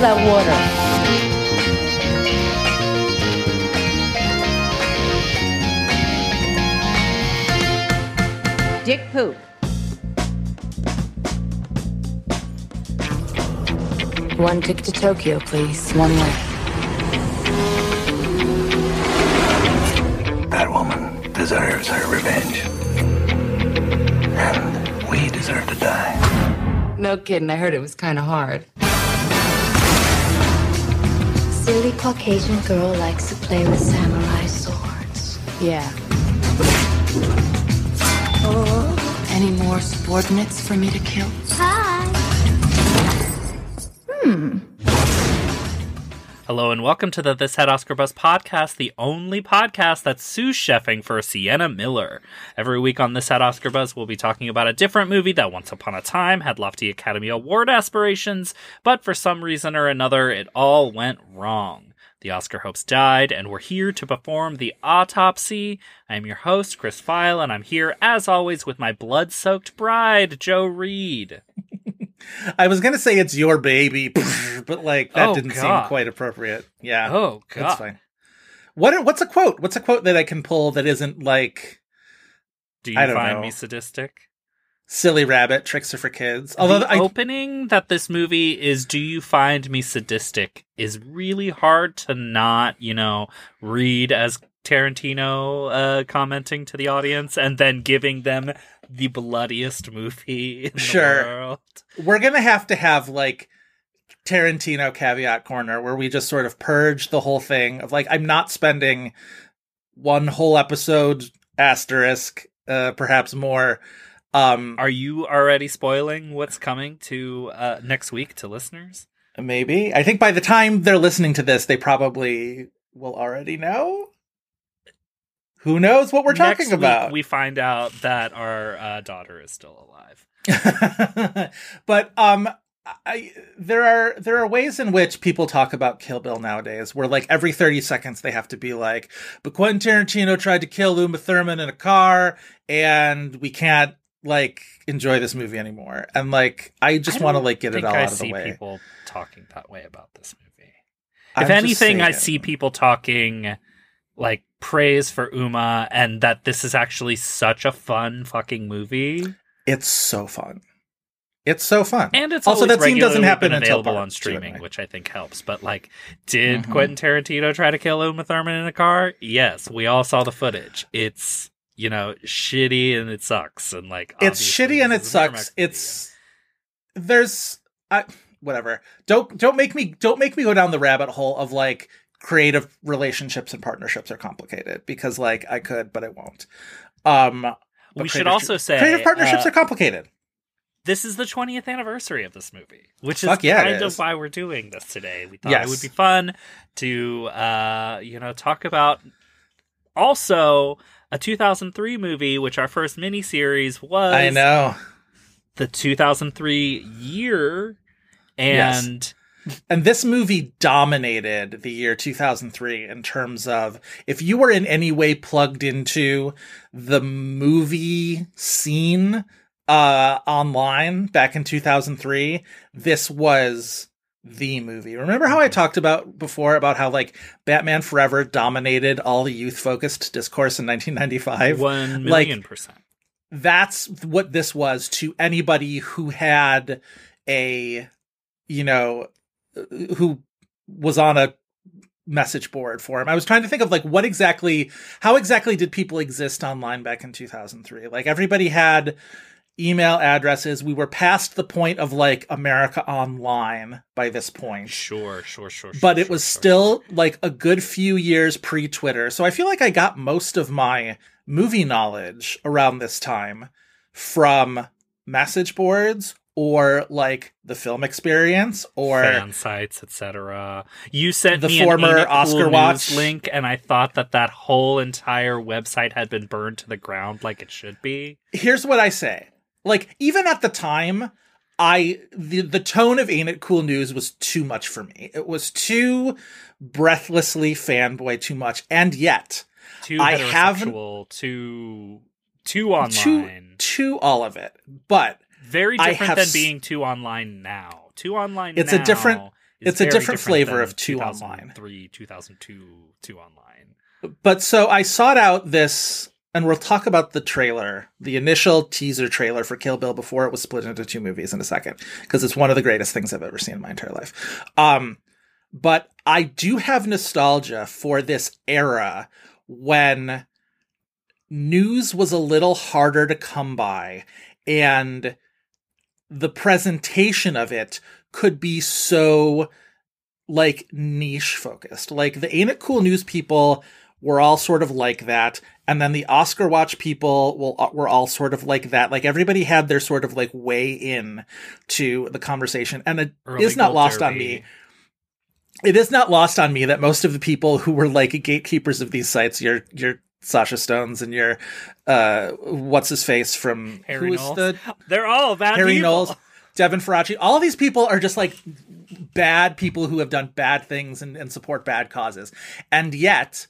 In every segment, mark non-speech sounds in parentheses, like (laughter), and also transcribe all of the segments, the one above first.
I'm from Canada Water. Dick poop. One ticket to Tokyo, please. One way. That woman deserves her revenge. And we deserve to die. No kidding, I heard it was kind of hard. Silly Caucasian girl likes to play with samurai swords. Yeah. Any more subordinates for me to kill? Hello and welcome to the This Had Oscar Buzz podcast, the only podcast that's sous chefing for Sienna Miller. Every week on This Had Oscar Buzz, we'll be talking about a different movie that once upon a time had lofty Academy Award aspirations, but for some reason or another, it all went wrong. The Oscar hopes died, and we're here to perform the autopsy. I'm your host, Chris Feil, and I'm here, as always, with my blood soaked bride, Joe Reed. (laughs) I was gonna say it's your baby, (laughs) but like that Oh, didn't God. seem quite appropriate. Yeah. Oh, God. That's fine. What what's a quote? What's a quote that I can pull that isn't like Do you I don't find know. me sadistic? silly rabbit tricks are for kids? Although the I opening that this movie is "Do you find me sadistic?" is really hard to not, you know, read as Tarantino uh, commenting to the audience and then giving them the bloodiest movie in Sure. the world. we're gonna have to have like Tarantino caveat corner where we just sort of purge the whole thing of like I'm not spending one whole episode asterisk, uh, perhaps more. Um, Are you already spoiling what's coming to uh, next week to listeners? maybe I think by the time they're listening to this, they probably will already know. Who knows what we're Next talking about? we find out that our uh, daughter is still alive. (laughs) but um I, there are there are ways in which people talk about Kill Bill nowadays, where like every thirty seconds they have to be like, "But Quentin Tarantino tried to kill Uma Thurman in a car, and we can't like enjoy this movie anymore." And like, I just want to like get it all I out of the way. people talking that way about this movie. I'm if anything, I see people talking like praise for Uma and that this is actually such a fun fucking movie. it's so fun. It's so fun, And it's also that scene doesn't happen until available on streaming, anyway. which I think helps. But like, did Mhm. Quentin Tarantino try to kill Uma Thurman in a car? Yes, we all saw the footage. It's you know shitty and it sucks and like it's shitty and it is a Miramax sucks. It's there's I whatever. Don't don't make me don't make me go down the rabbit hole of like creative relationships and partnerships are complicated because like I could but I won't. Um we should also say creative partnerships uh, are complicated. this is the 20th anniversary of this movie, which Fuck is yeah, kind is. of why we're doing this today. We thought Yes. it would be fun to, uh, you know, talk about also a 2003 movie, which our first miniseries was. I know. the 2003 year, and And this movie dominated the year 2003 in terms of if you were in any way plugged into the movie scene uh online back in 2003, this was the movie. Remember how I talked about before about how like Batman Forever dominated all the youth focused discourse in 1995? one Like, million percent. that's what this was to anybody who had a you know who was on a message board for him. I was trying to think of like what exactly how exactly did people exist online back in 2003? Like everybody had email addresses. We were past the point of like America online by this point. Sure, sure, sure. But sure, it was sure, still like a good few years pre Twitter. So I feel like I got most of my movie knowledge around this time from message boards or like the film experience or fan sites, etc. You sent The me former an Oscar cool Watch. Link, and I thought that that whole entire website had been burned to the ground like it should be. here's what I say. Like, even at the time, I the the tone of Ain't It Cool News was too much for me. It was too breathlessly fanboy too much, and yet Too I heterosexual, too too online. too too all of it. But very different than being two online now. Two online It's a different- is it's a very different flavor of two online. Three, 2002, two online. but so I sought out this, and we'll talk about the trailer, the initial teaser trailer for Kill Bill before it was split into two movies in a second, because it's one of the greatest things I've ever seen in my entire life. Um, but I do have nostalgia for this era when news was a little harder to come by and the presentation of it could be so like niche focused. Like the Ain't It Cool News people were all sort of like that, and then the Oscar Watch people will uh, were all sort of like that. Like everybody had their sort of like way in to the conversation, and it Early is not lost on me. It is not lost on me that most of the people who were like gatekeepers of these sites, your your Sasha Stones and your uh what's his face from Harry Knowles. the They're all bad Harry people. Knowles, Devin Faraci. All these people are just like bad people who have done bad things and, and support bad causes. And yet,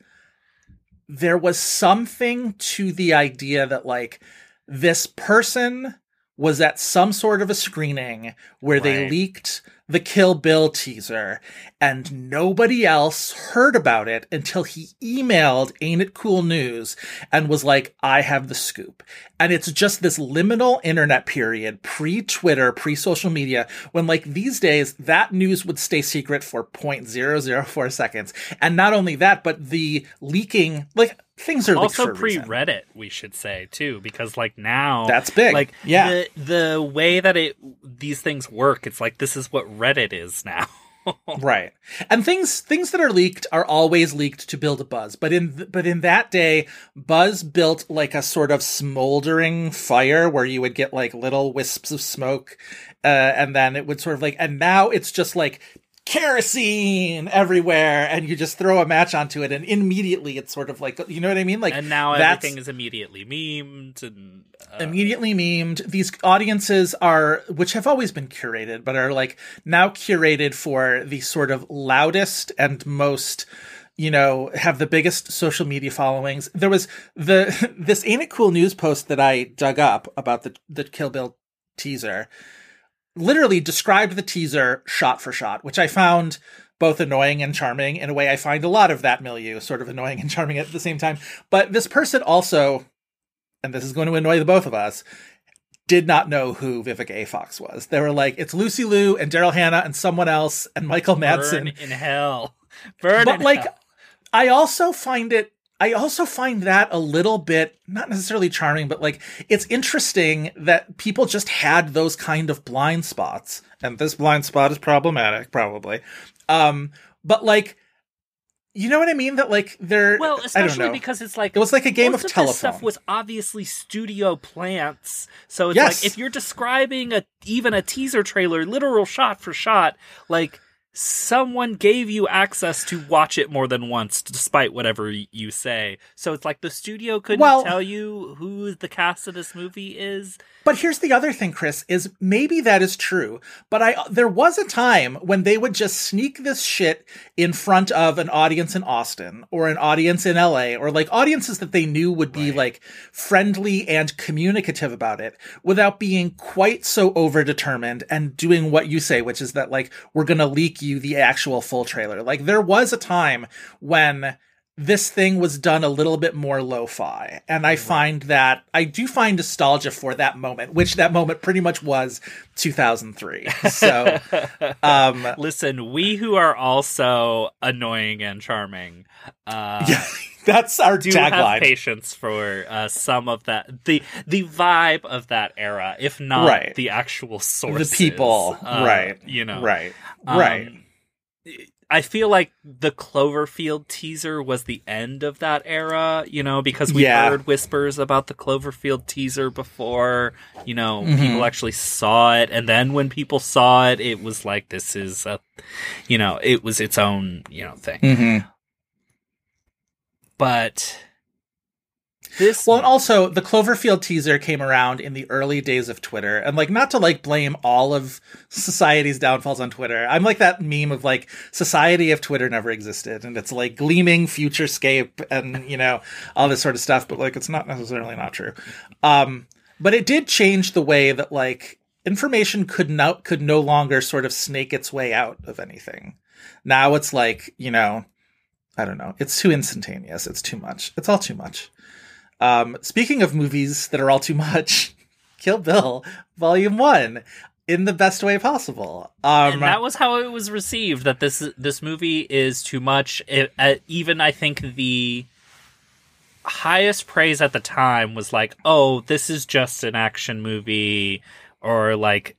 there was something to the idea that, like, this person was at some sort of a screening where they leaked the Kill Bill teaser and nobody else heard about it until he emailed Ain't It Cool News and was like, I have the scoop. And it's just this liminal internet period, pre Twitter, pre social media, when like these days that news would stay secret for 0.004 seconds. And not only that, but the leaking, like things are also for pre reason. Reddit, we should say too, because like now That's big. Like Yeah. the the way that it these things work, it's like this is what Reddit is now. (laughs) right and things things that are leaked are always leaked to build a buzz but in th- but in that day buzz built like a sort of smoldering fire where you would get like little wisps of smoke uh, and then it would sort of like and now it's just like kerosene everywhere and you just throw a match onto it and immediately it's sort of like you know what i mean like and now everything is immediately memed and uh, immediately memed. These audiences are, which have always been curated, but are like now curated for the sort of loudest and most, you know, have the biggest social media followings. There was the (laughs) this ain't it cool news post that I dug up about the the Kill Bill teaser. Literally described the teaser shot for shot, which I found both annoying and charming in a way I find a lot of that milieu sort of annoying and charming at the same time. But this person also and this is going to annoy the both of us, did not know who Vivica A. Fox was. They were like, it's Lucy Liu and Daryl Hannah and someone else and Michael burn Madsen. in hell. Burn But like, hell. I also find it. I also find that a little bit not necessarily charming, but like it's interesting that people just had those kind of blind spots, and this blind spot is problematic, probably. Um, but like, you know what I mean? That like they're Well, especially because it's like it was like a game most of This telephone. stuff was obviously studio plants, so it's Yes. like if you're describing a even a teaser trailer, literal shot for shot, like someone gave you access to watch it more than once, despite whatever you say. So it's like the studio couldn't Well- tell you who the cast of this movie is. But here's the other thing, Chris, is maybe that is true, but I there was a time when they would just sneak this shit in front of an audience in Austin or an audience in LA or like audiences that they knew would be like friendly and communicative about it without being quite so overdetermined and doing what you say, which is that like we're going to leak you the actual full trailer. Like there was a time when this thing was done a little bit more lo-fi and i find that i do find nostalgia for that moment which that moment pretty much was 2003 so (laughs) um Listen, we who are also annoying and charming, uh, (laughs) yeah, that's our do have tagline. patience for uh, some of that the the vibe of that era, if not Right. the actual source the people. uh, right. You know, right. Um, right I feel like the Cloverfield teaser was the end of that era, you know, because we Yeah. heard whispers about the Cloverfield teaser before, you know, Mhm. people actually saw it. And then when people saw it, it was like, this is a, you know, it was its own, you know, thing. Mhm. But This Well, and also the Cloverfield teaser came around in the early days of Twitter, and like not to like blame all of society's downfalls on Twitter. I'm like that meme of like society if Twitter never existed, and it's like gleaming futurescape and you know all this sort of stuff, but like it's not necessarily not true. Um, but it did change the way that like information could no could no longer sort of snake its way out of anything. Now it's like you know. I don't know. It's too instantaneous. It's too much. It's all too much. Um, speaking of movies that are all too much, (laughs) Kill Bill Volume One, in the best way possible. Um, and that was how it was received. That this this movie is too much. It, uh, even I think the highest praise at the time was like, "Oh, this is just an action movie," or like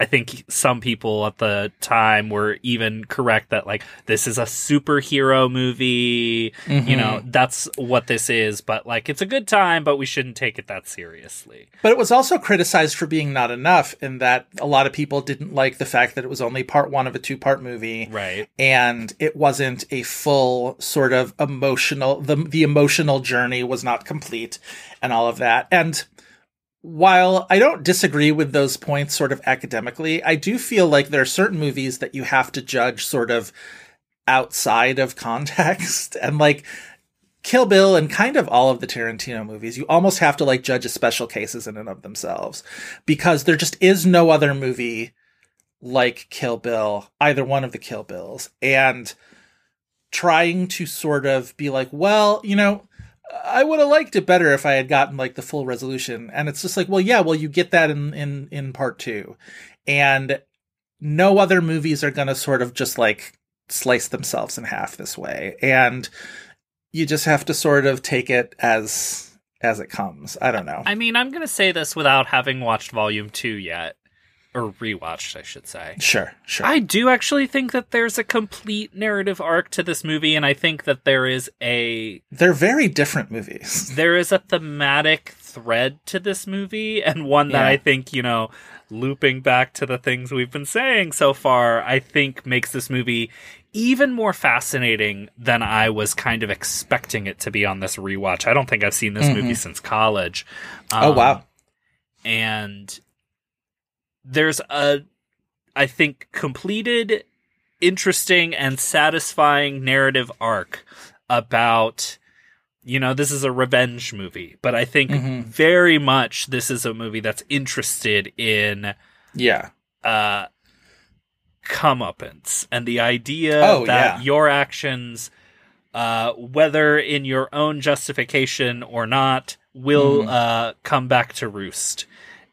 I think some people at the time were even correct that like this is a superhero movie. You know, mm-hmm. that's what this is, but like it's a good time, but we shouldn't take it that seriously. but it was also criticized for being not enough, in that a lot of people didn't like the fact that it was only part one of a two part movie. Right. and it wasn't a full sort of emotional the the emotional journey was not complete and all of that and while I don't disagree with those points sort of academically, I do feel like there are certain movies that you have to judge sort of outside of (laughs) context and like Kill Bill and kind of all of the Tarantino movies, you almost have to like judge as special cases in and of themselves because there just is no other movie like Kill Bill, either one of the Kill Bills. And trying to sort of be like, well, you know, I would have liked it better if I had gotten like the full resolution. And it's just like, well, yeah, well, you get that in in in part two, and no other movies are going to sort of just like slice themselves in half this way, and you just have to sort of take it as as it comes. I don't know. I mean, I'm going to say this without having watched Volume 2 yet, or rewatched, I should say. sure, sure. I do actually think that there's a complete narrative arc to this movie, and I think that there is a They're very different movies. (laughs) there is a thematic thread to this movie, and one that Yeah. I think you know, looping back to the things we've been saying so far, I think makes this movie even more fascinating than I was kind of expecting it to be on this rewatch. I don't think I've seen this movie since college. oh Um, wow. and there's a i think completed interesting and satisfying narrative arc about you know this is a revenge movie but i think Mhm. very much this is a movie that's interested in Yeah. uh comeuppance and the idea Oh, that yeah. your actions uh whether in your own justification or not will Mhm. uh come back to roost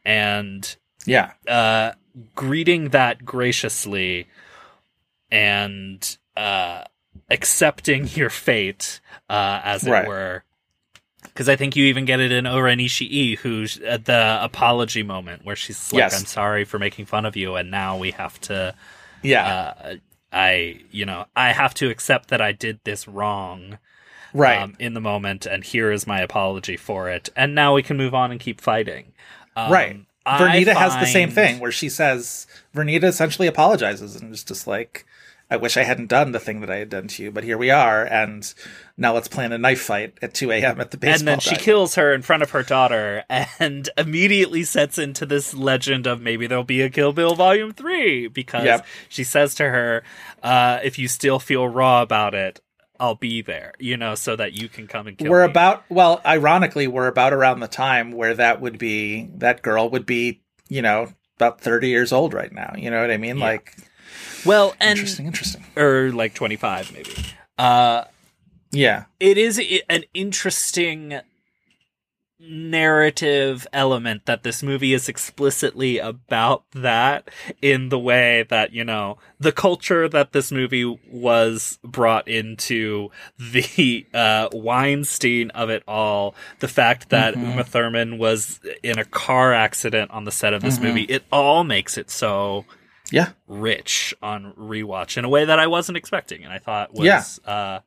and Yeah. uh greeting that graciously and uh accepting (laughs) your fate uh as it Right. were because I think you even get it in O-Ren Ishii, who's at the apology moment where she's like, Yes. "I'm sorry for making fun of you, and now we have to Yeah. uh, I, you know, I have to accept that I did this wrong right. um, in the moment, and here is my apology for it. And now we can move on and keep fighting. Um, right. Vernita has the same thing where she says Vernita essentially apologizes and is just like, I wish I hadn't done the thing that I had done to you, but here we are, and now let's plan a knife fight at 2 a.m. at the baseball. And then she diamond. kills her in front of her daughter, and (laughs) immediately sets into this legend of maybe there'll be a Kill Bill Volume Three because Yep. she says to her, uh, "If you still feel raw about it, I'll be there." You know, so that you can come and kill We're me. about well, ironically, we're about around the time where that would be that girl would be, you know, about 30 years old right now. You know what I mean? Yeah. Like well, and interesting, interesting. or like twenty five maybe. Uh, Yeah. it is an interesting narrative element that this movie is explicitly about that in the way that you know the culture that this movie was brought into (laughs) the uh Weinstein of it all the fact that Uma Thurman was in a car accident on the set of this movie it all makes it so Yeah. rich on rewatch in a way that I wasn't expecting, and I thought was Yeah. uh,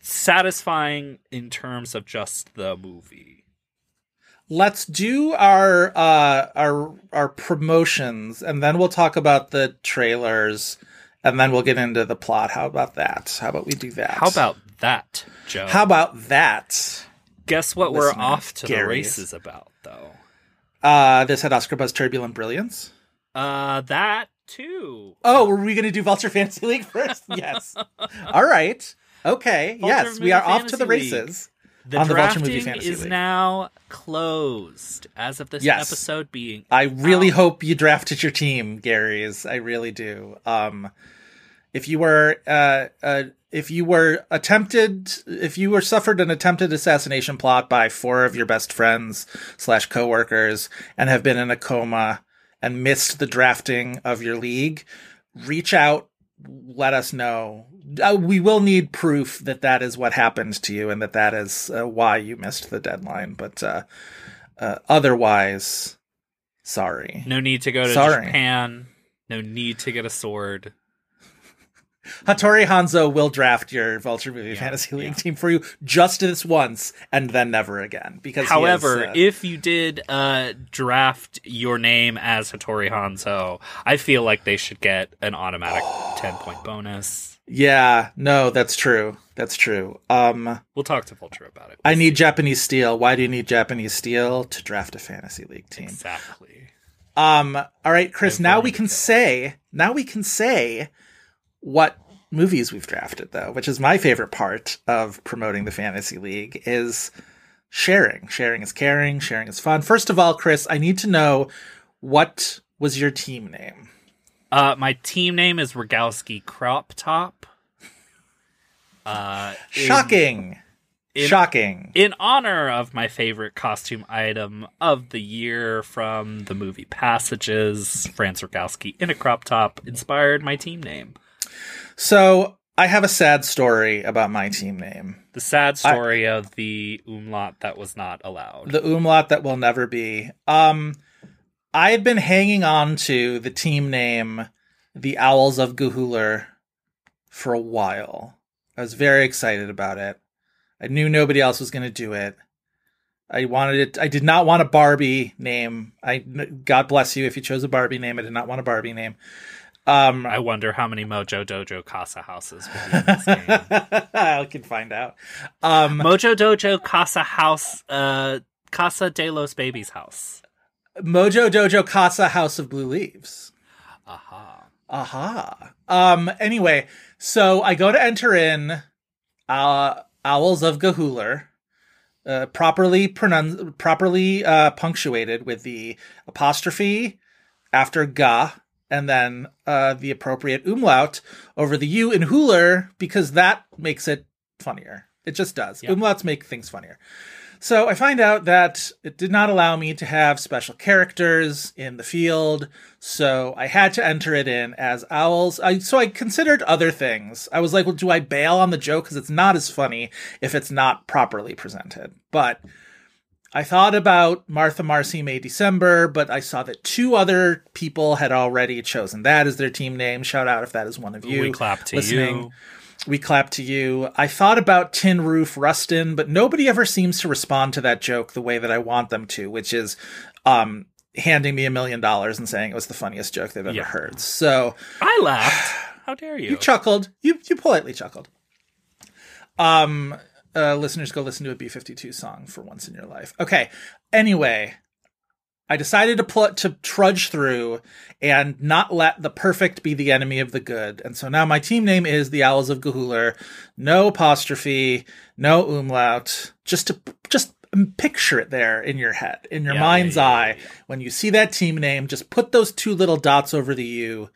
satisfying in terms of just the movie. Let's do our uh our our promotions and then we'll talk about the trailers and then we'll get into the plot. How about that? How about we do that? How about that, Joe? How about that? Guess what we're off to the races about, though. Uh, this had Oscar Buzz Turbulent Brilliance. Uh, that too. Oh, were we going to do Vulture Fantasy League first? yes. (laughs) All right. Okay. Vulture yes, we are off to the races. League. The on the Vulture drafting Movie Fantasy is League. now closed as of this Yes. episode being. I really out. hope you drafted your team, Gary's. I really do. Um, if you were, uh, uh, if you were attempted, if you were suffered an attempted assassination plot by four of your best friends slash coworkers and have been in a coma and missed the drafting of your league, reach out. Let us know. Uh, we will need proof that that is what happened to you and that that is uh, why you missed the deadline. But uh, uh, otherwise, sorry. No need to go to Sorry. Japan. No need to get a sword. Hattori Hanzo will draft your Vulture Movie Yeah, Fantasy League yeah. team for you just this once and then never again. Because However, is, uh, if you did uh, draft your name as Hattori Hanzo, I feel like they should get an automatic (gasps) 10 point bonus. yeah, no, that's true. That's true. Um, We'll talk to Vulture about it. I need Japanese steel. Why do you need Japanese steel to draft a fantasy league team? Exactly. Um, all right, Chris. Now we can say. Now we can say what movies we've drafted, though, which is my favorite part of promoting the fantasy league is sharing. Sharing is caring. Sharing is fun. First of all, Chris, I need to know what was your team name. Uh, my team name is Rogowski Crop Top. Uh, in- Shocking. in- Shocking. in honor of my favorite costume item of the year from the movie Passages, Franz Rogowski in a crop top inspired my team name. So I have a sad story about my team name. The sad story of the umlaut that was not allowed. the umlaut that will never be. Um, I had been hanging on to the team name, the Owls of Guhuler, for a while. I was very excited about it. I knew nobody else was going to do it. I wanted it. I did not want a Barbie name. I God bless you if you chose a Barbie name. I did not want a Barbie name. Um, I wonder how many Mojo Dojo Casa houses will be in this (laughs) game. I can find out. Um, Mojo Dojo Casa House, uh, Casa de los Babies House. Mojo Dojo Casa House of Blue Leaves. Aha. Aha. Um. Anyway, so I go to enter in, uh, Owls of Gahuler, uh, properly properly uh, punctuated with the apostrophe after ga, and then uh, the appropriate umlaut over the u in Huler because that makes it funnier. It just does. Yeah. Umlauts make things funnier. So I find out that it did not allow me to have special characters in the field, so I had to enter it in as owls. I, so I considered other things. I was like, well, do I bail on the joke because it's not as funny if it's not properly presented? But I thought about Martha Marcy May December, but I saw that two other people had already chosen that as their team name. Shout out if that is one of you. we clap to listening. you. We clap to you. I thought about Tin Roof Rustin, but nobody ever seems to respond to that joke the way that I want them to, which is um, handing me a million dollars and saying it was the funniest joke they've ever Yeah. heard. So I laughed. How dare you? you chuckled. You you politely chuckled. Um, uh, listeners, go listen to a B52 song for once in your life. Okay. Anyway, I decided to pl- to trudge through and not let the perfect be the enemy of the good. And so now my team name is the Owls of Gahuler. No apostrophe, no umlaut. Just to just picture it there in your head, in your Yeah, mind's yeah, yeah, eye. When you see that team name, just put those two little dots over the U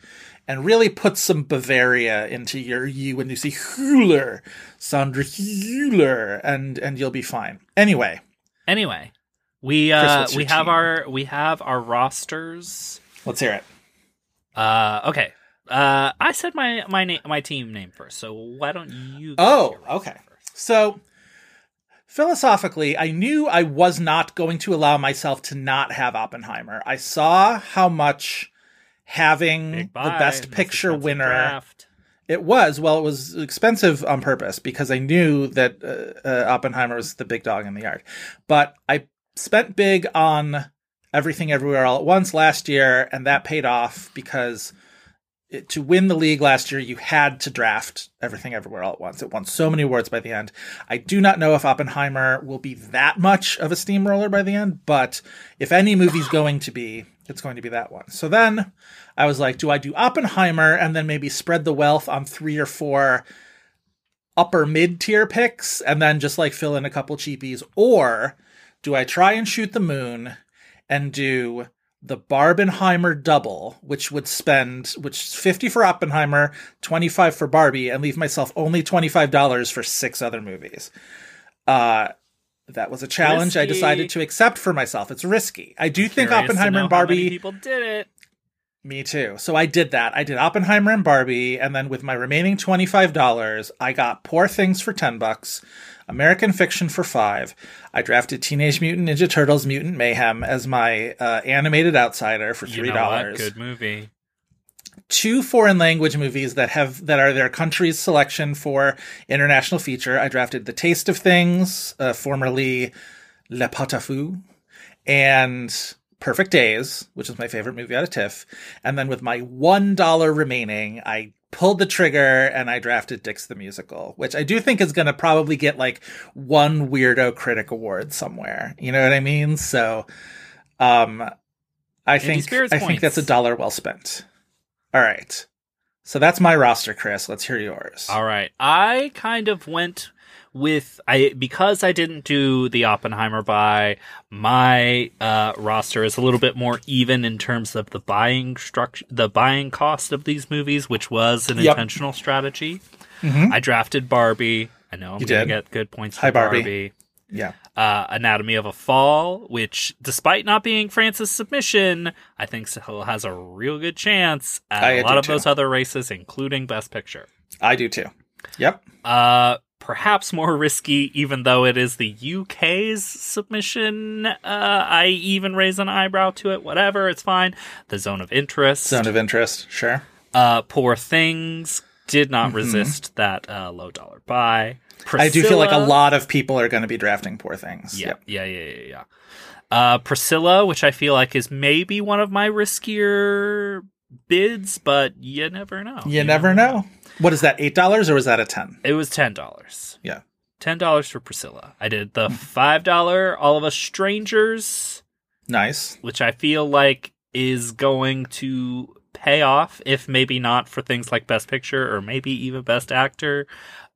and really put some Bavaria into your U when you see Hüller, Sandra Hüller, and and you'll be fine. Anyway, Anyway, we uh your we have team? our we have our rosters. let's hear it. Uh okay. Uh I said my my name my team name first. So why don't you Oh, to your roster okay. first? So philosophically, I knew I was not going to allow myself to not have Oppenheimer. I saw how much having Big the best picture winner. It was. Well, it was expensive on purpose because I knew that uh, uh, Oppenheimer was the big dog in the yard. But I spent big on Everything Everywhere All at Once last year, and that paid off because it- to win the league last year, you had to draft everything everywhere all at once. It won so many awards by the end. I do not know if Oppenheimer will be that much of a steamroller by the end, but if any movie's going to be, it's going to be that one. So then I was like, do I do Oppenheimer and then maybe spread the wealth on three or four upper mid tier picks and then just like fill in a couple cheapies? Or do I try and shoot the moon and do the Barbenheimer double, which would spend which is 50 for Oppenheimer, 25 for Barbie, and leave myself only $25 for six other movies. Uh that was a challenge I decided to accept for myself. It's risky. I do think Curious to Oppenheimer know and how many Barbie people did it. me too. So I did that. I did Oppenheimer and Barbie, and then with my remaining twenty five dollars, I got Poor Things for ten bucks, American Fiction for five. I drafted Teenage Mutant Ninja Turtles: Mutant Mayhem as my uh, animated outsider for three know what? dollars. Good movie. Two foreign language movies that have that are their country's selection for international feature. I drafted The Taste of Things, uh, formerly Le Pot-au-Feu, and Perfect Days, which is my favorite movie out of TIFF. And then with my one dollar remaining, I pulled the trigger and I drafted Dicks the Musical, which I do think is going to probably get like one weirdo critic award somewhere. You know what I mean? So, um, I think Spirits I think that's a dollar well spent. All right. So that's my roster, Chris. Let's hear yours. All right. I kind of went with I because I didn't do the Oppenheimer buy, my uh roster is a little bit more even in terms of the buying structure the buying cost of these movies, which was an Yep. intentional strategy. Mhm. I drafted Barbie. I know I'm You gonna did. get good points for Hi, Barbie. Barbie. Yeah. Uh, Anatomy of a Fall, which, despite not being France's submission, I think still has a real good chance at I a lot of too. those other races, including Best Picture. I do too. Yep. Uh, perhaps more risky, even though it is the UK's submission. Uh, I even raise an eyebrow to it. Whatever, it's fine. The Zone of Interest. Zone of interest. Sure. uh, Poor Things did not resist that uh, low dollar buy. Mm-hmm. I do feel like a lot of people are going to be drafting poor things. Yeah, Yep. yeah, yeah, yeah, yeah. Uh, Priscilla, which I feel like is maybe one of my riskier bids, but you never know. You never know. What is that? Eight dollars or was that a ten? It was ten dollars. Yeah. Ten dollars for Priscilla. I did the five dollar All of Us Strangers, Nice. which I feel like is going to pay off, if maybe not for things like Best Picture or maybe even Best Actor.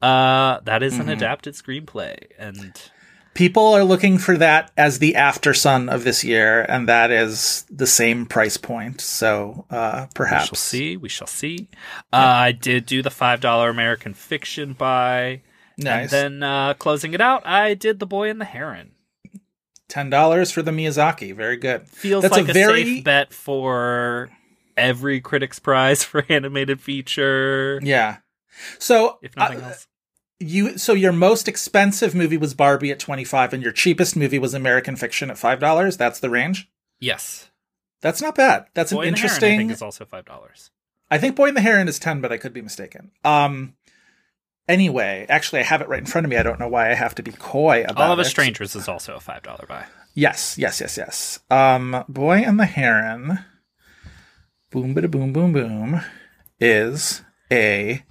Uh, that is an Mhm. adapted screenplay, and People are looking for that as the Aftersun of this year, and that is the same price point. So uh, perhaps We shall see. We shall see. Uh, I did do the five dollar American Fiction buy, Nice. and then uh, closing it out, I did the Boy and the Heron. Ten dollars for the Miyazaki. Very good. Feels That's like a a, very- safe bet for every Critics Prize (laughs) for animated feature, Yeah. So if nothing uh, else. You so your most expensive movie was Barbie at twenty five, and your cheapest movie was American Fiction at five dollars. That's the range. Yes, That's not bad. That's Boy an and the Heron, I interesting. think is also five dollars. I think Boy and the Heron is 10, but I could be mistaken. Um anyway, actually I have it right in front of me. I don't know why I have to be coy about it. All of. Us Strangers is also a five dollar buy. Yes, yes, yes, yes. Um Boy and the Heron boom bada boom boom boom is a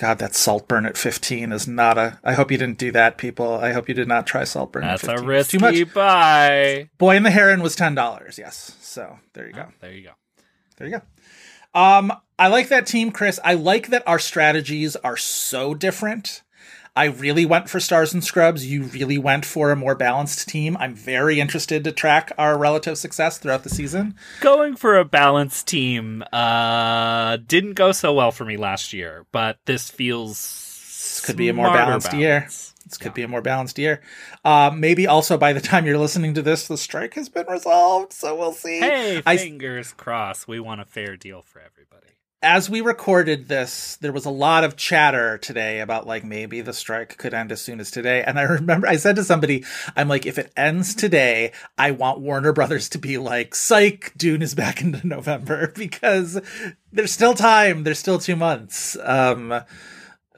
God, that Saltburn at 15 is not a I hope you didn't do that, people. I hope you did not try Saltburn That's at a 15. It's too risky much. buy. Boy and the Heron was $10, yes. So, there you go. There you go. There you go. Um, I like that team, Chris. I like that our strategies are so different. I really went for stars and scrubs. You really went for a more balanced team. I'm very interested to track our relative success throughout the season. going for a balanced team uh didn't go so well for me last year but this feels Could be a more balanced year. This could be a more balanced year. Uh, maybe also by the time you're listening to this, the strike has been resolved. So we'll see. hey I- fingers crossed we want a fair deal for everybody as we recorded this, there was a lot of chatter today about like maybe the strike could end as soon as today. And I (laughs) remember I said to somebody, I'm like, if it ends today, I want Warner Brothers to be like, psych, Dune is back into November (laughs) because there's still time. There's still two months. Um,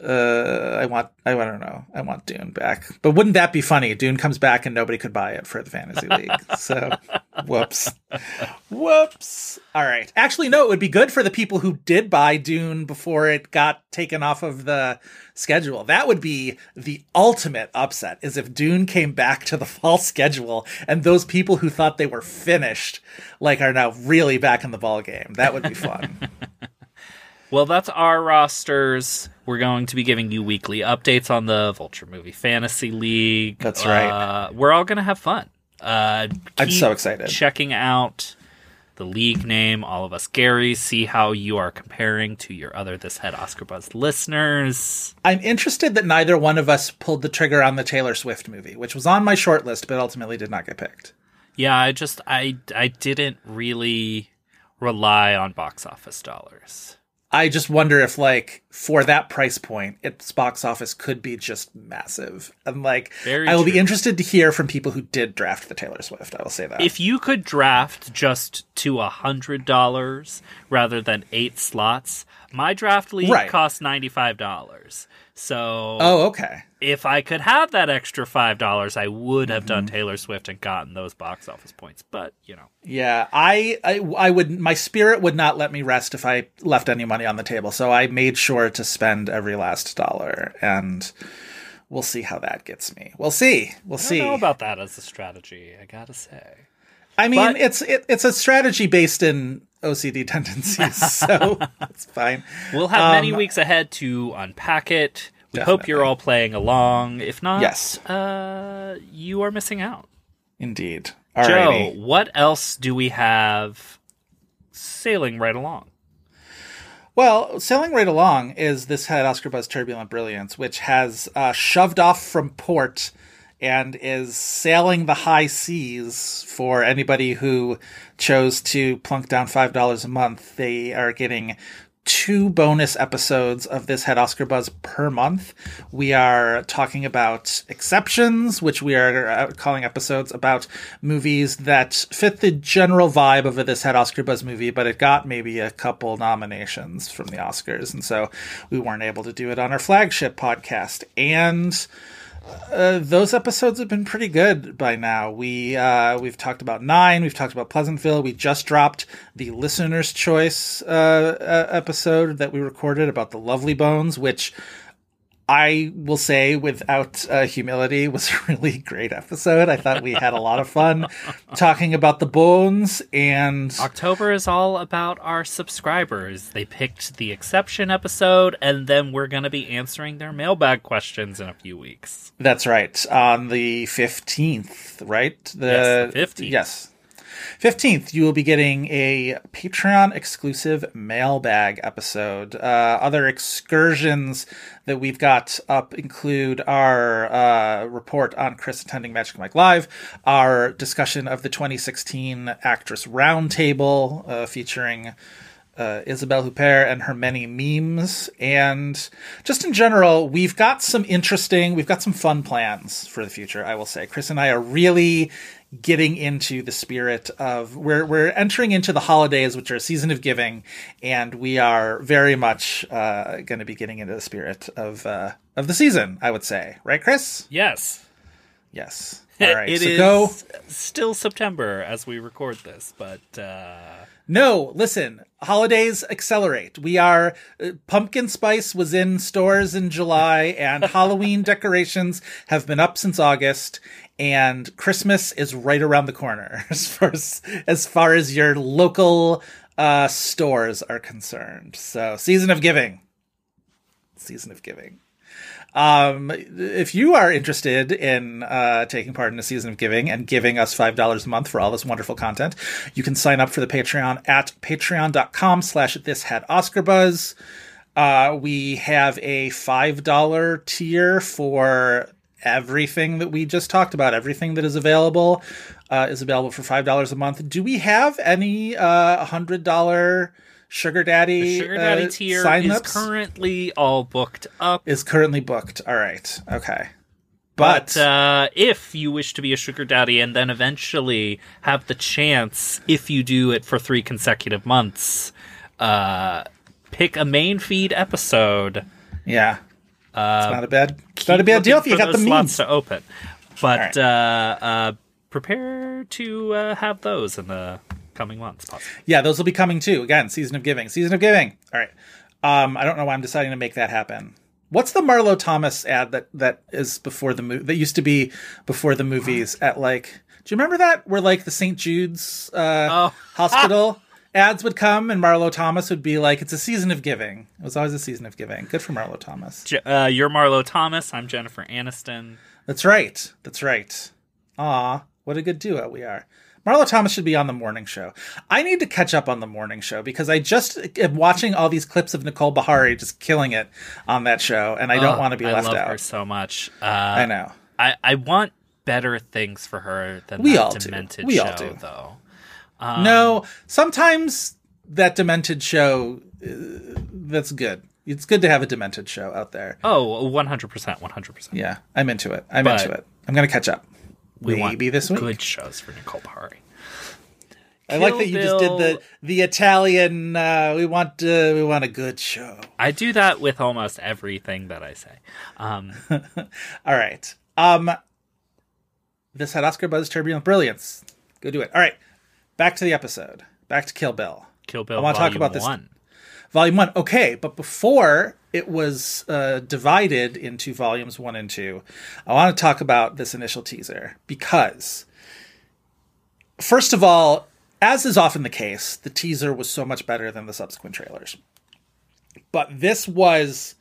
uh, I want, I, I don't know, I want Dune back. But wouldn't that be funny? Dune comes back and nobody could buy it for the fantasy (laughs) league. So, whoops, whoops. All right. Actually, no, it would be good for the people who did buy Dune before it got taken off of the schedule. That would be the ultimate upset. Is if Dune came back to the (laughs) fall schedule and those people who thought they were finished, like, are now really back in the ball game. That would be fun. (laughs) Well, that's our rosters. We're going to be giving you weekly updates on the Vulture Movie Fantasy League. That's right. Uh, we're all going to have fun. Uh, I'm so excited. Checking out the league name, all of us Gary, see how you are comparing to your other This Had Oscar Buzz listeners. I'm interested that neither one of us pulled the trigger on the Taylor Swift movie, which was on my short list, but ultimately did not get picked. Yeah, I just I I didn't really rely on box office dollars. I just wonder if, like, for that price point, its box office could be just massive. And, like, Very I will be interested to hear from people who did draft the Taylor Swift. I will say that. If you could draft just to a hundred dollars rather than eight slots, my draft league Right. costs ninety five dollars. So oh, okay. if I could have that extra five dollars, I would have done Mm-hmm. Taylor Swift and gotten those box office points. But you know, Yeah, I, I, I would. My spirit would not let me rest if I left any money on the table. So I made sure to spend every last dollar, and we'll see how that gets me. We'll see. We'll I see. don't know about that as a strategy. I gotta say. I mean, But- it's it, it's a strategy based in OCD (laughs) tendencies, so (laughs) it's fine. We'll have many Um, weeks ahead to unpack it. We hope you're all playing along. If not, Yes. uh, you are missing out. Indeed. Joe, what else do we have sailing right along? Well, sailing right along is this had Oscar Buzz Turbulent Brilliance, which has uh, shoved off from port and is sailing the high seas for anybody who chose to plunk down $5 a month. They are getting two bonus episodes of this had Oscar Buzz per month. We are talking about exceptions, which we are uh, calling episodes about movies that fit the general vibe of this had Oscar Buzz movie, but it got maybe a couple nominations from the Oscars, and so we weren't able to do it on our flagship podcast. And uh, those episodes have been pretty good by now. We uh, we've talked about nine. We've talked about Pleasantville. We just dropped the listener's choice uh, uh, episode that we recorded about the Lovely Bones, which I will say, without uh, humility, was a really great episode. I thought we had a lot of fun (laughs) talking about the bones and October is all about our subscribers. They picked the exception episode, and then we're going to be answering their mailbag questions in a few weeks. That's right. On the 15th, right? The, 15th. Yes. 15th, you will be getting a Patreon exclusive mailbag episode. Uh, other excursions that we've got up include our uh, report on Chris attending Magic Mike Live, our discussion of the 2016 Actress Roundtable uh, featuring uh, Isabelle Huppert and her many memes. And just in general, we've got some interesting, we've got some fun plans for the future, I will say. Chris and I are really getting into the spirit of we're we're entering into the holidays which are a season of giving and we are very much uh, going to be getting into the spirit of uh, of the season i would say right chris Yes. yes (laughs) all right It so is go still September as we record this, but uh, No, listen. Holidays accelerate. We are uh, pumpkin spice was in stores in July and Halloween (laughs) decorations have been up since August and Christmas is right around the corner (laughs) as far as as far as your local uh stores are concerned. So, season of giving. Season of giving. Um, if you are interested in uh, taking part in a season of giving and giving us five dollars a month for all this wonderful content, you can sign up for the Patreon at patreon.com slash this had Oscar buzz. Uh, we have a five dollar tier for everything that we just talked about. Everything that is available uh, is available for five dollars a month. Do we have any uh hundred dollar sugar daddy Sugar Daddy uh, tier sign is currently all booked up. is currently booked. All right. Okay. But But, uh, if you wish to be a sugar daddy and then eventually have the chance, if you do it for three consecutive months, uh, pick a main feed episode yeah. it's not a bad, it's not a bad deal if you got the means. to open. But right. uh, uh, prepare to uh, have those in the coming months, possibly. Yeah, those will be coming too. Again, season of giving, season of giving. All right. Um, I don't know why I'm deciding to make that happen. What's the Marlo Thomas ad that that is before the movie? That used to be before the movies (laughs) at like. Do you remember that? Where like the St. Jude's uh, Oh. (laughs) hospital ads would come, and Marlo Thomas would be like, "It's a season of giving." It was always a season of giving. Good for Marlo Thomas. Je- uh, you're Marlo Thomas. I'm Jennifer Aniston. That's right. That's right. Aw, what a good duo we are. Marlo Thomas should be on the morning show. I need to catch up on the morning show because I just am watching all these clips of Nicole Beharie just killing it on that show, and I don't Oh, want to be left out. I love out. her so much. Uh, I know. I, I want better things for her than We that all do. demented We show, all do. though. no, sometimes that demented show, uh, that's good. It's good to have a demented show out there. Oh, 100%, 100%. Yeah, I'm into it. I'm But- into it. I'm going to catch up. We want Maybe this week. good shows for Nicole Beharie. I like that you just did the the Italian. Uh, we want uh, we want a good show. I do that with almost everything that I say. Um, (laughs) All right. Um, this had Oscar Buzz Turbulent Brilliance. Go do it. All right. Back to the episode. Back to Kill Bill. Kill Bill I wanna talk about this- 1. Volume one. Okay, but before it was uh, divided into volumes one and two, I want to talk about this initial teaser because, first of all, as is often the case, the teaser was so much better than the subsequent trailers. But this was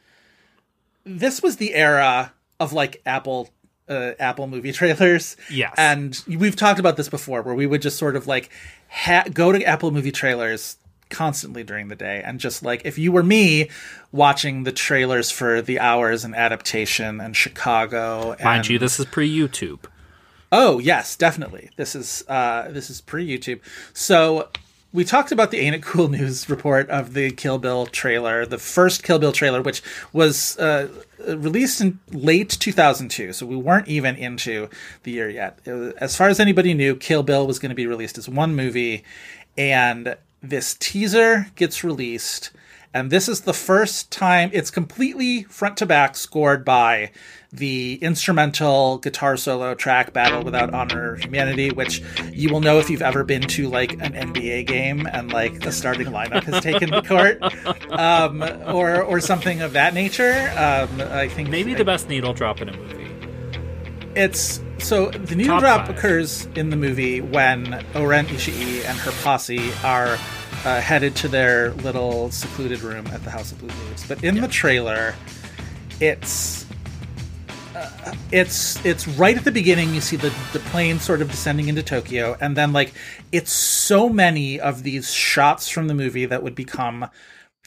this was the era of like Apple uh, Apple movie (laughs) trailers. Yes. And we've talked about this before where we would just sort of like ha- go to Apple movie trailers constantly during the day and just like if you were me watching the trailers for The Hours and Adaptation and Chicago and, Mind you, this is pre YouTube. Oh yes, definitely. This is uh, this is pre YouTube. So we talked about the Ain't It Cool (laughs) News report of the Kill Bill trailer, the first Kill Bill trailer, which was uh, released in late 2002. So we weren't even into the year yet. Was- as far as anybody knew, Kill Bill was going to be released as one movie, and this teaser gets released. And this is the first time it's completely front to back scored by the instrumental guitar solo track Battle Without Honor or Humanity, which you will know if you've ever been to like an NBA game and like the starting lineup has taken the court, (laughs) um, or or something of that nature. Um, I think Maybe the best needle drop in a movie. it's so the needle Top drop five. occurs in the movie when O-Ren Ishii and her posse are uh, headed to their little secluded room at the House of Blue Leaves. But in the trailer, it's uh, it's it's right at the beginning. You see the the plane sort of descending into Tokyo, and then like it's so many of these shots from the movie that would become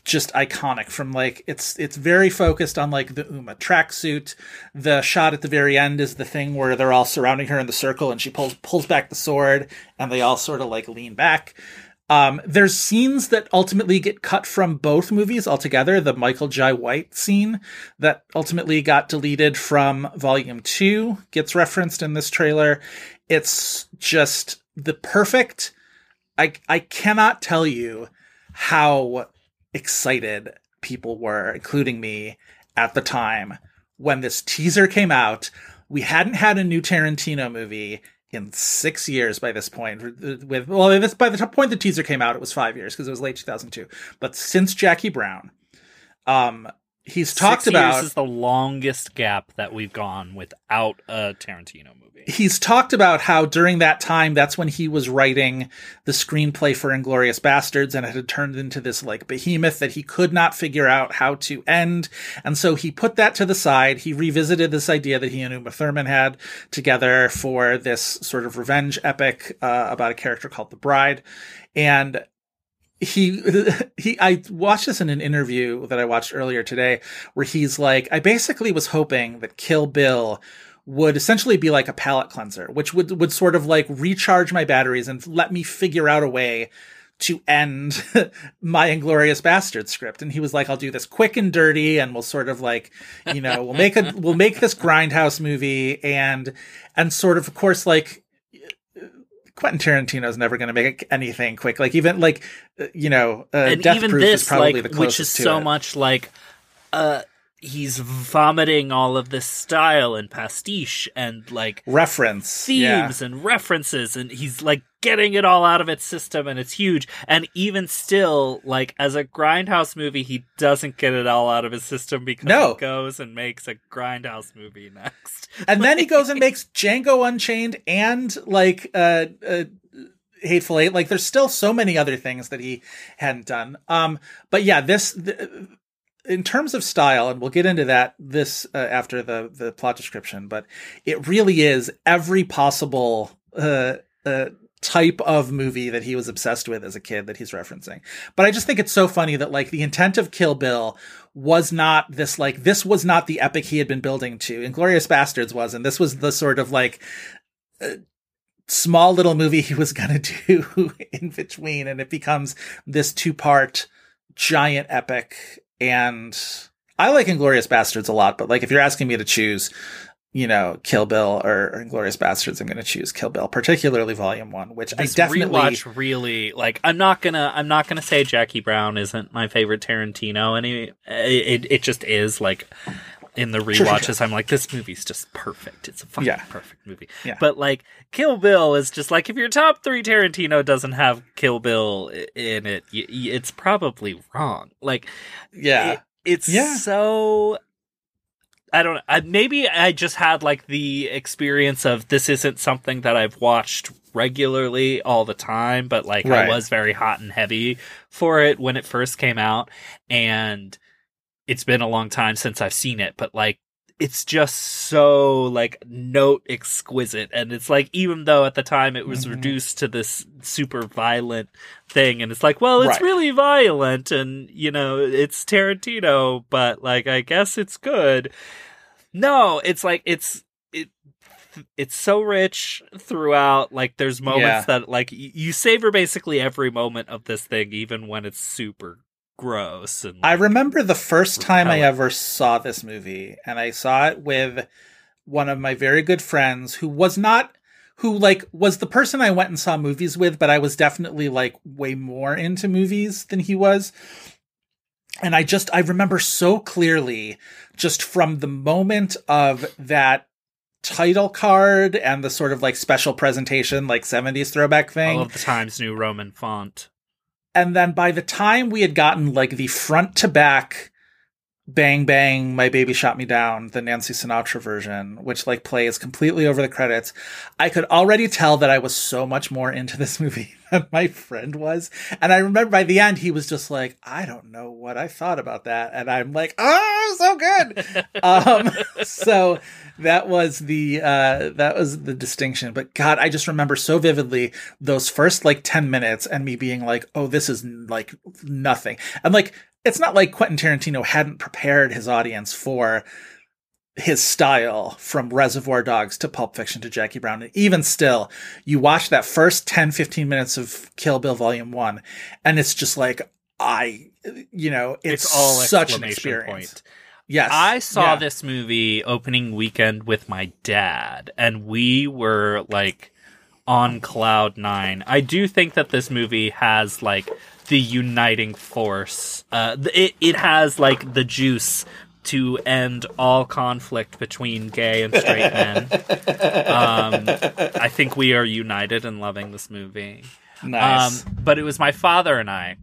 just iconic from like it's it's very focused on like the Uma tracksuit. The shot at the very end is the thing where they're all surrounding her in the circle and she pulls pulls back the sword and they all sort of like lean back. Um, there's scenes that ultimately get cut from both movies altogether. The Michael Jai White scene that ultimately got deleted from Volume 2 gets referenced in this trailer. It's just the perfect. I, I cannot tell you how excited people were, including me, at the time when this teaser came out. We hadn't had a new Tarantino movie in six years by this point. With well, this by the point the teaser came out, it was five years because it was late 2002. But since Jackie Brown, um, he's talked Six about years is the longest gap that we've gone without a Tarantino movie. He's talked about how during that time that's when he was writing the screenplay for Inglourious Basterds and it had turned into this like behemoth that he could not figure out how to end. And so he put that to the side. He revisited this idea that he and Uma Thurman had together for this sort of revenge epic uh, about a character called the Bride. And he (laughs) he I watched this in an interview that I watched earlier today where he's like I basically was hoping that Kill Bill would essentially be like a palate cleanser which would would sort of like recharge my batteries and let me figure out a way to end (laughs) my inglorious bastard script and he was like i'll do this quick and dirty and we'll sort of like you know we'll make a (laughs) we'll make this grindhouse movie and and sort of of course like Quentin Tarantino's never going to make anything quick. Like even like you know, uh, and Death even Proof this, is probably like, the which is so it. much like, uh, he's vomiting all of this style and pastiche and like Reference. Yeah. themes and references and he's like getting it all out of its system and it's huge and even still like as a grindhouse movie he doesn't get it all out of his system because No. he goes and makes a grindhouse movie next and then he goes and (laughs) makes Django Unchained and like uh, uh Hateful Eight. Like there's still so many other things that he hadn't done. Um, but yeah, this th- in terms of style, and we'll get into that this uh, after the the plot description. But it really is every possible uh, uh, type of movie that he was obsessed with as a kid that he's referencing. But I just think it's so funny that like the intent of Kill Bill was not this like this was not the epic he had been building to. Inglourious Basterds was, and this was the sort of like uh, small little movie he was gonna (laughs) do in between, and it becomes this two part giant epic. And I like Inglourious Basterds a lot, but like if you're asking me to choose, you know, Kill Bill or, or Inglourious Basterds, I'm going to choose Kill Bill, particularly Volume One, which this I definitely rewatch really like i'm not gonna i'm not gonna say jackie brown isn't my favorite tarantino any it, it just is like in the sure, rewatches i'm like this movie's just perfect it's a fucking Yeah. perfect movie Yeah. but like kill bill is just like if your top three tarantino doesn't have kill bill in it it's probably wrong like yeah. it- it's Yeah. so I don't I, maybe I just had like the experience of this isn't something that I've watched regularly all the time, but like Right. I was very hot and heavy for it when it first came out and it's been a long time since I've seen it, but like it's just so like note exquisite and it's like even though at the time it was Mhm. reduced to this super violent thing and it's like well it's Right. really violent and you know it's Tarantino but like I guess it's good no it's like it's it it's so rich throughout like there's moments that like you savor basically every moment of this thing even when it's super gross and I remember the first time I ever saw this movie, and I saw it with one of my very good friends who was not who like was the person I went and saw movies with, but I was definitely like way more into movies than he was. And I just I remember so clearly just from the moment of that title card and the sort of like special presentation like 70s throwback thing all of the Times New Roman font and then by the time we had gotten like the front to back bang bang my baby shot me down the nancy sinatra version which like plays completely over the credits i could already tell that i was so much more into this (laughs) movie (laughs) my friend was. And i remember by the end he was just like i don't know what i thought about that. And i'm like oh so good. (laughs) Um so that was the uh that was the distinction. But god i just remember so vividly those first like 10 minutes and me being like oh this is like nothing. And like it's not like quentin tarantino hadn't prepared his audience for his style from reservoir dogs to pulp fiction to jackie brown and even still you watch that first 10 15 minutes of kill bill volume 1 and it's just like i you know it's, it's, all such an experience point. yes I saw Yeah. this movie opening weekend with my dad, and we were like on cloud nine. I do think that this movie has like the uniting force. Uh, it it has like the juice to end all conflict between gay and straight men. Um, I think we are united in loving this movie. nice Um, but it was my father and I.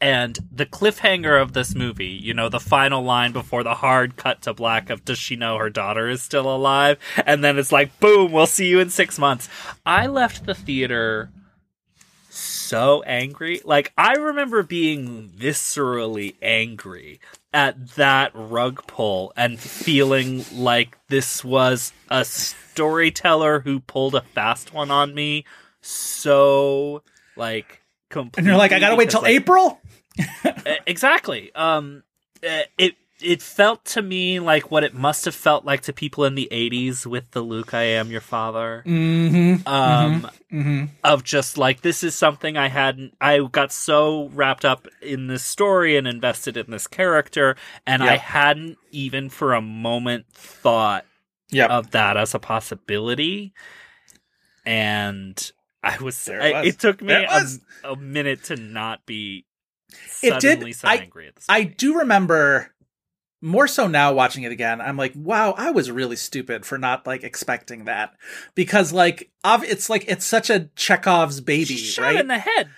And the cliffhanger of this movie, you know, the final line before the hard cut to black of does she know her daughter is still alive? And then it's like, boom, we'll see you in six months. I left the theater so angry. Like, I remember being viscerally angry at that rug pull and feeling like this was a storyteller who pulled a fast one on me so like completely and you're like i gotta wait till like, april (laughs) exactly. Um, it it felt to me like what it must have felt like to people in the '80s with the "Luke, I am your father." mm-hmm Um, mm-hmm of just like this is something I hadn't. I got so wrapped up in this story and invested in this character, and I hadn't even for a moment thought yep of that as a possibility. And I was, There I- it it, took me it a, a minute to not be It did- suddenly so I- angry at this. I do remember more so now watching it again, I'm like, wow, I was really stupid for not like expecting that because like ov- it's like it's such a Chekhov's baby, She's shot right? in the head.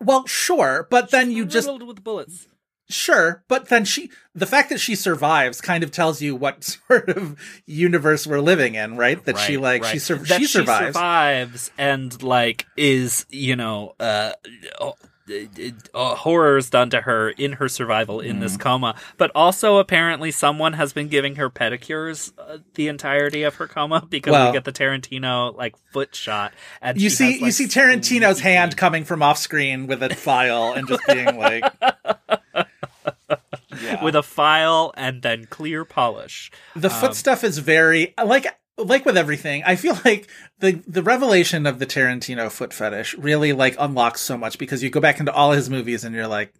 well, sure, but then you just with bullets. Sure, but then she the fact that she survives kind of tells you what (laughs) sort of universe we're living in, right? That she Right, like she right. sur- That she survives. survives and like is you know uh, uh, uh, horrors done to her in her survival in this Mm-hmm. coma, but also apparently someone has been giving her pedicures uh, the entirety of her coma because Well- we get the Tarantino like foot shot. And you she see has, you see Tarantino's squeaky- hand coming from off screen with a file and just being (laughs) like Yeah. with a file and then clear polish. the foot stuff is very like like with everything i feel (laughs) like the the revelation of the tarantino foot fetish really like unlocks so much because you go back into all his movies and you're like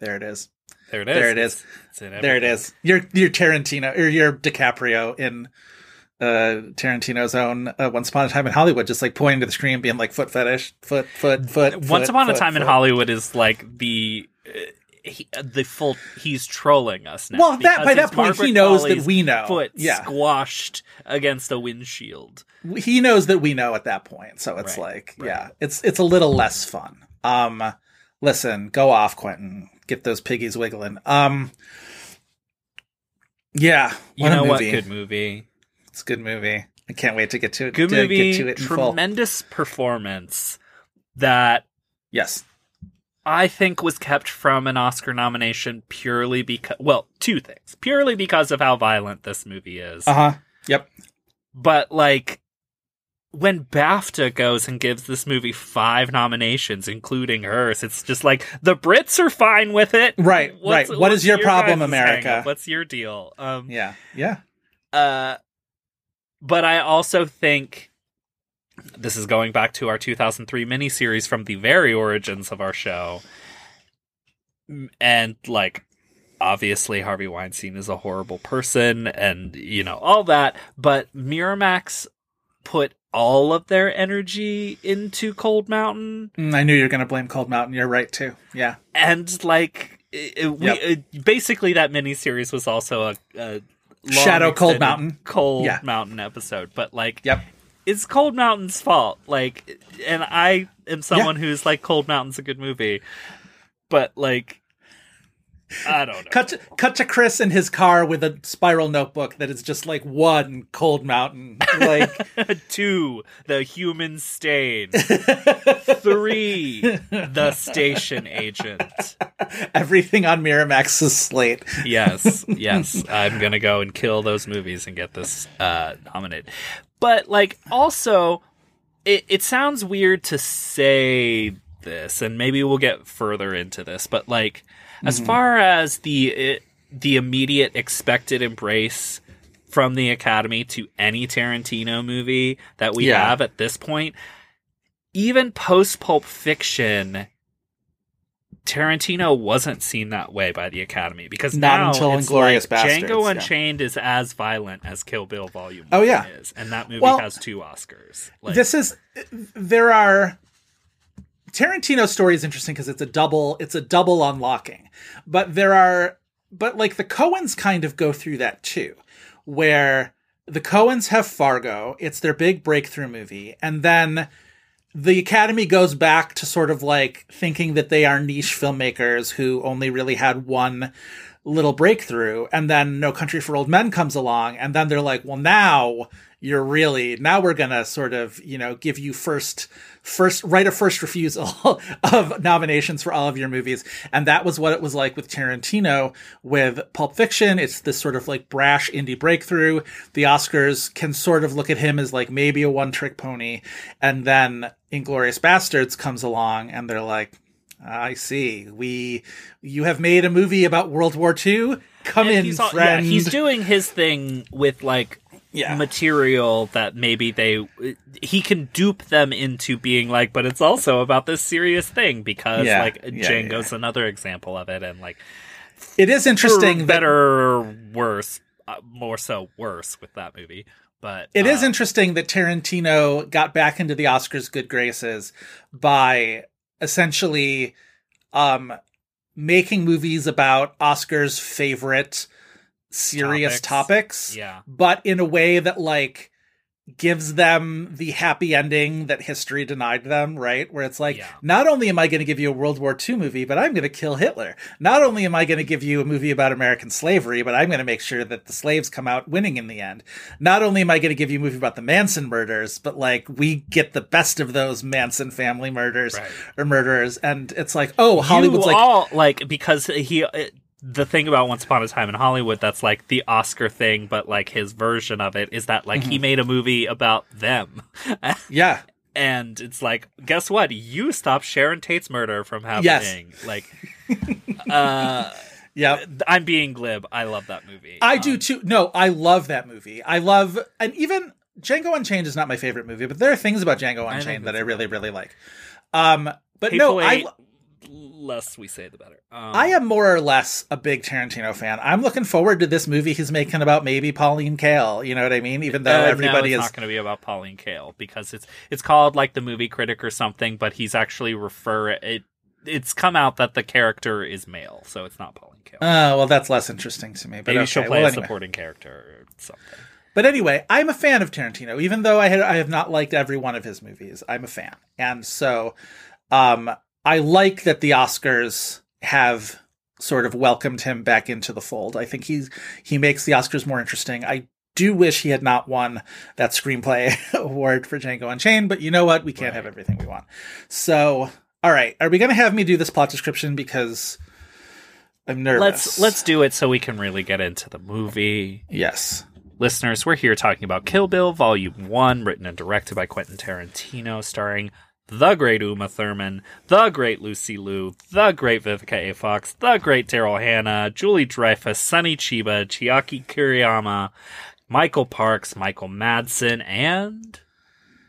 there it is There it is. There it is. It's- it's there it is you're you're tarantino or you're dicaprio in uh tarantino's own uh, once upon a time in hollywood just like pointing to the screen being like foot fetish foot foot foot Once foot, upon a foot, time in foot. Hollywood is like the he, the full he's trolling us now. Well, that- by that point, he Margaret knows that we know. Foot Yeah. squashed against a windshield. he knows that we know at that point so it's Right, like right. yeah it's it's a little less fun um listen go off quentin get those piggies wiggling um yeah You know what? Good movie. it's a good movie i can't wait to get to it Good to movie. get to it Tremendous performance that yes I think was kept from an Oscar nomination purely because well, two things. Purely because of how violent this movie is. uh-huh yep but like when BAFTA goes and gives this movie five nominations, including hers, it's just like the Brits are fine with it. Right, right. What is your problem, America? What's your deal? Um, yeah yeah uh, but I also think this is going back to our 2003 miniseries from the very origins of our show, and like obviously Harvey Weinstein is a horrible person, and you know all that. But Miramax put all of their energy into Cold Mountain, Mm, i knew you were gonna blame cold mountain you're right too yeah and like it, it- we, Yep. it- basically that miniseries was also a, a Shadow Cold Mountain. Cold Yeah. Mountain episode, but like yep it's Cold Mountain's fault. Like, and I am someone who's like, Cold Mountain's a good movie, but like, I don't know. cut to, cut to chris in his car with a spiral notebook that is just like one cold mountain like (laughs) Two, the human stain. (laughs) Three, the station agent. everything on miramax's slate Yes, (laughs) yes. I'm gonna go and kill those movies and get this uh, nominated. But like, also, it it sounds weird to say this, and maybe we'll get further into this. But like, as Mm-hmm. far as the it, the immediate expected embrace from the Academy to any Tarantino movie that we Yeah. have at this point, even post Pulp Fiction. Tarantino wasn't seen that way by the Academy because Not now until it's Inglourious like Basterds, Django yeah. Unchained is as violent as Kill Bill Volume. Oh, 1 yeah. is, and that movie Well, has two Oscars. Like, this is there are Tarantino's story is interesting because it's a double it's a double unlocking. But there are but like the Coens kind of go through that too, where the Coens have Fargo, it's their big breakthrough movie, and then the Academy goes back to sort of like thinking that they are niche filmmakers who only really had one little breakthrough and then No Country for Old Men comes along and then they're like, "Well, now you're really now we're going to sort of, you know, give you first first right of first refusal (laughs) of nominations for all of your movies." And that was what it was like with Tarantino with Pulp Fiction. It's this sort of like brash indie breakthrough. The Oscars can sort of look at him as like maybe a one-trick pony and then Inglourious Basterds comes along and they're like, ah, I see. We, you have made a movie about World War II. Come and in, he's, al- friend. yeah, he's doing his thing with like Yeah. material that maybe they he can dupe them into being like, but it's also about this serious thing because Yeah, like yeah, Django's another example of it, and like it is interesting. that- better or worse, uh, more so worse with that movie. But It is uh, interesting that Tarantino got back into the Oscars' good graces by essentially um making movies about Oscar's favorite serious Topics. topics, Yeah. but in a way that like gives them the happy ending that history denied them, right? Where it's like, Yeah. not only am I going to give you a World War II movie, but I'm going to kill Hitler. Not only am I going to give you a movie about American slavery, but I'm going to make sure that the slaves come out winning in the end. Not only am I going to give you a movie about the Manson murders, but like we get the best of those Manson family murders Right. or murderers. And it's like, oh, Hollywood's you like, all like because he. Uh, The thing about Once Upon a Time in Hollywood that's like the Oscar thing, but like his version of it is that like Mm-hmm. he made a movie about them. (laughs) yeah, and it's like, guess what? You stopped Sharon Tate's murder from happening. Yes. Like, (laughs) uh, yeah. I'm being glib. I love that movie. I Um, do too. No, I love that movie. I love, and even Django Unchained is not my favorite movie, but there are things about Django Unchained that I really, really like. Um, but Hateful no, I, Eight, less we say, the better. Um, I am more or less a big Tarantino fan. I'm looking forward to this movie he's making about maybe Pauline Kael. You know what I mean? Even though uh, everybody no, is. not going to be about Pauline Kael because it's it's called like the movie critic or something, but he's actually refer it. It's come out that the character is male, so it's not Pauline Kael. Oh well, that's less interesting to me. But Maybe okay. she'll play well, a anyway. supporting character or something. But anyway, I'm a fan of Tarantino, even though I had I have not liked every one of his movies. I'm a fan, and so um, I like that the Oscars have sort of welcomed him back into the fold. I think he's he makes the Oscars more interesting. I do wish he had not won that screenplay (laughs) award for Django Unchained, but you know what? We can't have everything we want. So, all right, are we going to have me do this plot description because I'm nervous? Let's let's do it so we can really get into the movie. yes. Listeners, we're here talking about Kill Bill Volume 1, written and directed by Quentin Tarantino, starring the great Uma Thurman, the great Lucy Liu, the great Vivica A. Fox, the great Daryl Hannah, Julie Dreyfus, Sonny Chiba, Chiaki Kuriyama, Michael Parks, Michael Madsen, and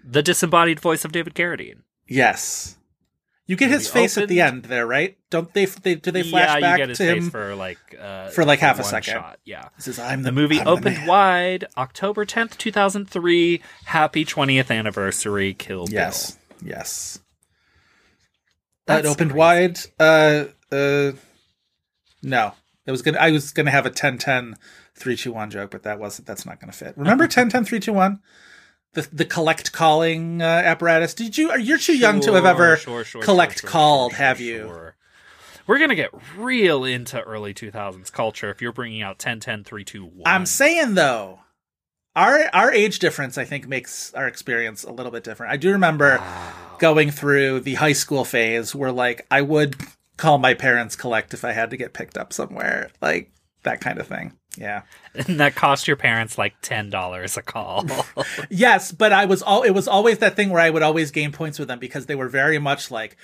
the disembodied voice of David Carradine. Yes. You get his face at the end there, right? Don't they? they do they flash yeah, back you get his to face him? for like uh, for, like, half a second? Shot. Yeah. He says, "I'm the, The movie I'm opened man." wide October 10th, 2003. Happy 20th anniversary, Kill Bill. Yes, yes. That's That opened crazy. wide. Uh, uh, no, it was gonna. I was gonna have a 10 10 3 2 1 joke, but that wasn't. That's not gonna fit. Remember (laughs) 10 10 3 2 1? The the collect calling uh, apparatus. Did you? Are you're too young to have ever Sure, sure, collect sure, sure, called, sure, have you? sure. We're gonna get real into early 2000s culture if you're bringing out 10 10 3 2 1. I'm saying though, our our age difference I think makes our experience a little bit different. I do remember going through the high school phase where like I would call my parents collect if I had to get picked up somewhere, like that kind of thing. Yeah. (laughs) and that cost your parents like $10 a call. (laughs) Yes, but I was all it was always that thing where I would always gain points with them because they were very much like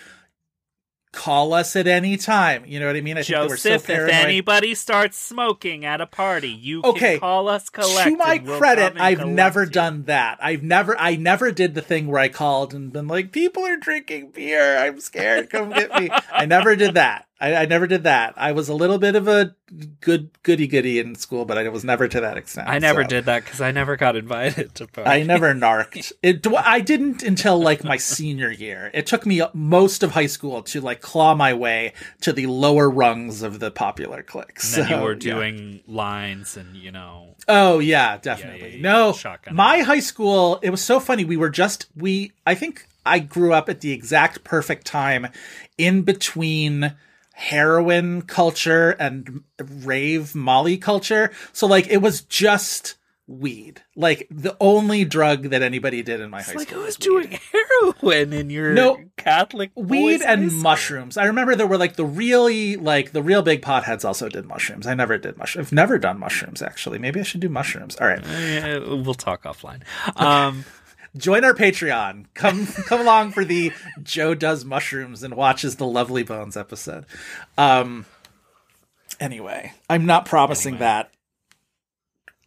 call us at any time. You know what I mean? I think they were so Joseph, if anybody starts smoking at a party, you Okay, can call us collect. to my we'll credit, I've never you. done that. I've never, I never did the thing where I called and been like, "People are drinking beer. I'm scared. Come get me." I never did that. I, I never did that. I was a little bit of a good goody goody in school, but I was never to that extent. I never so. did that because I never got invited to parties. I never (laughs) narked. It. I didn't until like my senior year. It took me most of high school to like claw my way to the lower rungs of the popular cliques. And then So, you were yeah. doing lines and you know Oh yeah, definitely. yeah, yeah. No, Shotgun. my high school. It was so funny. We were just we. I think I grew up at the exact perfect time in between heroin culture and rave Molly culture. So like it was just weed. Like the only drug that anybody did in my high like school. who was was weed. doing heroin in your No, Catholic weed and mushrooms. I remember there were like the really like the real big potheads also did mushrooms. I never did mushrooms. I've never done mushrooms actually. Maybe I should do mushrooms. All right. Eh, we'll talk offline. Um, join our Patreon. Come (laughs) come along for the Joe does mushrooms and watches the Lovely Bones episode. Um anyway, I'm not promising that.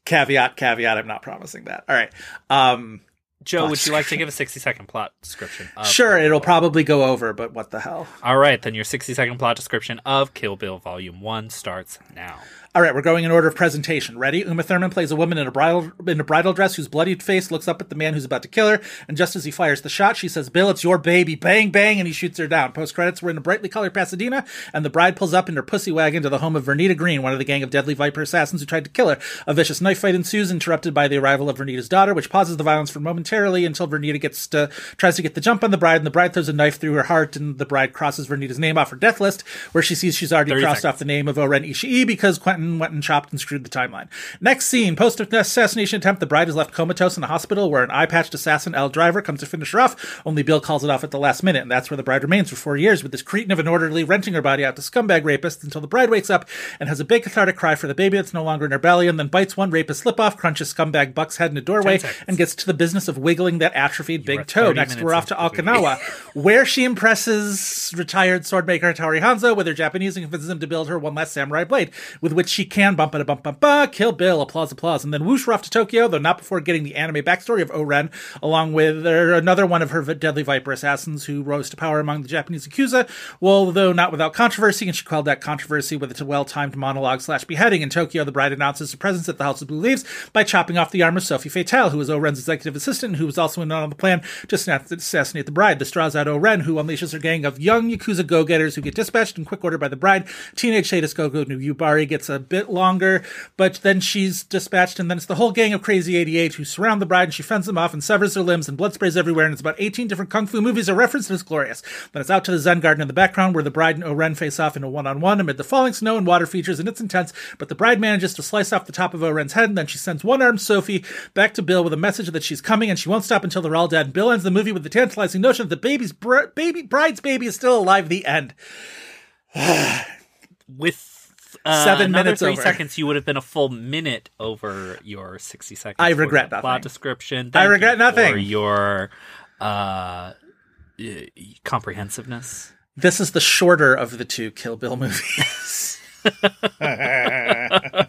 Caveat, caveat, I'm not promising that. All right. Um Joe, would you like to give a sixty second plot description? Sure, it'll probably go over, but what the hell? All right, then your sixty second plot description of Kill Bill Volume One starts now. All right, we're going in order of presentation. Ready? Uma Thurman plays a woman in a bridal in a bridal dress whose bloodied face looks up at the man who's about to kill her, and just as he fires the shot, she says, "Bill, it's your baby." Bang, bang, and he shoots her down. Post credits, we're in a brightly colored Pasadena, and the bride pulls up in her pussy wagon to the home of Vernita Green, one of the gang of deadly Viper assassins who tried to kill her. A vicious knife fight ensues, interrupted by the arrival of Vernita's daughter, which pauses the violence for momentarily until Vernita gets to tries to get the jump on the bride, and the bride throws a knife through her heart, and the bride crosses Vernita's name off her death list, where she sees she's already crossed seconds. off the name of O-Ren Ishii because Quentin went and chopped and screwed the timeline. Next scene, post assassination attempt, the bride is left comatose in a hospital where an eye patched assassin, Elle Driver, comes to finish her off. Only Bill calls it off at the last minute, and that's where the bride remains for four years with this cretin of an orderly renting her body out to scumbag rapists until the bride wakes up and has a big cathartic cry for the baby that's no longer in her belly, and then bites one rapist slip off, crunches scumbag Buck's head in a doorway, and gets to the business of wiggling that atrophied big toe. Next, we're off to into the movie. Okinawa, where she impresses retired swordmaker Tori Hanzo with her Japanese and convinces him to build her one last samurai blade, with which she can bump it a bump bump bump, kill Bill, applause, applause, and then whoosh, off to Tokyo, though not before getting the anime backstory of O-Ren, along with another one of her deadly Viper assassins who rose to power among the Japanese Yakuza, well, though not without controversy, and she quelled that controversy with a well-timed monologue slash beheading. In Tokyo, the bride announces her presence at the House of Blue Leaves by chopping off the arm of Sophie Fatale, who was O-Ren's executive assistant, who was also in on the plan to assassinate the bride. This draws out Oren, who unleashes her gang of young Yakuza go-getters who get dispatched in quick order by the bride. Teenage Shadis Gogo Yubari gets a bit longer, but then she's dispatched, and then it's the whole gang of crazy 88 who surround the bride, and she fends them off and severs their limbs, and blood sprays everywhere, and it's about 18 different kung fu movies are referenced, it's glorious. Then it's out to the Zen Garden in the background, where the bride and O-Ren face off in a one-on-one amid the falling snow and water features, and it's intense, but the bride manages to slice off the top of O-Ren's head, and then she sends one-armed Sophie back to Bill with a message that she's coming, and she won't stop until they're all dead. And Bill ends the movie with the tantalizing notion that the baby's br- baby bride's baby is still alive. The end. (sighs) With uh, Seven another minutes three over. seconds, you would have been a full minute over your sixty seconds. I regret the nothing. Plot description. I regret you nothing. For your uh, comprehensiveness. This is the shorter of the two Kill Bill movies. (laughs) (laughs)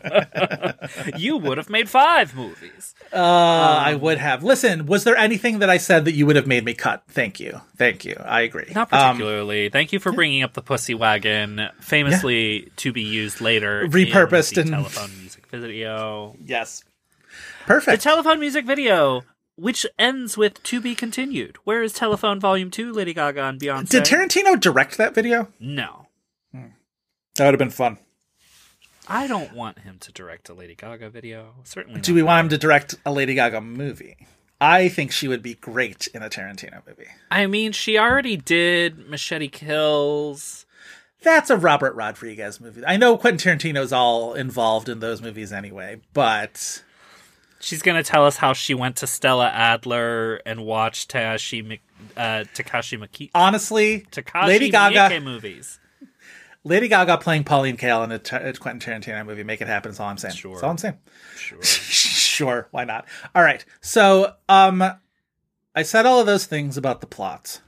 you would have made five movies. Uh, I would have. Listen, was there anything that I said that you would have made me cut? Thank you. Thank you. I agree. Not Um, particularly. Thank you for bringing up the pussy wagon, famously to be used later, Repurposed in the and- telephone music video. yes. Perfect. The telephone music video, which ends with "To be continued." Where is Telephone Volume Two? Lady Gaga and Beyonce. Did Tarantino direct that video? no, That would have been fun. I don't want him to direct a Lady Gaga video. Certainly. Do we want him to direct a Lady Gaga movie? I think she would be great in a Tarantino movie. I mean, she already did Machete Kills. That's a Robert Rodriguez movie. I know Quentin Tarantino's all involved in those movies anyway, but She's gonna tell us how she went to Stella Adler and watched Takashi uh, Takashi Miki- honestly, Takashi Lady Miike Gaga, movies. Lady Gaga playing Pauline Kael in a, Tar- Quentin Tarantino movie, make it happen. That's all I'm saying. Sure. That's all I'm saying. Sure. (laughs) sure, why not? All right. So, um, I said all of those things about the plot.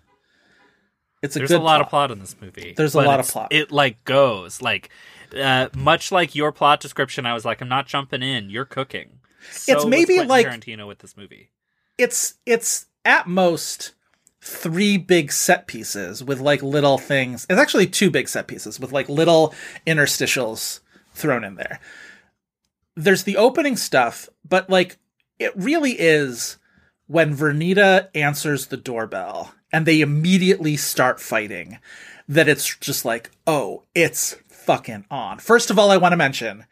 It's a There's a lot of plot. plot in this movie. There's a lot of plot. It like goes like uh, much like your plot description. I was like, I'm not jumping in. You're cooking. So It's maybe like- Tarantino with this movie. It's it's at most three big set pieces with like little things. It's actually two big set pieces with like little interstitials thrown in there. There's the opening stuff, but like it really is when Vernita answers the doorbell and they immediately start fighting that it's just like, oh, it's fucking on. First of all, I want to mention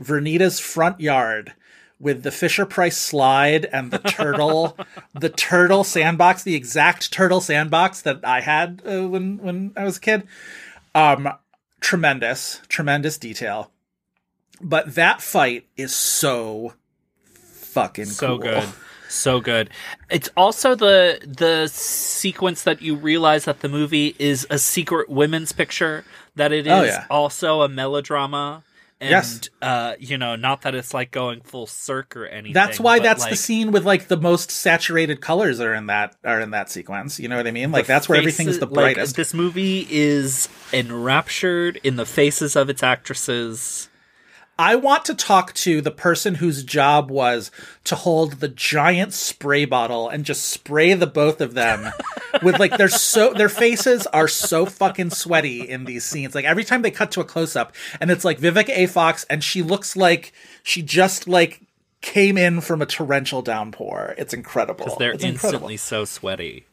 Vernita's front yard with the Fisher Price slide and the turtle, (laughs) the turtle sandbox, the exact turtle sandbox that I had uh, when when I was a kid. Um, tremendous, tremendous detail. But that fight is so fucking So cool. good. So good. It's also the the sequence that you realize that the movie is a secret women's picture, that it is Oh, yeah. also a melodrama. And Yes. uh, you know, not that it's like going full circ or anything. That's why that's the scene with like the most saturated colors are in that are in that sequence. You know what I mean? Like that's where everything is faces- the like, brightest. this movie is enraptured in the faces of its actresses. I want to talk to the person whose job was to hold the giant spray bottle and just spray the both of them (laughs) with like they're so their faces are so fucking sweaty in these scenes. Like every time they cut to a close up and it's like Vivica A. Fox and she looks like she just like came in from a torrential downpour. It's incredible. Because they're it's incredible instantly so sweaty.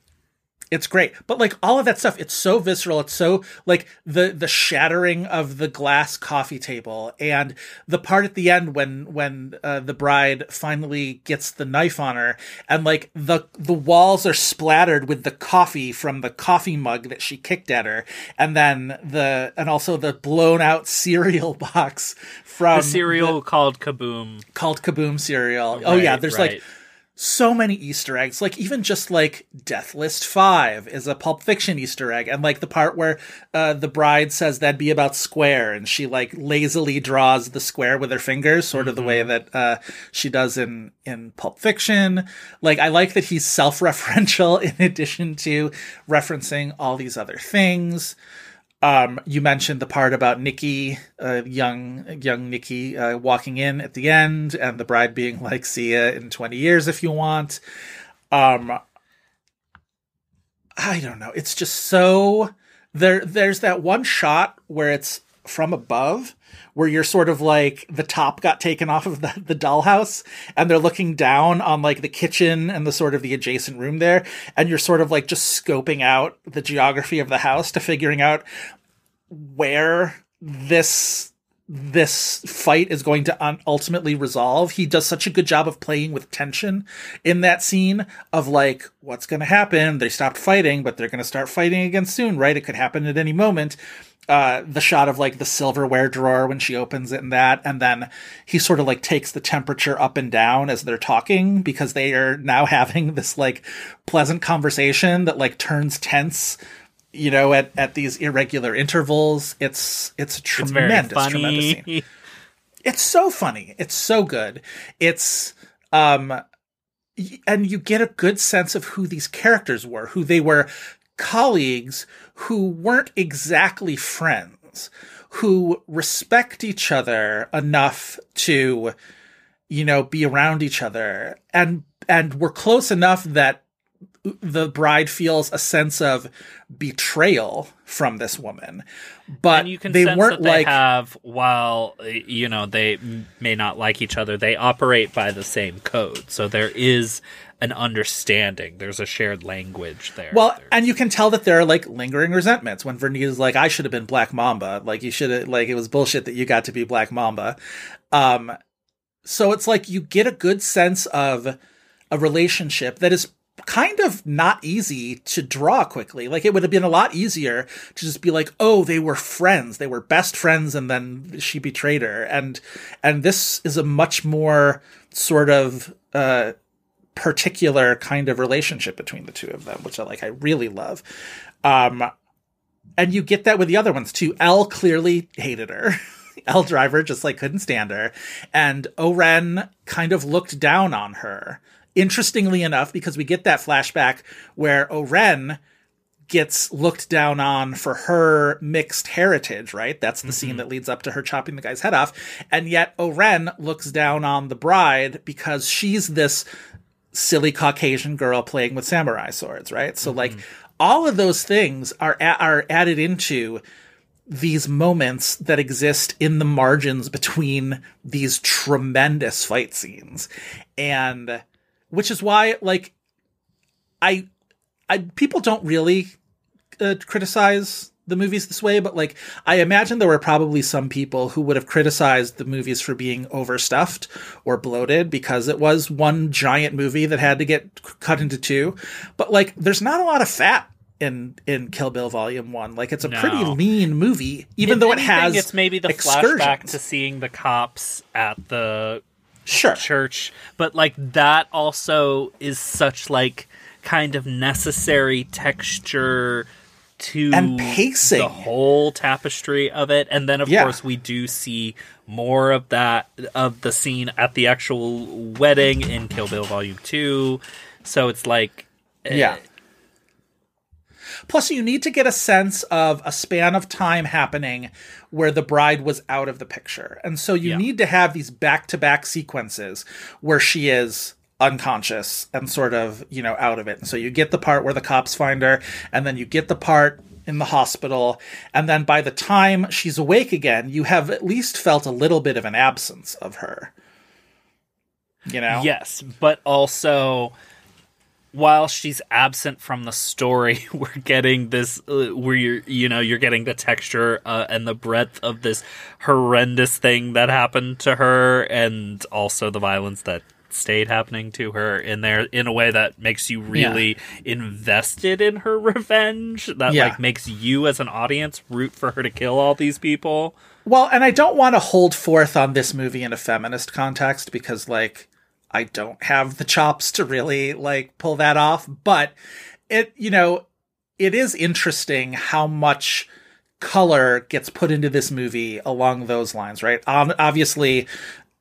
It's great but like all of that stuff it's so visceral it's so like the the shattering of the glass coffee table and the part at the end when when uh, the bride finally gets the knife on her and like the the walls are splattered with the coffee from the coffee mug that she kicked at her and then the and also the blown out (laughs) cereal box from The cereal called Kaboom. called kaboom cereal oh yeah there's right. like so many Easter eggs. Like even just like Death List Five is a Pulp Fiction Easter egg, and like the part where uh, the bride says that'd be about square, and she like lazily draws the square with her fingers, sort of the way that uh, she does in in Pulp Fiction. Like I like that he's self-referential (laughs) in addition to referencing all these other things. Um, you mentioned the part about Nikki, uh, young young Nikki, uh, walking in at the end, and the bride being like, "See ya in twenty years if you want." Um, I don't know. It's just so there. There's that one shot where it's from above, where you're sort of like the top got taken off of the, the dollhouse, and they're looking down on like the kitchen and the sort of the adjacent room there, and you're sort of like just scoping out the geography of the house to figuring out where this this fight is going to ultimately resolve. He does such a good job of playing with tension in that scene of like, what's going to happen? They stopped fighting, but they're going to start fighting again soon, right? It could happen at any moment. Uh, the shot of like the silverware drawer when she opens it and that, and then he sort of like takes the temperature up and down as they're talking because they are now (laughs) having this like pleasant conversation that like turns tense you know, at, at these irregular intervals. It's it's a It's very tremendous, tremendous scene. It's so funny. It's so good. It's um and you get a good sense of who these characters were, who they were colleagues who weren't exactly friends, who respect each other enough to you know be around each other and and were close enough that the bride feels a sense of betrayal from this woman but you can they sense weren't that they like have while you know they may not like each other they operate by the same code so there is an understanding there's a shared language there Well, There- and you can tell that there are like lingering resentments when Vernita's like, I should have been Black Mamba. Like you should have like it was bullshit that you got to be Black Mamba. Um so it's like you get a good sense of a relationship that is kind of not easy to draw quickly. Like it would have been a lot easier to just be like, "Oh, they were friends. They were best friends and then she betrayed her." And and this is a much more sort of uh particular kind of relationship between the two of them, which I like I really love. Um and you get that with the other ones too. Elle clearly hated her. (laughs) Elle driver just like couldn't stand her. And O-Ren kind of looked down on her. Interestingly enough, because we get that flashback where O-Ren gets looked down on for her mixed heritage, right? That's the scene mm-hmm. that leads up to her chopping the guy's head off. And yet O-Ren looks down on the bride because she's this silly Caucasian girl playing with samurai swords, right? So like mm-hmm. all of those things are are added into these moments that exist in the margins between these tremendous fight scenes. And which is why like I I people don't really uh, criticize the movies this way, but like I imagine there were probably some people who would have criticized the movies for being overstuffed or bloated because it was one giant movie that had to get cut into two. But like, there's not a lot of fat in in Kill Bill Volume One. Like, it's a pretty lean movie, even If though it anything, has it's maybe the excursions. flashback to seeing the cops at the sure. church but like that also is such like kind of necessary texture to And pacing. the whole tapestry of it and then of Yeah. course we do see more of that of the scene at the actual wedding in Kill Bill Volume 2 so it's like eh, Yeah. Plus, you need to get a sense of a span of time happening where the bride was out of the picture. And so you Yeah. need to have these back to back sequences where she is unconscious and sort of, you know, out of it. And so you get the part where the cops find her, and then you get the part in the hospital. And then by the time she's awake again, you have at least felt a little bit of an absence of her. You know? Yes, but also while she's absent from the story, (laughs) we're getting this uh, where you're you know you're getting the texture uh, and the breadth of this horrendous thing that happened to her, and also the violence that stayed happening to her in there in a way that makes you really invested in her revenge that Yeah. like makes you as an audience root for her to kill all these people Well, and I don't want to hold forth on this movie in a feminist context because, like, I don't have the chops to really, like, pull that off. But it, you know, it is interesting how much color gets put into this movie along those lines, right? Um, obviously,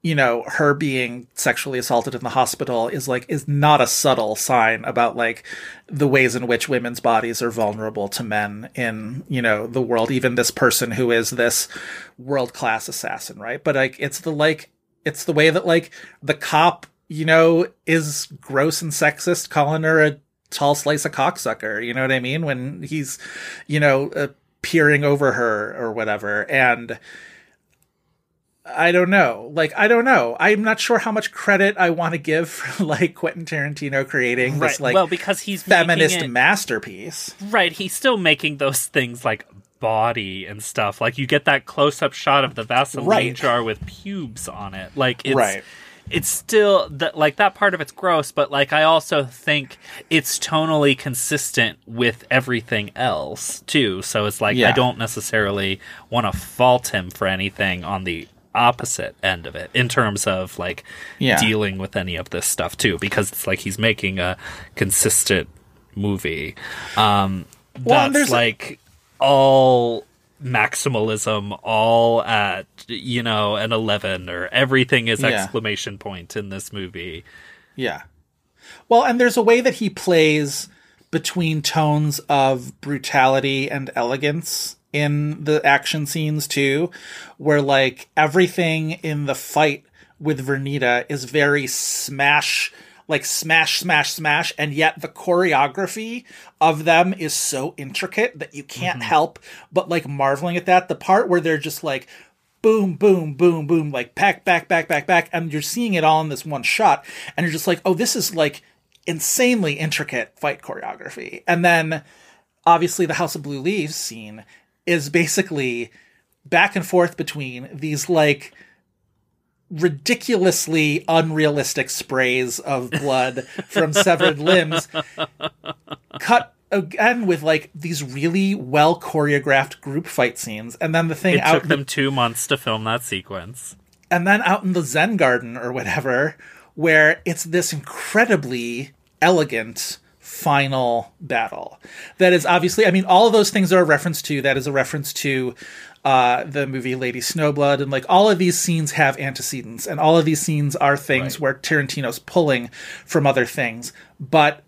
you know, her being sexually assaulted in the hospital is like is not a subtle sign about like the ways in which women's bodies are vulnerable to men in, you know, the world. Even this person who is this world class assassin, right? But like it's the like it's the way that like the cop, you know, is gross and sexist, calling her a tall slice of cocksucker. You know what I mean? When he's, you know, uh, peering over her or whatever. And I don't know. Like, I don't know. I'm not sure how much credit I want to give (laughs) for like Quentin Tarantino creating right this like well because he's feminist it- masterpiece. Right, he's still making those things like body and stuff. Like you get that close up shot of the Vaseline Right. jar with pubes on it. Like it's Right. It's still that like that part of it's gross, but like I also think it's tonally consistent with everything else too. So it's like I don't necessarily want to fault him for anything on the opposite end of it in terms of like Yeah. dealing with any of this stuff too because it's like he's making a consistent movie um Well, that's there's a- like all maximalism all at you know an 11 or everything is Yeah. exclamation point in this movie Yeah. Well, and there's a way that he plays between tones of brutality and elegance in the action scenes too, where like everything in the fight with Vernita is very smash like smash smash smash and yet the choreography of them is so intricate that you can't mm-hmm. help but like marveling at that the part where they're just like boom, boom, boom, boom, like back, back, back, back, back, and you're seeing it all in this one shot, and you're just like, oh, this is like insanely intricate fight choreography. And then obviously the House of Blue Leaves scene is basically back and forth between these like ridiculously unrealistic sprays of blood from severed (laughs) limbs cut again with like these really well choreographed group fight scenes and then the thing it out took them two months to film that sequence and then out in the Zen garden or whatever, where it's this incredibly elegant final battle. That is obviously, I mean, all of those things are a reference to, that is a reference to uh, the movie Lady Snowblood. And like all of these scenes have antecedents, and all of these scenes are things where Tarantino's pulling from other things. But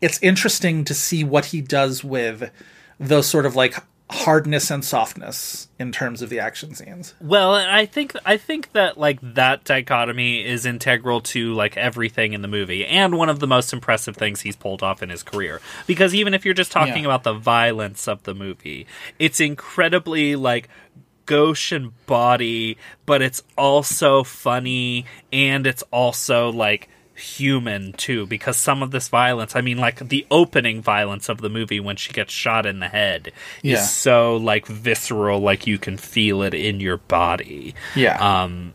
it's interesting to see what he does with those sort of like hardness and softness in terms of the action scenes. Well, I think I think that like that dichotomy is integral to like everything in the movie and one of the most impressive things he's pulled off in his career. Because even if you're just talking Yeah. about the violence of the movie, it's incredibly like gauche and body, but it's also funny and it's also like human too because some of this violence i mean like the opening violence of the movie when she gets shot in the head Yeah. is so like visceral like you can feel it in your body Yeah. um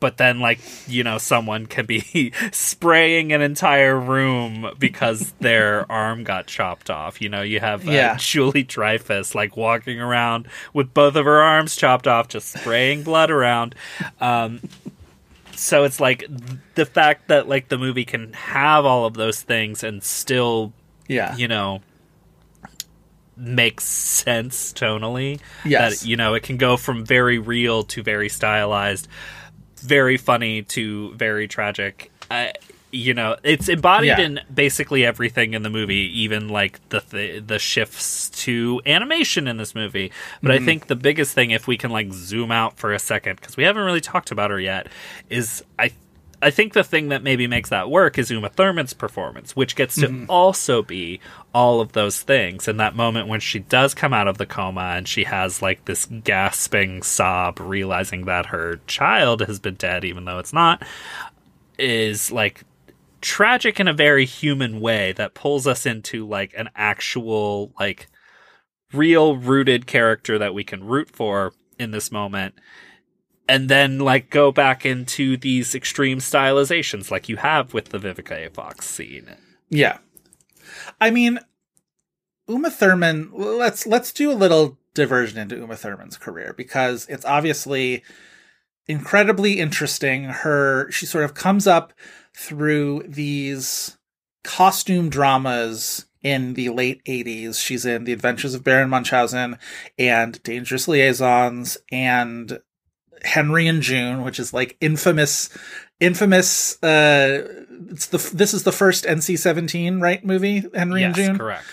but then like you know someone can be (laughs) spraying an entire room because (laughs) their arm got chopped off you know you have uh, Yeah. julie dreyfus like walking around with both of her arms chopped off just spraying blood around um so it's like the fact that like the movie can have all of those things and still yeah. you know makes sense tonally Yes. that you know it can go from very real to very stylized very funny to very tragic I, you know it's embodied Yeah. in basically everything in the movie even like the th- the shifts to animation in this movie but Mm-hmm. i think the biggest thing if we can like zoom out for a second because we haven't really talked about her yet is i I think the thing that maybe makes that work is Uma Thurman's performance, which gets to Mm-hmm. also be all of those things. And that moment when she does come out of the coma and she has like this gasping sob, realizing that her child has been dead, even though it's not, is like tragic in a very human way that pulls us into like an actual like real rooted character that we can root for in this moment and then like go back into these extreme stylizations like you have with the Vivica A. Fox scene. Yeah. I mean, Uma Thurman, let's let's do a little diversion into Uma Thurman's career because it's obviously incredibly interesting. Her she sort of comes up through these costume dramas in the late 80s. She's in The Adventures of Baron Munchausen and Dangerous Liaisons and Henry and June, which is like infamous infamous uh it's the this is the first NC-17 right movie Henry and June. correct.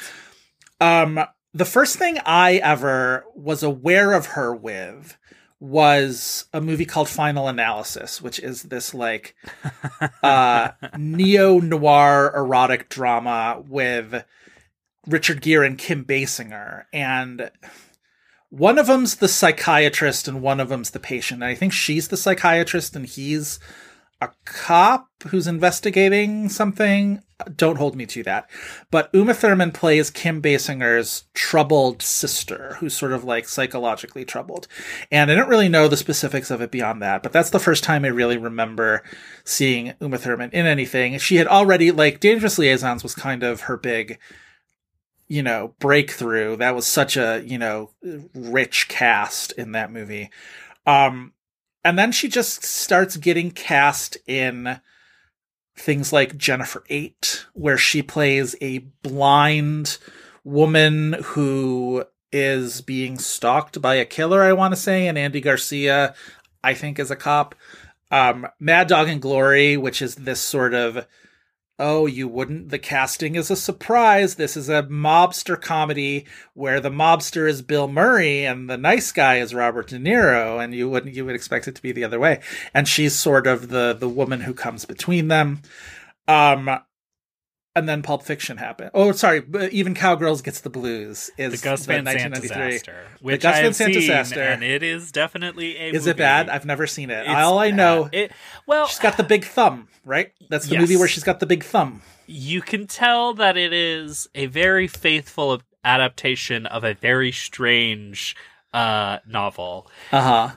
Um, the first thing I ever was aware of her with was a movie called Final Analysis, which is this like uh, (laughs) neo noir erotic drama with Richard Gere and Kim Basinger, and one of them's the psychiatrist and one of them's the patient. And I think she's the psychiatrist and he's a cop who's investigating something. Don't hold me to that. But Uma Thurman plays Kim Basinger's troubled sister, who's sort of like psychologically troubled. And I don't really know the specifics of it beyond that, but that's the first time I really remember seeing Uma Thurman in anything. She had already, like, Dangerous Liaisons was kind of her big, you know, breakthrough. That was such a, you know, rich cast in that movie. Um, and then she just starts getting cast in things like Jennifer 8, where she plays a blind woman who is being stalked by a killer, I want to say, and Andy Garcia, I think, is a cop. Um, Mad Dog and Glory, which is this sort of oh, you wouldn't. The casting is a surprise. This is a mobster comedy where the mobster is Bill Murray and the nice guy is Robert De Niro, and you wouldn't you would expect it to be the other way. And she's sort of the the woman who comes between them. Um, and then Pulp Fiction happened. Oh, sorry, but even Cowgirls gets the blues. Is The Gus Van Sant disaster, which Gus I Van have Sant seen, disaster. and it is definitely a. Is it bad? I've never seen it. It's All I bad. know, it. Well, she's got the big thumb, right? That's the Yes. movie where she's got the big thumb. you can tell that it is a very faithful adaptation of a very strange uh, novel. Uh huh.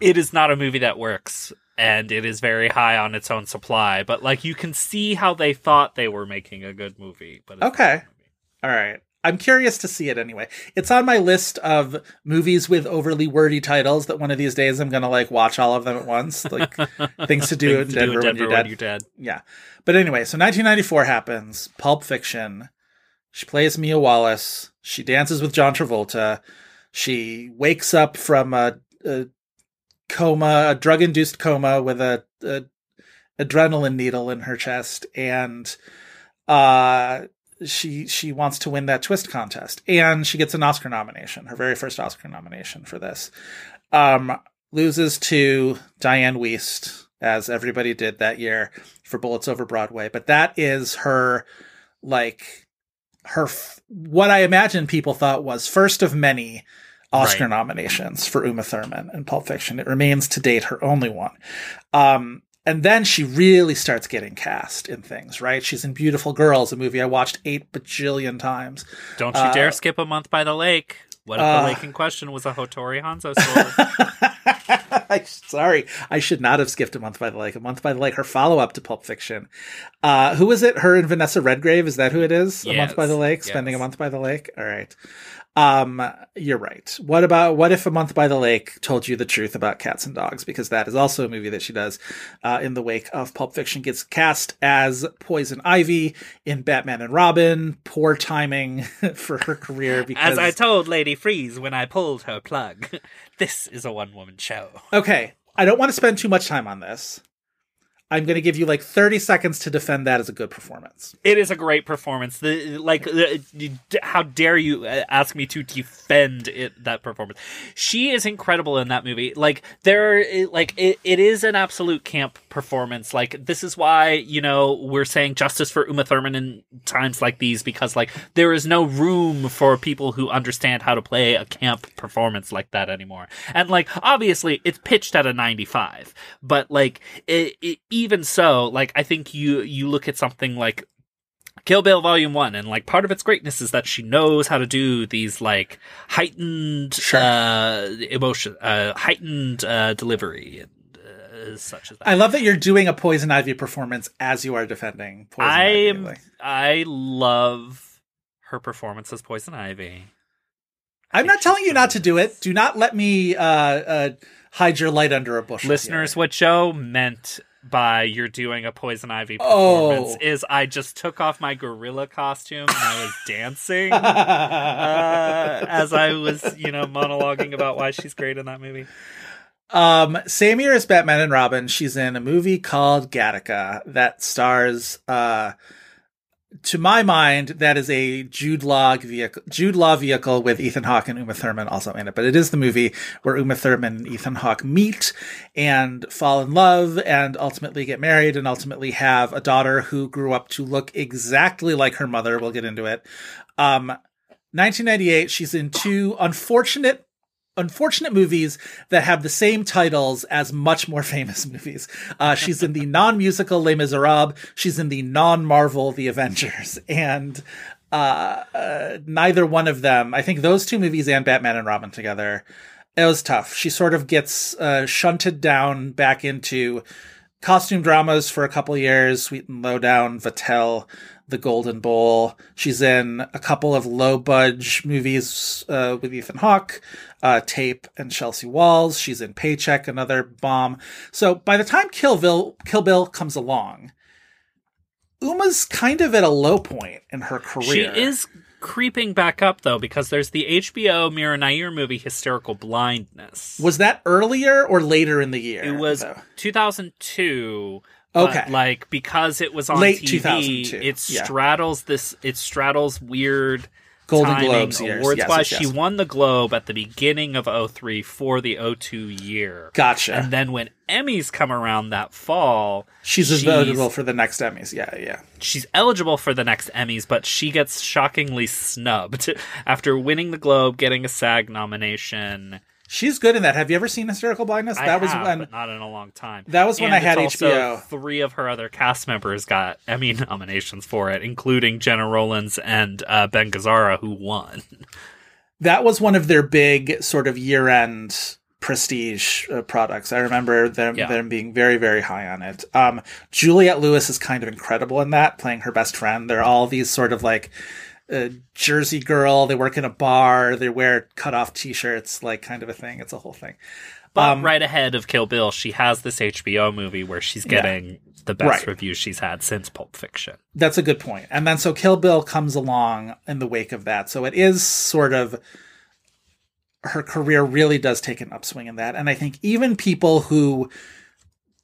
It is not a movie that works, and it is very high on its own supply. But like, you can see how they thought they were making a good movie. But it's Okay. All right. I'm curious to see it anyway. It's on my list of movies with overly wordy titles that one of these days I'm going to like watch all of them at once. Like (laughs) things to do in Things to Denver, when you're dead. dead. Yeah. But anyway, so 1994 happens. Pulp Fiction. She plays Mia Wallace. She dances with John Travolta. She wakes up from a, a coma, a drug induced coma with a, a adrenaline needle in her chest, and uh, she she wants to win that twist contest, and she gets an Oscar nomination, her very first Oscar nomination for this. Um, loses to Dianne Wiest, as everybody did that year for Bullets Over Broadway, but that is her like her what I imagine people thought was first of many Oscar Right. nominations for Uma Thurman in Pulp Fiction. It remains to date her only one. Um, and then she really starts getting cast in things, right? She's in Beautiful Girls, a movie I watched eight bajillion times. Don't you dare skip a month by the lake. What if uh, the lake in question was a Hattori Hanzo sword? (laughs) (laughs) I, sorry, I should not have skipped a month by the lake. A month by the lake, her follow up to Pulp Fiction. Uh, who is it? Her and Vanessa Redgrave. Is that who it is? a month by the Yes, lake, spending a month by the lake. All right. Um, you're right. What about what if a month by the lake told you the truth about cats and dogs? Because that is also a movie that she does uh, in the wake of Pulp Fiction. Gets cast as Poison Ivy in Batman and Robin. Poor timing (laughs) for her career. Because As I told Lady Freeze when I pulled her plug, (laughs) this is a one woman show. Okay, I don't want to spend too much time on this. I'm going to give you like 30 seconds to defend that as a good performance. It is a great performance. The like, the, how dare you uh, ask me to defend it that performance? She is incredible in that movie. Like there, like it, it is an absolute camp performance. Like this is why you know we're saying justice for Uma Thurman in times like these because like there is no room for people who understand how to play a camp performance like that anymore. And like obviously it's pitched at a 95, but like it, it even so, like I think you you look at something like Kill Bill Volume One, and like part of its greatness is that she knows how to do these like heightened Sure. uh, emotion, uh, heightened uh, delivery, and uh, such as that. I love that you're doing a Poison Ivy performance as you are defending Poison I am, Like, I love her performance as Poison Ivy. I'm not telling you not to do it. Do not let me uh, uh, hide your light under a bushel. Listeners, what Joe meant by you're doing a Poison Ivy Oh. performance is I just took off my gorilla costume and I was dancing uh, as I was, you know, monologuing about why she's great in that movie. Um, same year as Batman and Robin, she's in a movie called Gattaca that stars, uh, to my mind, that is a Jude Law vehicle, Jude Law vehicle with Ethan Hawke and Uma Thurman also in it. But it is the movie where Uma Thurman and Ethan Hawke meet and fall in love and ultimately get married and ultimately have a daughter who grew up to look exactly like her mother. We'll get into it. Um, 1998, she's in two unfortunate unfortunate movies that have the same titles as much more (laughs) famous movies. Uh, she's in the non-musical Les Miserables. She's in the non-Marvel The Avengers, (laughs) and uh, uh, neither one of them. I think those two movies and Batman and Robin together. It was tough. She sort of gets uh, shunted down back into costume dramas for a couple years. Sweet and Lowdown, Vatel, The Golden Bowl. She's in a couple of low budge movies uh, with Ethan Hawke, uh, Tape and Chelsea Walls. She's in Paycheck, another bomb. So by the time Kill Bill, Kill Bill comes along, Uma's kind of at a low point in her career. She is creeping back up though because there's the HBO Mira Nair movie Hysterical Blindness. Was that earlier or later in the year? it was though? 2002. Okay. like because it was on Late TV, 2002, it yeah. straddles this. It straddles weird Golden timing Globes years. awards Yes, wise. yes, She yes. won the Globe at the beginning of 03 for the 02 year. Gotcha. And then when Emmys come around that fall, she's, eligible for the next Emmys. Yeah, yeah. she's eligible for the next Emmys, but she gets shockingly snubbed (laughs) after winning the Globe, getting a SAG nomination. She's good in that. Have you ever seen Hysterical Blindness? I that was have, when not in a long time. That was when And I had also HBO. Three of her other cast members got Emmy nominations for it, including Gena Rowlands and uh, Ben Gazzara, who won. that was one of their big sort of year-end prestige uh, products. I remember them Yeah. them being very very high on it. Um, Juliette Lewis is kind of incredible in that, playing her best friend. They're all these sort of like uh, Jersey girl. They work in a bar. They wear cut off t-shirts, like kind of a thing. It's a whole thing. But Um, right ahead of Kill Bill, she has this HBO movie where she's getting the best Right. reviews she's had since Pulp Fiction. That's a good point. And then so Kill Bill comes along in the wake of that. So it is sort of her career really does take an upswing in that. And I think even people who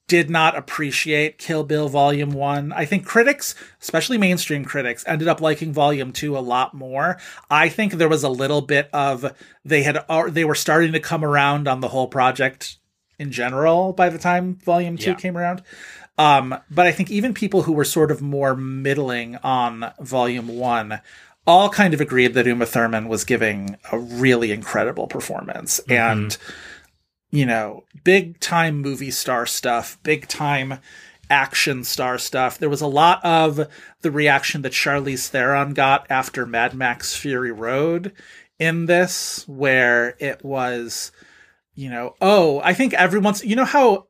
did not appreciate Kill Bill Volume 1, I think critics, especially mainstream critics, ended up liking Volume 2 a lot more. I think there was a little bit of they had or they were starting to come around on the whole project in general by the time Volume 2 Yeah. came around. Um, but I think even people who were sort of more middling on Volume One all kind of agreed that Uma Thurman was giving a really incredible performance. And, you know, big time movie star stuff, big time action star stuff. There was a lot of the reaction that Charlize Theron got after Mad Max Fury Road in this, where it was, you know, oh, I think everyone's, you know, how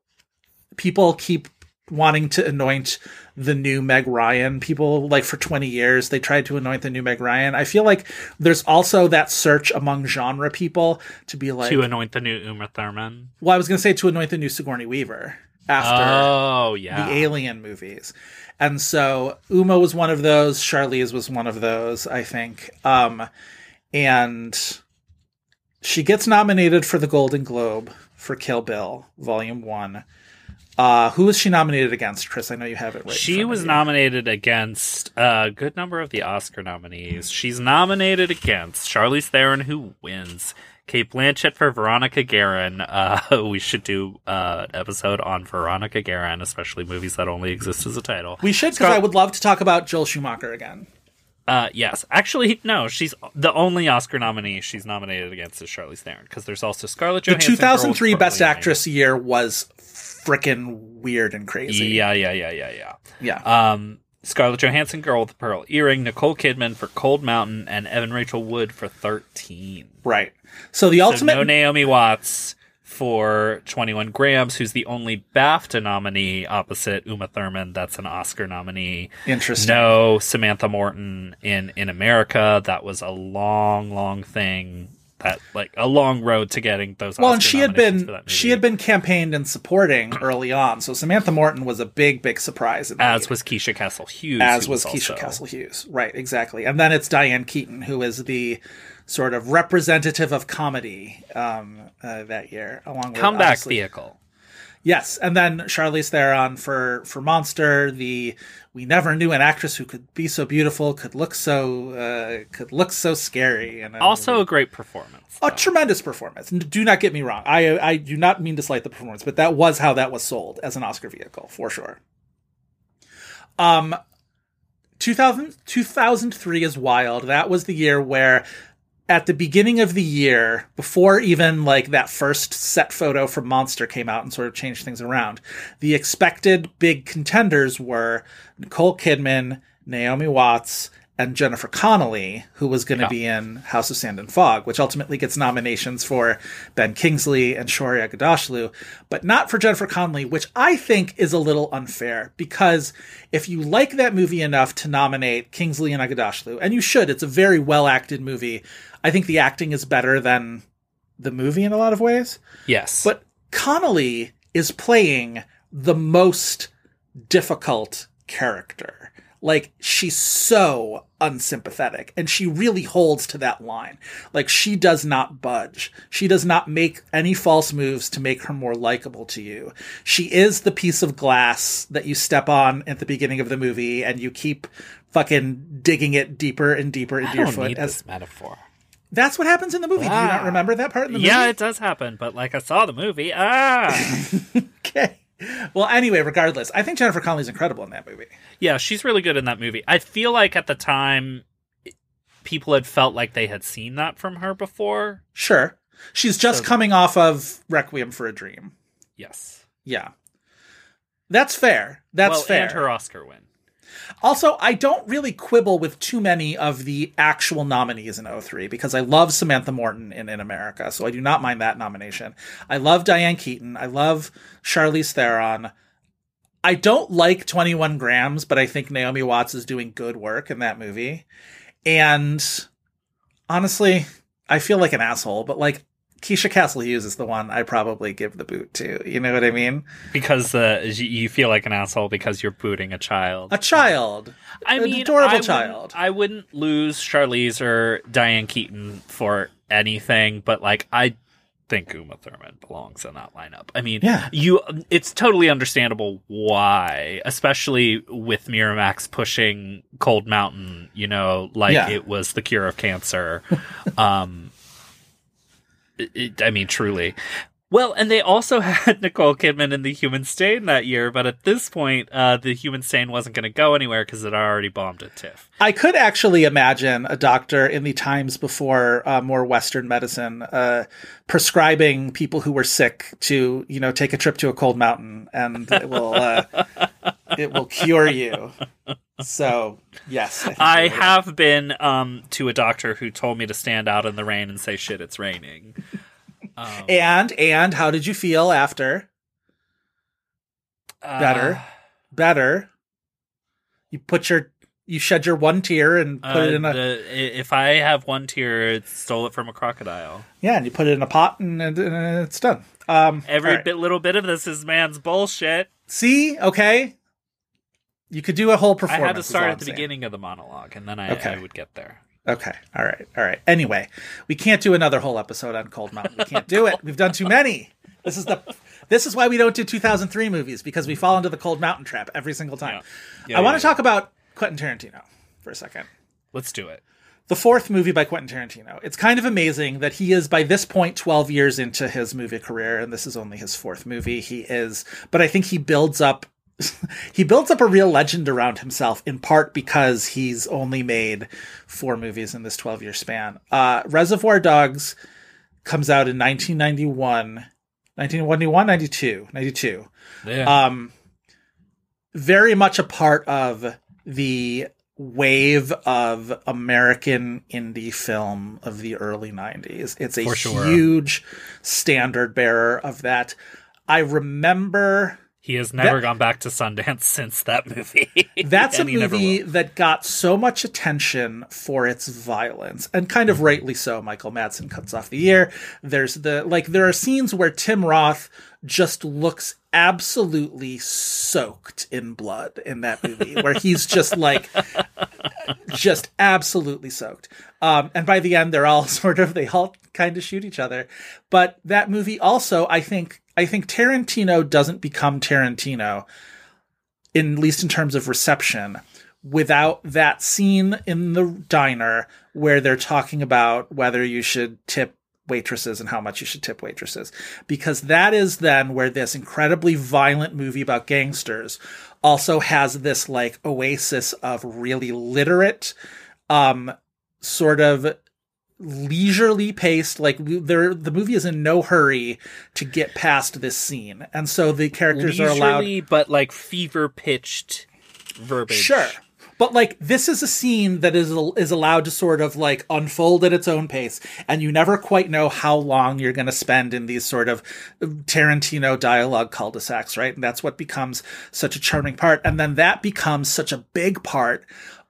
people keep wanting to anoint the new Meg Ryan. People like for 20 years they tried to anoint the new Meg Ryan. I feel like there's also that search among genre people to be like to anoint the new Uma Thurman. well, I was going to say to anoint the new Sigourney Weaver after Oh, yeah. the Alien movies. And so Uma was one of those, Charlize was one of those, I think. Um and she gets nominated for the Golden Globe for Kill Bill Volume 1. Uh, who was she nominated against, Chris? I know you have it right. She was nominated against a good number of the Oscar nominees. She's nominated against Charlize Theron, who wins. Cate Blanchett for Veronica Guerin. Uh, (laughs) we should do uh, an episode on Veronica Guerin, especially movies that only exist as a title. We should, because Scar- I would love to talk about Joel Schumacher again. Uh, yes, actually, no. She's the only Oscar nominee she's nominated against is Charlize Theron because there's also Scarlett The 2003 Best Actress year was freaking weird and crazy. Yeah, yeah, yeah, yeah, yeah. Yeah. Um, Scarlett Johansson, Girl with the Pearl Earring, Nicole Kidman for Cold Mountain, and Evan Rachel Wood for 13. right. So the So ultimate. no Naomi Watts for 21 Grams, who's the only BAFTA nominee opposite Uma Thurman. That's an Oscar nominee. Interesting. No Samantha Morton in In America. That was a long, long thing. That like a long road to getting those. well, Oscar and she had been she had been campaigned and supporting (clears throat) early on. So Samantha Morton was a big, big surprise. As was Keisha Castle Hughes. as was also- Keisha Castle Hughes. Right, exactly. And then it's Diane Keaton, who is the sort of representative of comedy um, uh, that year, along with comeback obviously- vehicle. Yes, and then Charlize Theron for for Monster. The we never knew an actress who could be so beautiful, could look so uh, could look so scary, and Also a great performance. a tremendous performance. Do not get me wrong. I I do not mean to slight the performance, but that was how that was sold as an Oscar vehicle for sure. Um, 2000, 2003 is wild. That was the year where at the beginning of the year, before even like that first set photo from Monster came out and sort of changed things around, the expected big contenders were Nicole Kidman, Naomi Watts, and Jennifer Connelly, who was going to Yeah. be in House of Sand and Fog, which ultimately gets nominations for Ben Kingsley and Shohreh Aghdashloo, but not for Jennifer Connelly, which I think is a little unfair because if you like that movie enough to nominate Kingsley and Aghdashloo, and you should, it's a very well acted movie. I think the acting is better than the movie in a lot of ways. Yes, But Connelly is playing the most difficult character. Like, she's so unsympathetic, and she really holds to that line. Like, she does not budge. She does not make any false moves to make her more likable to you. She is the piece of glass that you step on at the beginning of the movie, and you keep fucking digging it deeper and deeper into I your foot. need As, this metaphor. that's what happens in the movie. Do you not Ah. remember that part in the movie? Yeah, it does happen, but like I saw the movie. Ah, (laughs) Okay. Well, anyway, regardless, I think Jennifer Connelly's incredible in that movie. yeah, she's really good in that movie. I feel like at the time, people had felt like they had seen that from her before. Sure. She's just So- coming off of Requiem for a Dream. Yes, Yeah. That's fair. That's well, fair. and her Oscar win. Also, I don't really quibble with too many of the actual nominees in 03 because I love Samantha Morton in In America, so I do not mind that nomination. I love Diane Keaton. I love Charlize Theron. I don't like 21 Grams, but I think Naomi Watts is doing good work in that movie. And honestly, I feel like an asshole, but like Keisha Castle Hughes is the one I probably give the boot to. You know what I mean? Because uh, you feel like an asshole because you're booting a child. A child. I an mean, adorable I child. I wouldn't lose Charlize or Diane Keaton for anything, but like I think Uma Thurman belongs in that lineup. I mean, Yeah. you it's totally understandable why, especially with Miramax pushing Cold Mountain, you know, like Yeah. it was the cure of cancer. (laughs) um it- I mean, truly. Well, and they also (laughs) had Nicole Kidman in The Human Stain that year, but at this point, uh, The Human Stain wasn't going to go anywhere because it already bombed at TIFF. I could actually imagine a doctor in the times before uh, more Western medicine uh, prescribing people who were sick to, you know, take a trip to a cold mountain and it will uh, it will cure you. So yes, I right. have been um, to a doctor who told me to stand out in the rain and say, shit, it's raining. Um, And and how did you feel after? Better, uh, better. You put your you shed your one tear and put uh, it in a the, if I have one tear, it stole it from a crocodile. yeah, and you put it in a pot and, and, it's done. Um, Every right. bit, little bit of this is man's bullshit. See, okay. You could do a whole performance. I had to start at the beginning of the monologue, and then I, Okay. I would get there. Okay. All right. All right. Anyway, we can't do another whole episode on Cold Mountain. We can't do it. (laughs) We've done too many. This is the this is why we don't do 2003 movies because we fall into the cold mountain trap every single time. Yeah, I want yeah, to talk about Quentin Tarantino for a second. Let's do it. The fourth movie by Quentin Tarantino. It's kind of amazing that he is by this point 12 years into his movie career and this is only his fourth movie. He is but I think he builds up (laughs) he builds up a real legend around himself in part because he's only made four movies in this 12 year span. Uh, Reservoir Dogs comes out in 1991, 1991, 92, 92. Yeah. Um, very much a part of the wave of American indie film of the early 90s. It's a sure. huge standard bearer of that. I remember he has never that- gone back to Sundance (laughs) since that movie. That's a And he never movie that got so much attention for its violence, and kind Mm-hmm. of rightly so. Michael Madsen cuts off the ear. There's the like, there are scenes where Tim Roth just looks absolutely soaked in blood in that movie, where he's just like, (laughs) just absolutely soaked. Um, and by the end, they're all (laughs) sort of they all kind of shoot each other. But that movie also, I think, I think Tarantino doesn't become Tarantino in at least in terms of reception without that scene in the diner where they're talking about whether you should tip waitresses and how much you should tip waitresses. Because that is then where this incredibly violent movie about gangsters also has this like oasis of really literate um sort of leisurely paced like there the movie is in no hurry to get past this scene and so the characters are allowed but like fever pitched verbiage. Sure. But like this is a scene that is is allowed to sort of like unfold at its own pace and you never quite know how long you're going to spend in these sort of Tarantino dialogue cul-de-sacs, right? And that's what becomes such a charming part and then that becomes such a big part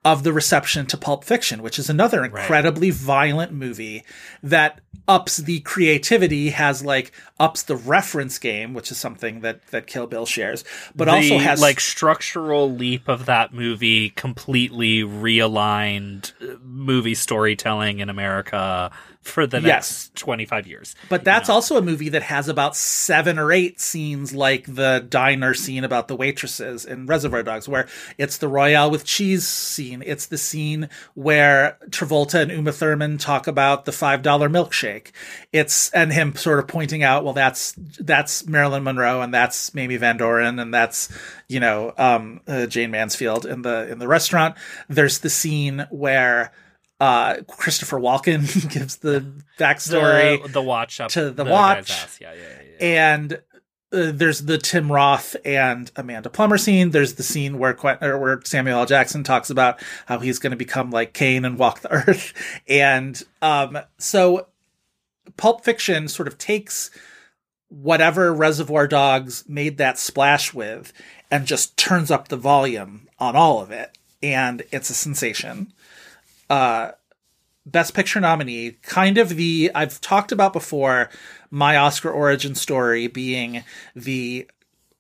of the reception to Pulp Fiction, which is another incredibly violent movie that ups the creativity, has like ups the reference game, which is something that that Kill Bill shares, but the, also has like structural leap of that movie completely realigned uh, movie storytelling in America for the Yes. next 25 years. But that's also a movie that has about seven or eight scenes like the diner scene about the waitresses in Reservoir Dogs, where it's the Royale with cheese scene. It's the scene where Travolta and Uma Thurman talk about the five dollar milkshake. It's and him sort of pointing out, well, that's that's Marilyn Monroe and that's Mamie Van Doren and that's you know um, uh, Jayne Mansfield in the in the restaurant. There's the scene where. Uh, Christopher Walken (laughs) gives the backstory The, the watch up to the guy's watch. Yeah, yeah, yeah, and uh, there's the Tim Roth and Amanda Plummer scene. There's the scene where or where Samuel L. Jackson talks about how he's going to become like Cain and walk the (laughs) earth. And um, so Pulp Fiction sort of takes whatever Reservoir Dogs made that splash with and just turns up the volume on all of it. And it's a sensation. Uh, Best Picture nominee, kind of the I've talked about before my Oscar origin story being the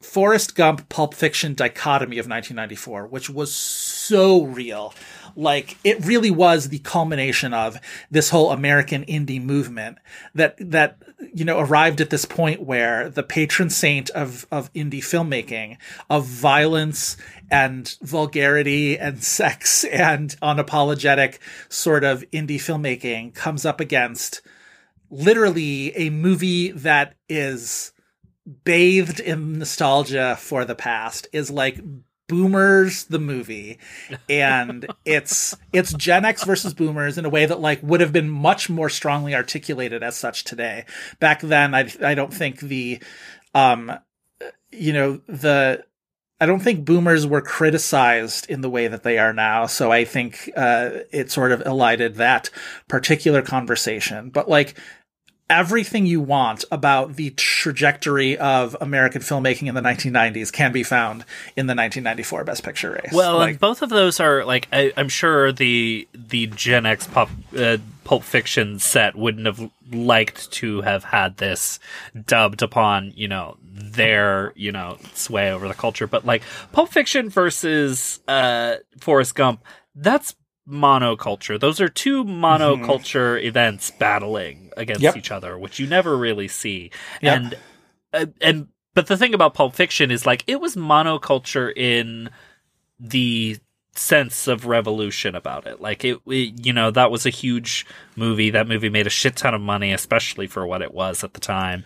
Forrest Gump Pulp Fiction dichotomy of 1994, which was so real. Like it really was the culmination of this whole American indie movement that that you know arrived at this point where the patron saint of of indie filmmaking of violence and vulgarity and (laughs) sex and unapologetic sort of indie filmmaking comes up against literally a movie that is bathed in nostalgia for the past is like boomers the movie (laughs) and it's it's gen x versus boomers in a way that like would have been much more strongly articulated as such today back then i i don't think the um you know the I don't think boomers were criticized in the way that they are now. So I think uh, it sort of elided that particular conversation. But like everything you want about the trajectory of American filmmaking in the 1990s can be found in the 1994 Best Picture race. Well, like, and both of those are like I, I'm sure the the Gen X pop uh, Pulp Fiction set wouldn't have liked to have had this dubbed upon you know their you know sway over the culture, but like Pulp Fiction versus uh, Forrest Gump, that's monoculture. Those are two monoculture events battling against Yep. each other, which you never really see. Yep. And uh, and but the thing about Pulp Fiction is like it was monoculture in the sense of revolution about it. Like it, it, you know, that was a huge movie. That movie made a shit ton of money, especially for what it was at the time.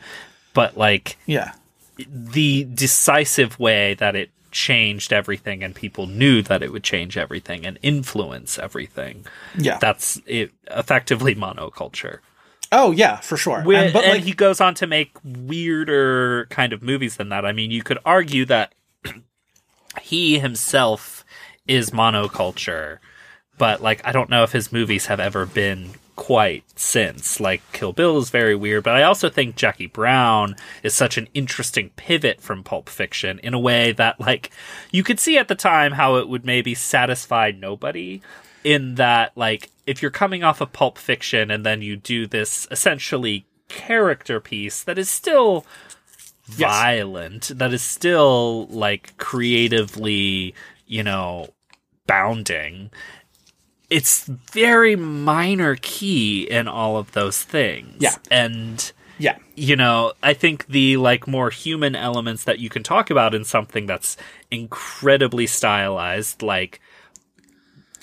But like Yeah. the decisive way that it changed everything and people knew that it would change everything and influence everything. Yeah. That's it effectively monoculture. oh yeah, for sure. Wi- and, And, but like he goes on to make weirder kind of movies than that. I mean, you could argue that (clears throat) he himself is monoculture, but like I don't know if his movies have ever been quite since. Like Kill Bill is very weird, but I also think Jackie Brown is such an interesting pivot from Pulp Fiction in a way that like you could see at the time how it would maybe satisfy nobody in that like if you're coming off of Pulp Fiction and then you do this essentially character piece that is still violent that is still like creatively you know bounding it's very minor key in all of those things Yeah. and yeah. you know i think the like more human elements that you can talk about in something that's incredibly stylized like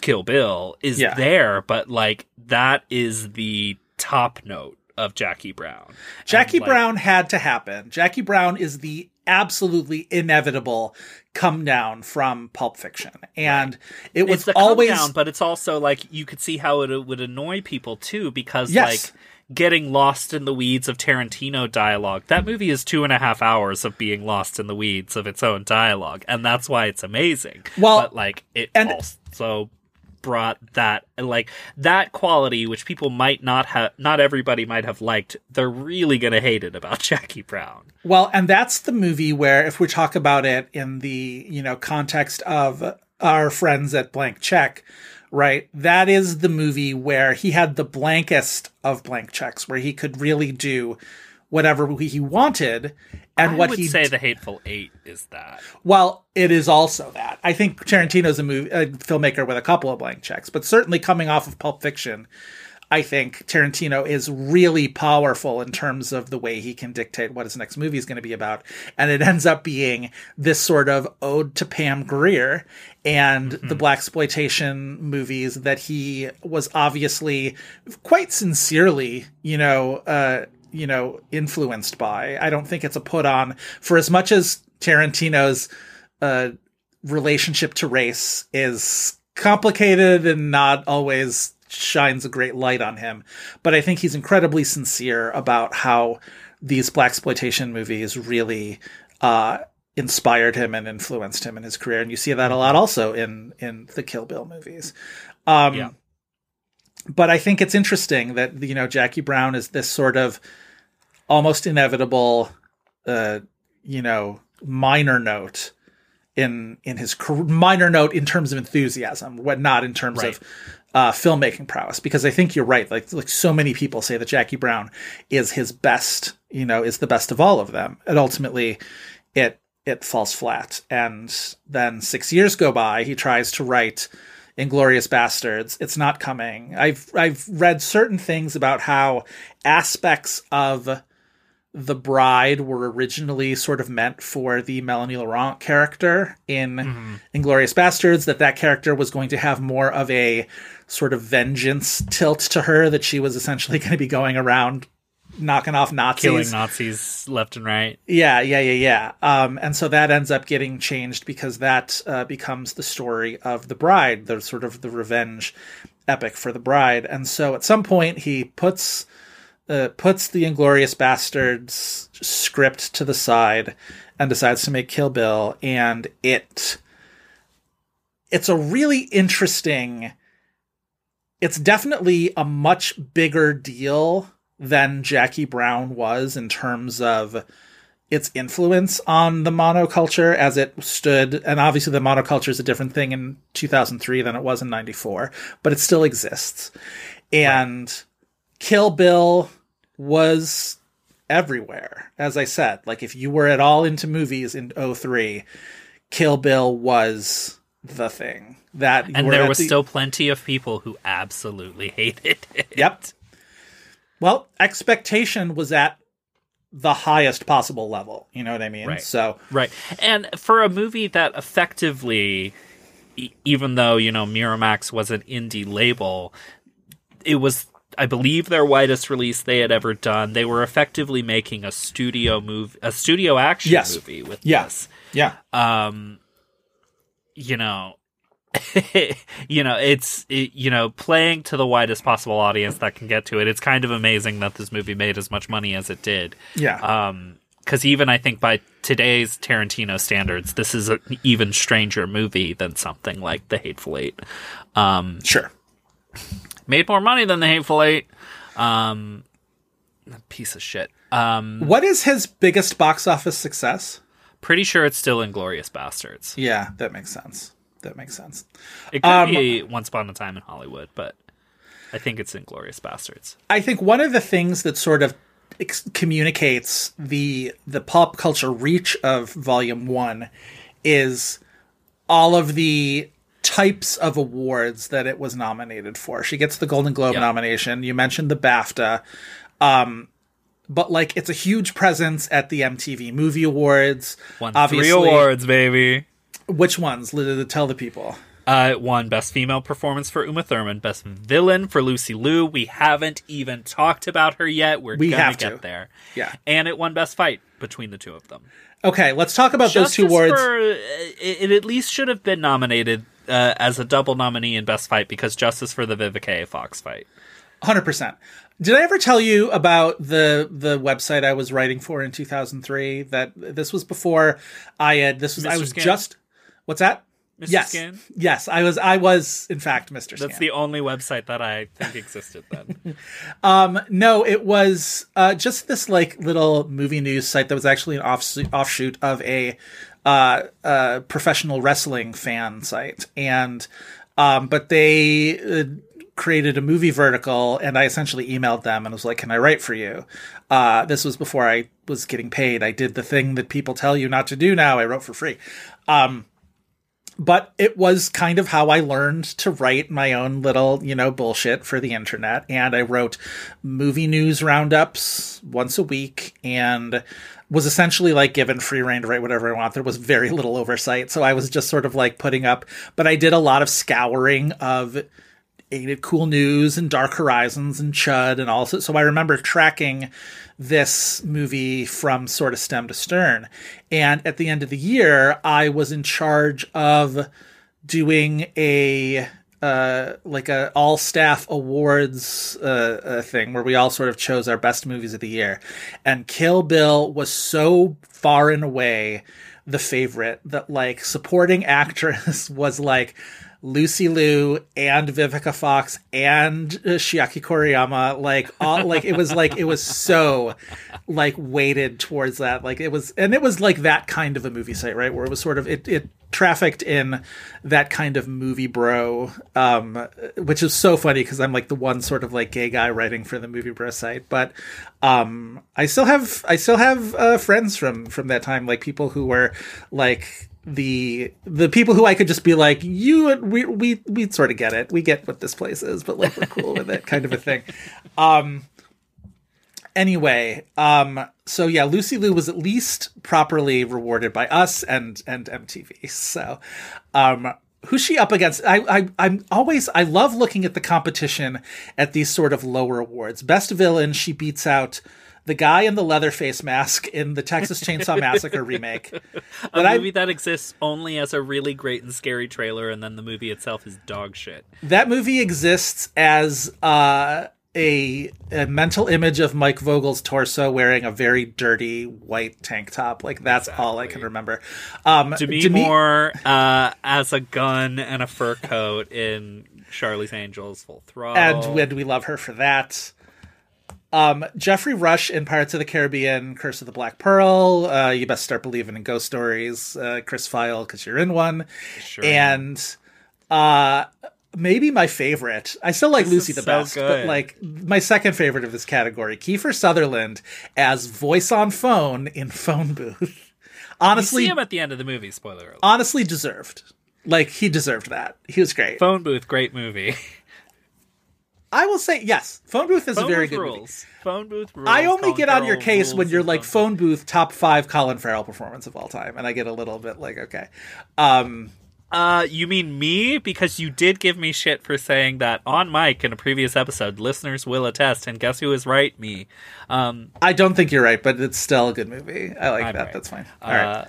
kill bill is Yeah. there but like that is the top note of jackie brown Jackie And, like, Brown had to happen. Jackie Brown is the absolutely inevitable come down from Pulp Fiction. And it was it's the always come down, but it's also like you could see how it uh, would annoy people too, because Yes. like getting lost in the weeds of Tarantino dialogue. That movie is two and a half hours of being lost in the weeds of its own dialogue, and that's why it's amazing. Well, but like it and- also brought that like that quality which people might not have not everybody might have liked they're really gonna hate it about (laughs) jackie brown Well, and that's the movie where, if we talk about it in the you know context of our friends at Blank Check, right? That is the movie where he had the blankest of blank checks, where he could really do whatever he wanted, and i what would he say the hateful eight is that Well, it is also that. I think Tarantino's a movie a filmmaker with a couple of blank checks, but certainly coming off of Pulp Fiction, I think Tarantino is really powerful in terms of the way he can dictate what his next movie is going to be about. And it ends up being this sort of ode to Pam Grier and the blaxploitation movies that he was obviously quite sincerely, you know, uh, you know, influenced by. I don't think it's a put on for as much as Tarantino's uh, relationship to race is complicated and not always shines a great light on him. But I think he's incredibly sincere about how these blaxploitation movies really uh, inspired him and influenced him in his career, and you see that a lot also in in the Kill Bill movies. Um, Yeah. But I think it's interesting that you know Jackie Brown is this sort of almost inevitable, uh, you know, minor note in in his car- minor note in terms of enthusiasm, what not in terms Right. of uh, filmmaking prowess. Because I think you're right. Like like so many people say that Jackie Brown is his best, you know, is the best of all of them, and ultimately, it it falls flat. And then six years go by. He tries to write Inglourious Basterds. It's not coming. I've I've read certain things about how aspects of the bride were originally sort of meant for the Melanie Laurent character in mm-hmm. Inglourious Basterds, that that character was going to have more of a sort of vengeance tilt to her, that she was essentially (laughs) going to be going around knocking off Nazis. killing nazis left and right Yeah, yeah, yeah, yeah. Um, and so that ends up getting changed because that uh, becomes the story of the bride, the sort of the revenge epic for the bride. And so at some point he puts uh, puts the Inglourious Basterds script to the side and decides to make Kill Bill, and it it's a really interesting. It's definitely a much bigger deal than Jackie Brown was in terms of its influence on the monoculture as it stood. And obviously, the monoculture is a different thing in 2003 than it was in 94, but it still exists. And Kill Bill was everywhere. As I said, like if you were at all into movies in 03, Kill Bill was the thing. That and there was the- still plenty of people who absolutely (laughs) hated it Yep. Well, expectation was at the highest possible level. You know what I mean? Right. So Right. And for a movie that effectively, e- even though, you know, Miramax was an indie label, it was, I believe, their widest release they had ever done. They were effectively making a studio move, a studio action Yes. movie with Yes. this. yeah, Um, you know, (laughs) you know, it's, it, you know, playing to the widest possible audience that can get to it. It's kind of amazing that this movie made as much money as it did yeah. um because even i think by today's tarantino standards this is an even stranger movie than something like the hateful eight um sure. made more money than the hateful eight um piece of shit um What is his biggest box office success? pretty sure it's still inglourious basterds Yeah, that makes sense. That makes sense. it could Um, be once upon a time in hollywood but i think it's inglourious basterds I think one of the things that sort of ex- communicates the the pop culture reach of Volume One is all of the types of awards that it was nominated for. She gets the Golden Globe Yeah. nomination. You mentioned the BAFTA. Um, but like it's a huge presence at the MTV Movie Awards. won Obviously, three awards baby Which ones? Tell the people. Uh, it won Best Female Performance for Uma Thurman, Best Villain for Lucy Liu. We haven't even talked about her yet. We're We gonna have get to. there. Yeah. And it won Best Fight between the two of them. Okay, let's talk about those two Justice awards. For, uh, it, at least should have been nominated uh, as a double nominee in Best Fight because Justice for the Vivica A. Fox fight. Hundred percent. Did I ever tell you about the the website I was writing for in two thousand three? That this was before I had. This was I was Scan? just. What's that? Mr. Yes, Scan? yes. I was. I was in fact Mr. That's Scan. the only website that I think existed then. (laughs) No, it was uh, just this like little movie news site that was actually an offshoot, offshoot of a uh, uh, professional wrestling fan site, and um, but they uh, created a movie vertical, and I essentially emailed them and was like, "Can I write for you?" Uh, this was before I was getting paid. I did the thing that people tell you not to do. Now I wrote for free. Um, but it was kind of how I learned to write my own little, you know, bullshit for the internet. And I wrote movie news roundups once a week and was essentially like given free reign to write whatever I want. There was very little oversight. So I was just sort of like putting up, but I did a lot of scouring of It Cool News and Dark Horizons and Chud and all. So, so I remember tracking this movie from sort of stem to stern. And at the end of the year, I was in charge of doing a uh like a all staff awards uh, uh thing where we all sort of chose our best movies of the year and kill bill was so far and away the favorite that like supporting actress (laughs) was like Lucy Liu and Vivica Fox and uh, Chiaki Kuriyama like all like it was like it was so like weighted towards that. Like it was and it was like that kind of a movie site right? Where it was sort of it it trafficked in that kind of movie bro um which is so funny because i'm like the one sort of like gay guy writing for the movie bro site. But um i still have i still have uh friends from from that time like people who were like the the people who I could just be like you we we we sort of get it. We get what this place is but like we're cool with it kind of a thing. Um anyway um so yeah Lucy Liu was at least properly rewarded by us and and MTV so um who's she up against? I, I i'm always i love looking at the competition at these sort of lower awards. Best villain she beats out the guy in the leather face mask in the Texas Chainsaw Massacre remake. (laughs) A I movie that exists only as a really great and scary trailer, and then the movie itself is dog shit. that movie exists as uh, a, a mental image of Mike Vogel's torso wearing a very dirty white tank top. Like that's all I can remember. Um, Demi, Demi- Moore uh, as a gun and a fur coat in Charlie's Angels Full Throttle. and when we love her for that. Um, Geoffrey Rush in Pirates of the Caribbean, Curse of the Black Pearl. Uh, you best start believing in ghost stories. Uh, Chris Feil, because you're in one. Sure. And uh, maybe my favorite. I still like This Lucy the so best, but like my second favorite of this category, Kiefer Sutherland as voice on phone in Phone Booth. (laughs) you Honestly, see him at the end of the movie. Spoiler alert. honestly deserved. Like he deserved that. He was great. Phone booth, great movie. (laughs) I will say yes. Phone booth is Phone a very good rules. movie. Phone booth rules. I only Colin get on your case when you're like phone booth top five Colin Farrell performance of all time, and I get a little bit like okay. Um, Uh, you mean me? Because you did give me shit for saying that on mic in a previous episode. Listeners will attest, and guess who is right? Me. Um, I don't think you're right, but it's still a good movie. I like I'm that. right. That's fine. All uh, right.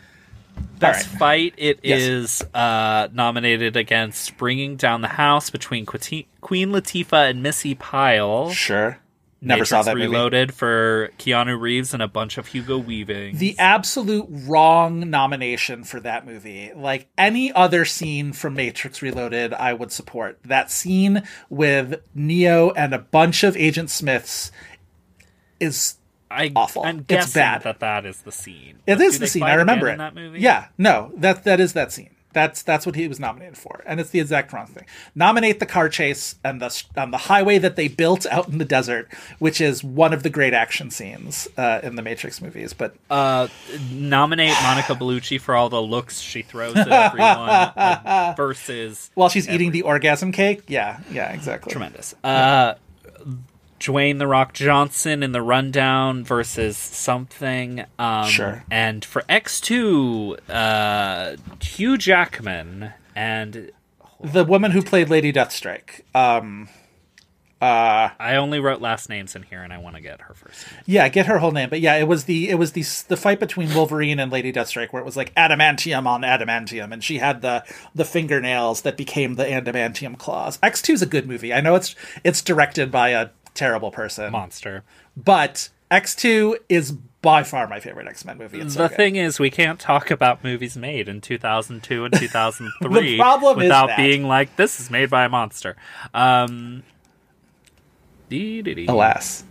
Best right. fight. It Yes. is uh, nominated against Bringing Down the House between Queen Latifah and Missy Pyle. Sure. Never saw Matrix that movie. Reloaded for Keanu Reeves and a bunch of Hugo Weaving. The absolute wrong nomination for that movie. Like any other scene from Matrix Reloaded, I would support. That scene with Neo and a bunch of Agent Smiths is I, awful. I'm It's guessing bad. that that is the scene. It But is the scene. I remember it. that movie. Yeah, no, that that is that scene. That's that's what he was nominated for, and it's the exact wrong thing. Nominate the car chase and the on the highway that they built out in the desert, which is one of the great action scenes uh, in the Matrix movies. But Uh, nominate Monica Bellucci for all the looks she throws at (laughs) everyone versus while she's eating the orgasm cake, yeah, yeah, exactly. tremendous. Uh, Dwayne the Rock Johnson in the rundown versus something. Um, Sure. And for X two, uh, Hugh Jackman and The woman who played Lady Deathstrike. Um, I only wrote last names in here, and I want to get her first. Name. yeah, get her whole name. But yeah, it was the it was the the fight between Wolverine and Lady Deathstrike where it was like adamantium on adamantium, and she had the the fingernails that became the adamantium claws. X 2 is a good movie. I know it's it's directed by a terrible person, Monster. but X two is by far my favorite X Men movie. It's the good. thing is, we can't talk about movies made in 2002 and (laughs) 2003 The problem without being like, this is made by a monster. Um, dee-dee-dee. alas.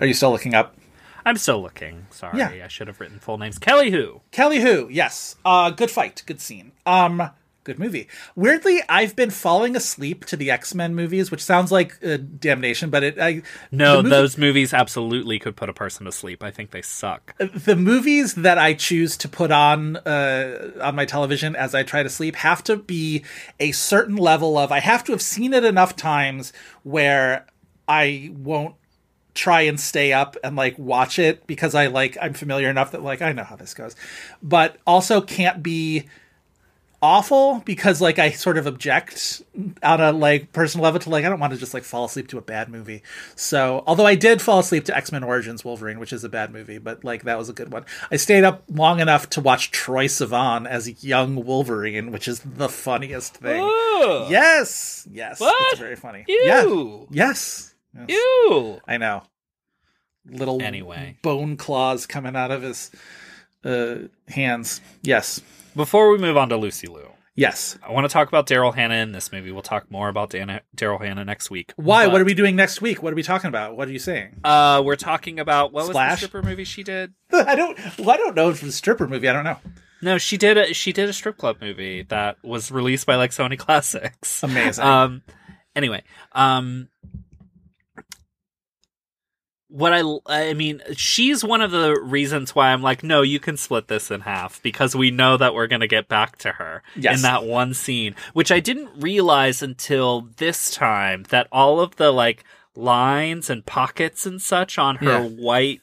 Are you still looking up? I'm still looking. Sorry, Yeah. I should have written full names. Kelly Hu. Kelly Hu, yes. Uh good fight, good scene. Um good movie. Weirdly, I've been falling asleep to the X-Men movies, which sounds like uh, damnation, but it I No, movie- those movies absolutely could put a person to sleep. I think they suck. the movies that I choose to put on uh, on my television as I try to sleep have to be a certain level of I have to have seen it enough times where I won't try and stay up and like watch it because I like I'm familiar enough that like I know how this goes. But also can't be awful because like I sort of object on a like personal level to like I don't want to just like fall asleep to a bad movie. So although I did fall asleep to X Men Origins Wolverine, which is a bad movie, but like that was a good one. I stayed up long enough to watch Troye Sivan as young Wolverine, which is the funniest thing. Yes, yes, What? it's very funny. Ew. Yeah, yes, Yes. Ew. I know. Little Anyway. bone claws coming out of his uh, hands. Yes, Before we move on to Lucy Liu, yes. I want to talk about Daryl Hannah in this movie. We'll talk more about Dan- Daryl Hannah next week. Why? But, what are we doing next week? What are we talking about? What are you saying? Uh, we're talking about what was the stripper movie she did? (laughs) I don't. Well, I don't know if it's a stripper movie. I don't know. No, she did. A, she did a strip club movie that was released by like Sony Classics. Amazing. Um. Anyway, um. What I I mean, she's one of the reasons why I'm like, no, you can split this in half because we know that we're gonna get back to her Yes. in that one scene, which I didn't realize until this time that all of the like lines and pockets and such on her Yeah. white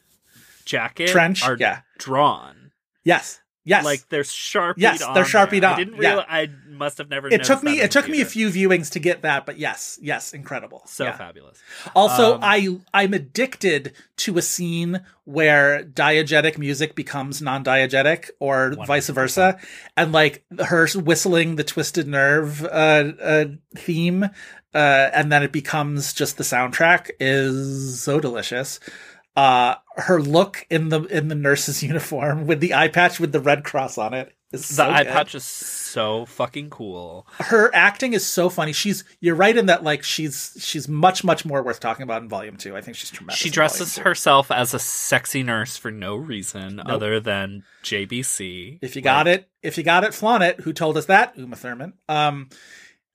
jacket Trench? are Yeah. drawn. yes. Yes. Like they're sharpied. Yes, on they're on, I didn't yeah. realize. I must have never. it took me. It took me a few viewings to get that, but yes, yes, incredible. So Yeah. fabulous. Also, Um, I I'm addicted to a scene where diegetic music becomes non-diegetic, or vice versa, and like her whistling the twisted nerve uh, uh, theme, uh, and then it becomes just the soundtrack is so delicious. Uh, her look in the in the nurse's (laughs) uniform with the eye patch with the red cross on it is The so eye good. patch is so fucking cool. her acting is so funny. She's you're right in that like she's she's much much more worth talking about in volume two. I think she's tremendous. She dresses herself as a sexy nurse for no reason other than JBC. If you got it, if you got it, flaunt it. Who told us that? Uma Thurman. Um,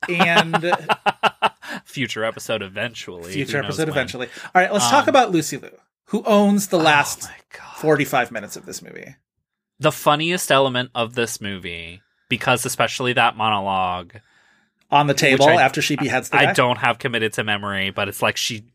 and (laughs) Future episode eventually. future episode when. eventually. All right, let's talk Um, about Lucy Liu, who owns the oh last Oh 45 minutes of this movie. The funniest element of this movie, because especially that monologue, on the table I- after she beheads the guy. I don't have committed to memory, but it's like she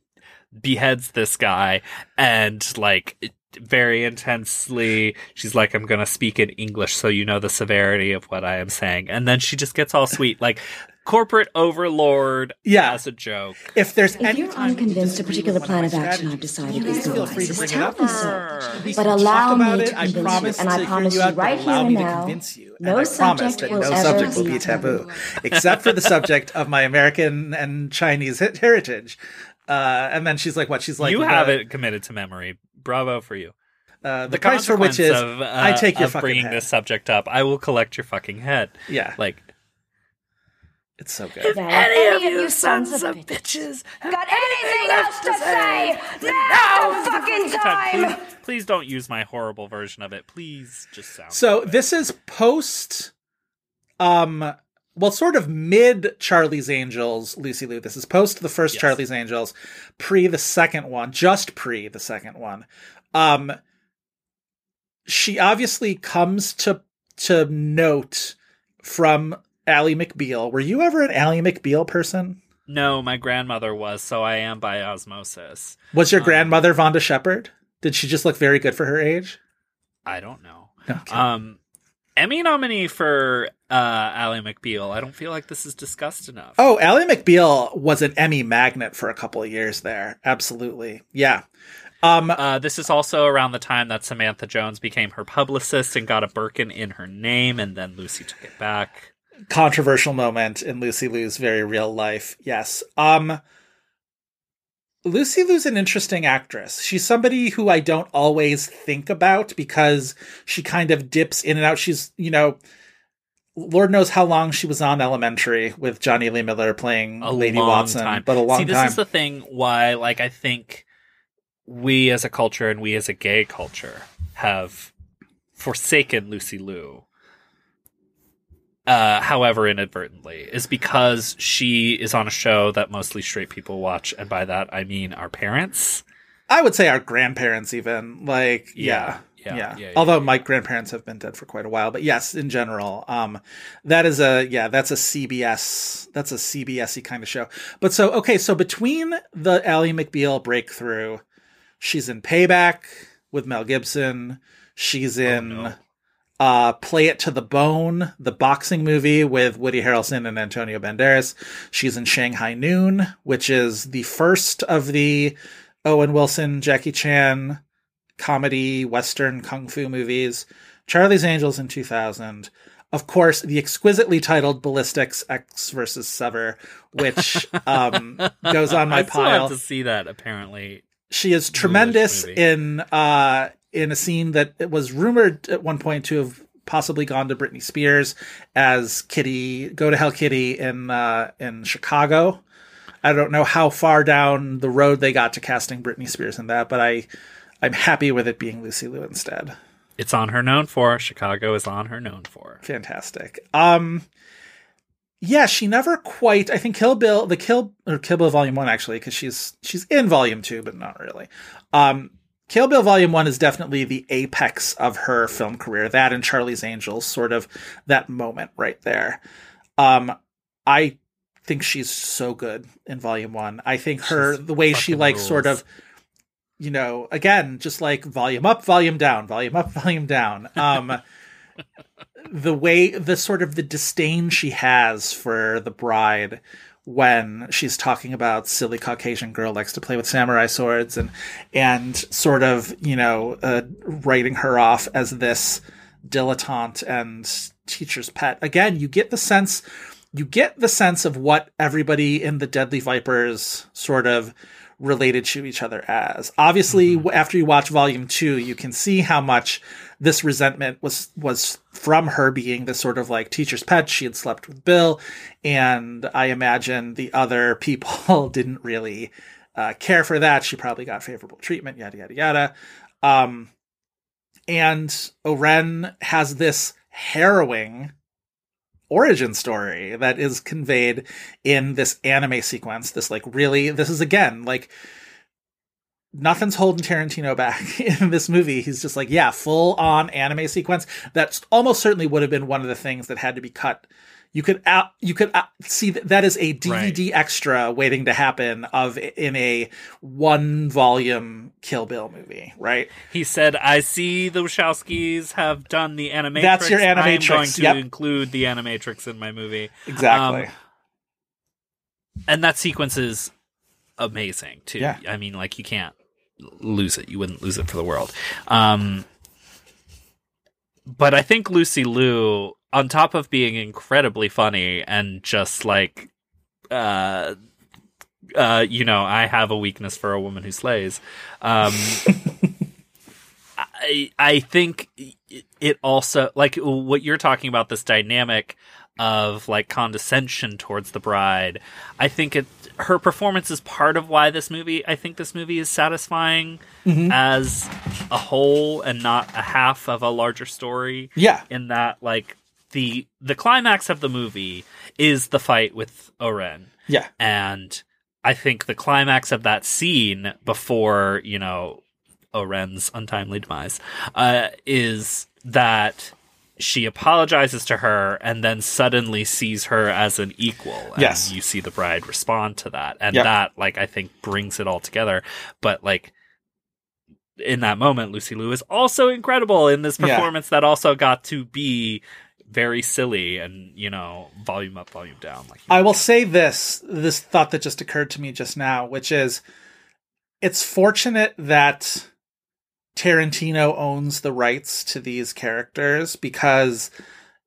beheads this guy and like very intensely she's like i'm gonna speak in english so you know the severity of what i am saying and then she just gets all sweet like corporate overlord Yeah. as a joke If there's If any you're time you unconvinced a particular plan of action I've decided you is guys the feel free to wisest, tell me so. But allow me to convince you, and I promise you you out, but right here and now, no and I promise subject will no ever subject will be be taboo, taboo. except for the subject of my American and Chinese heritage. Uh, and then she's like, "What?" She's like, you have it committed to memory bravo for you Uh, the, the price for which is of, uh, I take your of fucking bringing head. this subject up i will collect your fucking head Yeah, like it's so good. Now, any of you sons of bitches bitches Got anything else to say? Now fucking time! please, please don't use my horrible version of it please just sound So this is post, um, well, sort of mid Charlie's Angels, Lucy Liu. This is post the first Yes. Charlie's Angels, pre the second one, just pre the second one. Um, she obviously comes to to note from Ally McBeal. Were you ever an Ally McBeal person? no my grandmother was so i am by osmosis Was your Um, grandmother Vonda Shepard? Did she just look very good for her age? I don't know. Okay. Um, Emmy nominee for uh, Ally McBeal. I don't feel like this is discussed enough. Oh, Ally McBeal was an Emmy magnet for a couple of years there. Absolutely. Yeah. Um, Uh, this is also around the time that Samantha Jones became her publicist and got a Birkin in her name, and then Lucy took it back. controversial moment in Lucy Liu's very real life. Yes. Um, Lucy Liu's an interesting actress. She's somebody who I don't always think about because she kind of dips in and out. She's, you know, Lord knows how long she was on Elementary with Jonny Lee Miller playing A Lady Watson, time. but a long time. See, this time. is the thing why, like, I think we as a culture and we as a gay culture have forsaken Lucy Liu. Uh, however, inadvertently, is because she is on a show that mostly straight people watch, and by that I mean our parents. I would say our grandparents, even like Yeah, yeah, yeah, yeah. yeah, Although my grandparents have been dead for quite a while, but yes, in general, um, that is a yeah, that's a CBS, that's a CBSy kind of show. But so okay, so between the Ally McBeal breakthrough, she's in Payback with Mel Gibson. She's in no. Uh, Play It to the Bone, the boxing movie with Woody Harrelson and Antonio Banderas. She's in Shanghai Noon, which is the first of the Owen Wilson, Jackie Chan comedy, Western kung fu movies. Charlie's Angels in 2000. Of course, the exquisitely titled Ballistic Ecks versus Sever, which (laughs) um, goes on my I pile to see that. Apparently, she is tremendous in uh in a scene that it was rumored at one point to have possibly gone to Britney Spears as Kitty Go to Hell Kitty in uh in Chicago. I don't know how far down the road they got to casting Britney Spears in that, but I I'm happy with it being Lucy Liu instead. it's on her known for. Chicago is on her known for. Fantastic. Um yeah, she never quite. I think Kill Bill, the Kill or Kill Bill Volume One, actually, because she's she's in Volume Two, but not really. Um, Kill Bill Volume One is definitely the apex of her film career. That and Charlie's Angels, sort of that moment right there. Um, I think she's so good in Volume One. I think her She's the way she like sort of you know, again, just like volume up, volume down, volume up, (laughs) volume down. Um, the way, the sort of the disdain she has for the bride when she's talking about silly Caucasian girl likes to play with samurai swords and and sort of you know uh, writing her off as this dilettante and teacher's pet. Again, you get the sense you get the sense of what everybody in the Deadly Vipers sort of related to each other as. Obviously, w after you watch volume 2, you can see how much this resentment was was from her being this sort of like teacher's pet. She had slept with Bill, and I imagine the other (laughs) people didn't really uh, care for that. She probably got favorable treatment, yada yada yada. Um, and O-Ren has this harrowing origin story that is conveyed in this anime sequence. This like really, this is again like nothing's holding Tarantino back (laughs) in this movie. He's just like, yeah, full on anime sequence. That's almost certainly would have been one of the things that had to be cut You could out, you could uh, see that that is a DVD extra waiting to happen of in a one volume Kill Bill movie, right? He said, "I see the Wachowskis have done the animatrix. That's your animatrix. I am Animatrix, going to yep. include the animatrix in my movie." Exactly. Um, and that sequence is amazing too. Yeah. I mean, like you can't lose it. You wouldn't lose it for the world. Um, but I think Lucy Liu, on top of being incredibly funny and just like, uh, uh, you know, I have a weakness for a woman who slays. Um, (laughs) I I think it also like what you're talking about this dynamic of like condescension towards the bride. I think it her performance is part of why this movie I think this movie is satisfying as a whole and not a half of a larger story. Yeah. In that like the the climax of the movie is the fight with O-Ren. Yeah. And I think the climax of that scene before, you know, O-Ren's untimely demise, uh, is that she apologizes to her and then suddenly sees her as an equal. And Yes. You see the bride respond to that. And Yep. that, like, I think brings it all together. But, like, in that moment, Lucy Liu is also incredible in this Yeah. performance that also got to be very silly and, you know, volume up, volume down. Like, I will say this this thought that just occurred to me just now, which is it's fortunate that Tarantino owns the rights to these characters because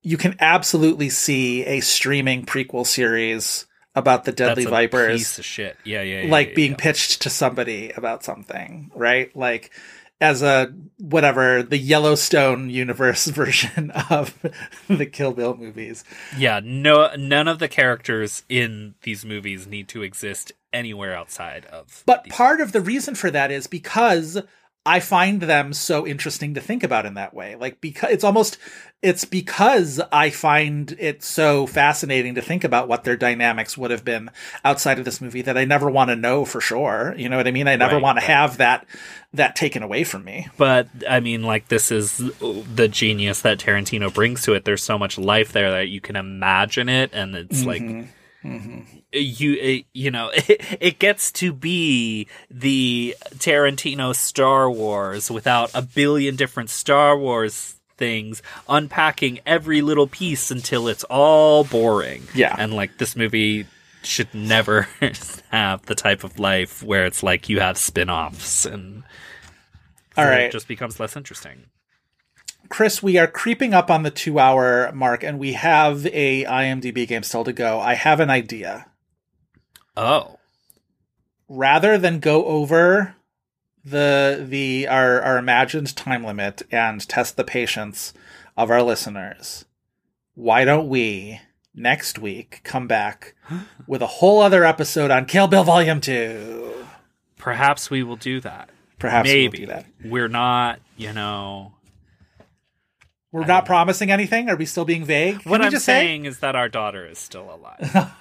you can absolutely see a streaming prequel series about the Deadly that's a Vipers piece of shit. Yeah, yeah, yeah like yeah, being pitched to somebody about something, right? Like as a whatever the Yellowstone universe (laughs) version of the Kill Bill movies. Yeah, no, none of the characters in these movies need to exist anywhere outside of. But part of the reason for that is because I find them so interesting to think about in that way. Like because it's almost it's because I find it so fascinating to think about what their dynamics would have been outside of this movie that I never want to know for sure. You know what I mean? I never Right, want to right. have that that taken away from me. but I mean, like this is the genius that Tarantino brings to it. There's so much life there that you can imagine it, and it's like mm-hmm. You it, you know it, (laughs) it gets to be the Tarantino Star Wars without a billion different Star Wars things unpacking every little piece until it's all boring. Yeah. And like this movie should never (laughs) have the type of life where it's like you have spin-offs and All right. it just becomes less interesting. Chris, we are creeping up on the two hour mark and we have a IMDb game still to go. I have an idea. Oh. rather than go over the the our our imagined time limit and test the patience of our listeners why don't we next week come back (gasps) with a whole other episode on Kill Bill Volume 2 Perhaps we will do that. perhaps Maybe. we'll do that We're not, you know. We're not promising anything? Are we still being vague? Can What I'm just say? saying is that our daughter is still alive.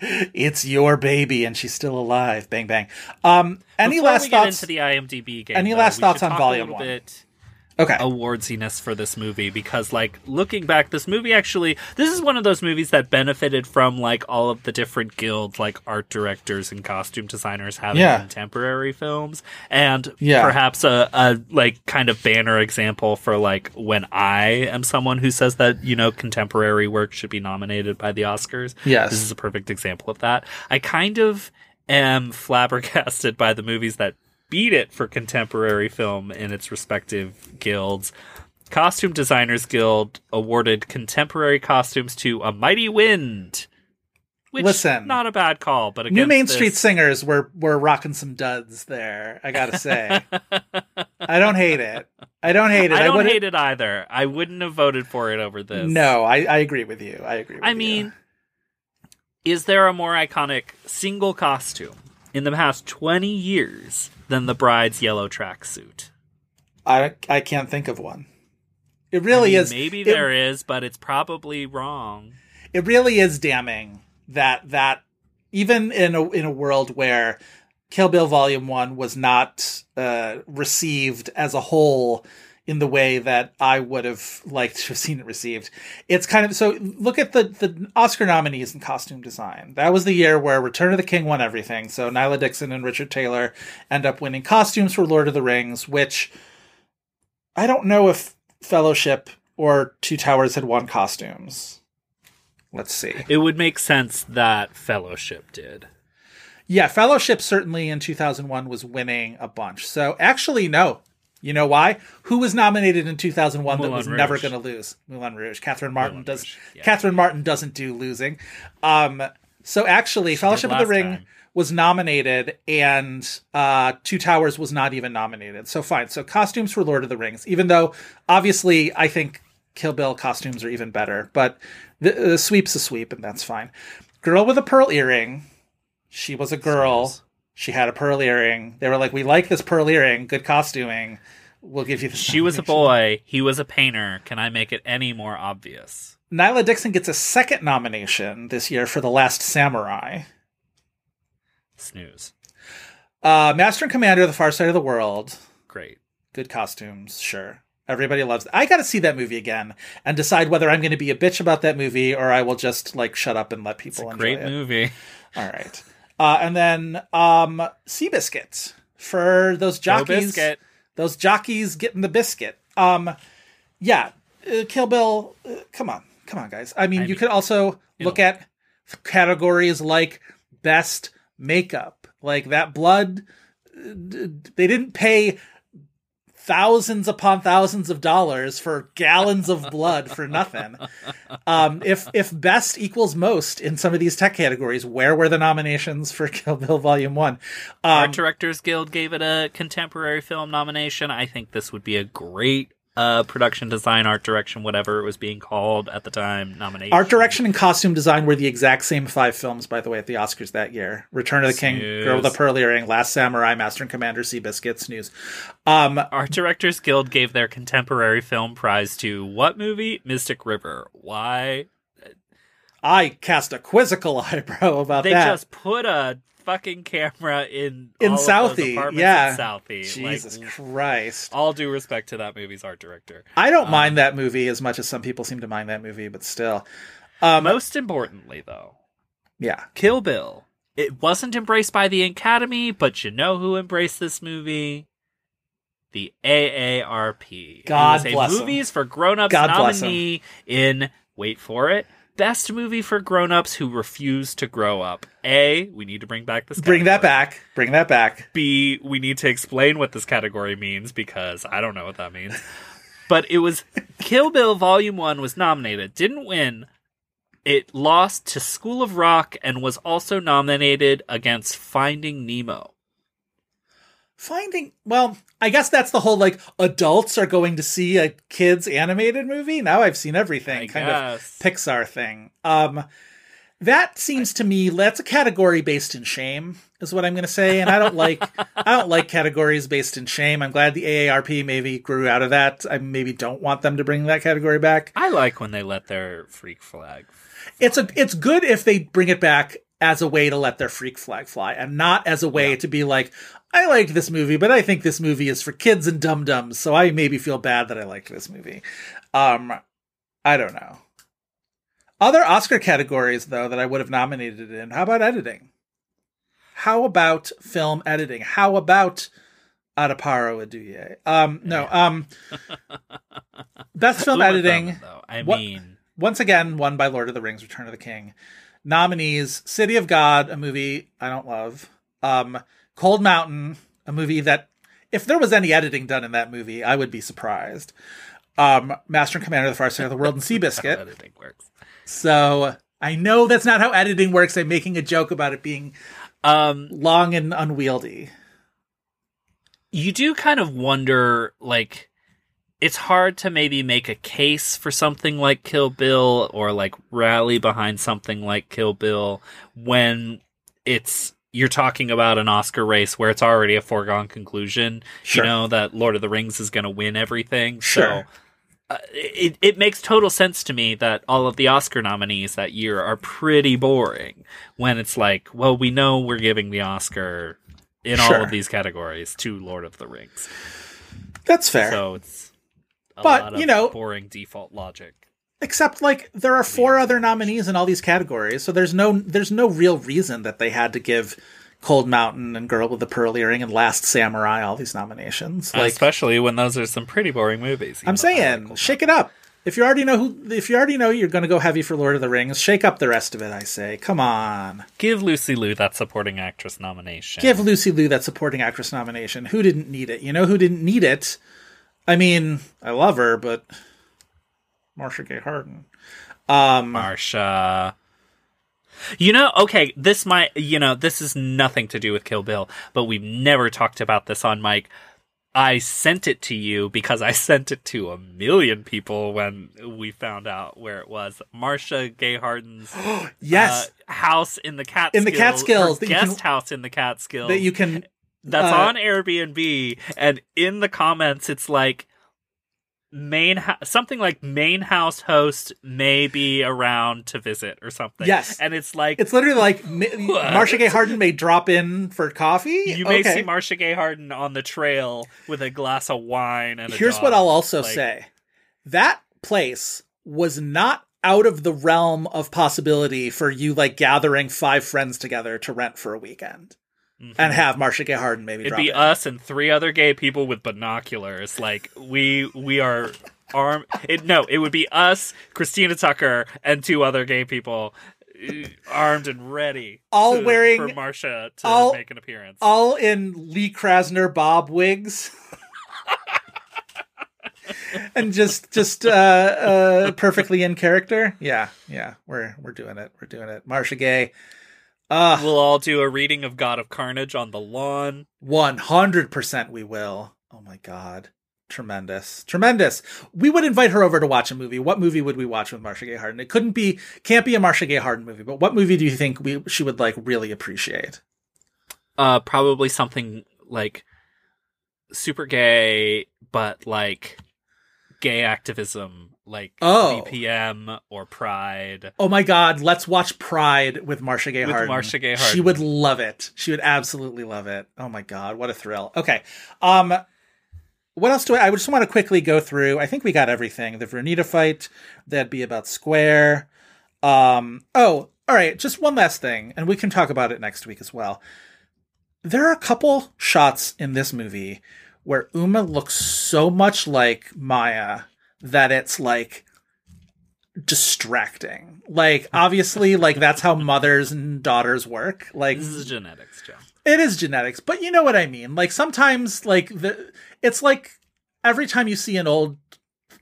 (laughs) it's your baby and she's still alive. Bang bang. Um any Before last thoughts? into the IMDb game, Any though, last thoughts on Volume one? bit okay awardsiness for this movie because like looking back this movie actually this is one of those movies that benefited from like all of the different guilds like art directors and costume designers having Yeah. contemporary films and Yeah. perhaps a, a like kind of banner example for like when i am someone who says that you know contemporary work should be nominated by the oscars Yes. this is a perfect example of that i kind of am (laughs) flabbergasted by the movies that beat it for contemporary film in its respective guilds. Costume Designers Guild awarded contemporary costumes to A Mighty Wind. Which, Listen. not a bad call, but New Main this- Street Singers were were rocking some duds there. I gotta say, (laughs) I don't hate it. I don't hate it. I don't wouldn't- hate it either. I wouldn't have voted for it over this. No, I, I agree with you. I agree. With you. I you. mean, is there a more iconic single costume in the past 20 years than the bride's yellow tracksuit? I I can't think of one. It really I mean, is. Maybe it- there is, but it's probably wrong. it really is damning that that even in a in a world where Kill Bill Volume One was not uh, received as a whole in the way that I would have liked to have seen it received. It's kind of so look at the the Oscar nominees in costume design. That was the year where Return of the King won everything. So Ngila Dickson and Richard Taylor end up winning costumes for Lord of the Rings, which I don't know if Fellowship or Two Towers had won costumes. Let's see. It would make sense that Fellowship did. Yeah, Fellowship certainly in 2001 was winning a bunch. So actually, no. You know why? Who was nominated in 2001 that was Rouge. never going to lose? Moulin Rouge. Catherine Martin Moulin does. Rouge, yeah. Catherine Martin doesn't do losing. Um, so actually, Fellowship of the Ring time. was nominated, and uh, Two Towers was not even nominated. So fine. So costumes for Lord of the Rings, even though obviously I think Kill Bill costumes are even better, but the, the sweep's a sweep, and that's fine. Girl with a pearl earring. She was a girl. She had a pearl earring. They were like, "We like this pearl earring. Good costuming. We'll give you." She was a boy. He was a painter. Can I make it any more obvious? Ngila Dickson gets a second nomination this year for The Last Samurai. Snooze. Uh, Master and Commander: of The Far Side of the World. Great. Good costumes, sure. Everybody loves it. I got to see that movie again and decide whether I'm going to be a bitch about that movie or I will just like shut up and let people enjoy Great it. movie. All right. Uh, and then um, Seabiscuit for those jockeys. Those jockeys getting the biscuit. Um, yeah, uh, Kill Bill. Uh, come on, come on, guys. I mean, you mean, could also look at categories like best makeup, like that blood. uh, d- They didn't pay thousands upon thousands of dollars for gallons of blood for nothing. Um, if if best equals most in some of these tech categories, where were the nominations for (laughs) Kill Bill Volume One? Um, Art Directors Guild gave it a contemporary film nomination. I think this would be a great uh, production design, art direction, whatever it was being called at the time, nomination. Art direction and costume design were the exact same five films, by the way, at the Oscars that year: Return of the King, Snooze. Girl with a Pearl Earring, Last Samurai, Master and Commander, Seabiscuit, Snooze. Um, Art Directors Guild gave their contemporary film prize to what movie? Mystic River. Why? I cast a quizzical (laughs) eyebrow about They that. just put a fucking camera in in all of those Southie, yeah. in Southie. Jesus like, Christ. all due respect to that movie's art director. I Um, don't mind that movie as much as some people seem to mind that movie, but still. Um, Most importantly, though, yeah. Kill Bill. It wasn't embraced by the Academy, but you know who embraced this movie? The AARP. God it was a bless. Movies for Grown-Ups God bless 'em. nominee in, wait for it, Best Movie for Grown-Ups Who Refuse to Grow Up. A, we need to bring back this Bring that back. Bring that back. B, we need to explain what this category means because I don't know what that means. but it was Kill Bill Volume 1 was nominated, didn't win. It lost to School of Rock and was also nominated against Finding Nemo. Finding, well, I guess that's the whole like adults are going to see a kids animated movie. Now I've seen everything I kind guess. of Pixar thing. Um, that seems to me that's a category based in shame is what I'm going to say, and I don't (laughs) like I don't like categories based in shame. I'm glad the AARP maybe grew out of that. I maybe don't want them to bring that category back. I like when they let their freak flag. It's a it's good if they bring it back as a way to let their freak flag fly and not as a way to be like I liked this movie, but I think this movie is for kids and dum dums, so I maybe feel bad that I liked this movie. Um I don't know. Other Oscar categories though that I would have nominated in. How about editing? How about film editing? How about Adepero Oduye? Um no, um Best (laughs) film editing though. I What- mean, once again won by Lord of the Rings: Return of the King. Nominees: City of God, a movie I don't love. Um, Cold Mountain, a movie that, if there was any editing done in that movie, I would be surprised. Um, Master and Commander of the Far Side of the World and (laughs) how Seabiscuit. editing works. So I know that's not how editing works. I'm making a joke about it being Um, long and unwieldy. you do kind of wonder like it's hard to maybe make a case for something like Kill Bill or like rally behind something like Kill Bill when it's you're talking about an Oscar race where it's already a foregone conclusion. Sure. You know that Lord of the Rings is going to win everything. Sure. So uh, it it makes total sense to me that all of the Oscar nominees that year are pretty boring when it's like, well, we know we're giving the Oscar in all of these categories to Lord of the Rings. That's fair. So it's But, you know- boring default logic. Except like there are four other nominees in all these categories, so there's no there's no real reason that they had to give Cold Mountain and Girl with the Pearl Earring and Last Samurai all these nominations. Like Especially when those are some pretty boring movies. I'm like saying, shake it up. If you already know who, if you already know you're going to go heavy for Lord of the Rings, shake up the rest of it. I say, come on, Give Lucy Liu that supporting actress nomination. give Lucy Liu that supporting actress nomination. Who didn't need it? You know who didn't need it? I mean, I love her, but Marcia Gay Harden. Marcia. You know, okay, this might, you know, this is nothing to do with Kill Bill, but we've never talked about this on mic. I sent it to you because I (laughs) sent it to a million people when we found out where it was. Marcia Gay Harden's (gasps) Yes, uh, house in the Catskills. In the Catskills you can- guest house in the Catskills. that you can. That's uh, on Airbnb, and in the comments, it's like main ho- something like main house host may be around to visit or something. Yes. and it's like It's literally like Ma- (laughs) Marcia Gay Harden may drop in for coffee. you may Okay. see Marcia Gay Harden on the trail with a glass of wine and. A Here's dog. what I'll also Like, say: that place was not out of the realm of possibility for you, like gathering five friends together to rent for a weekend and have Marcia Gay Harden maybe. Mm-hmm. It'd be in. us and three other gay people with binoculars. Like we we are arm. It no, it would be us, Christina Tucker, and two other gay people, uh, armed and ready, All to- wearing- for Marcia to all- make an appearance. all in Lee Krasner Bob wigs. (laughs) and just just uh uh perfectly in character. Yeah, yeah. We're we're doing it. We're doing it. Marcia Gay. Uh we'll all do a reading of God of Carnage on the lawn. 100% we will. Oh my god. Tremendous. Tremendous. We would invite her over to watch a movie. What movie would we watch with Marcia Gay Harden? It couldn't be can't be a Marcia Gay Harden movie, but what movie do you think we she would like really appreciate? Uh, probably something like super gay, but like gay activism, like Oh. BPM or Pride. Oh my God, let's watch Pride with Marcia Gay With Harden. Marcia Gay She would love it. She would absolutely love it. Oh my God, what a thrill. Okay. Um, what else do I, I just want to quickly go through. I think we got everything. The Vernita fight, that'd be about Square. Um, oh, all right, just one last thing, and we can talk about it next week as well. There are a couple shots in this movie where Uma looks so much like Maya that it's like distracting. Like obviously like that's how mothers and daughters work. Like This is genetics, Joe. it is genetics, but you know what I mean. Like sometimes like the it's like every time you see an old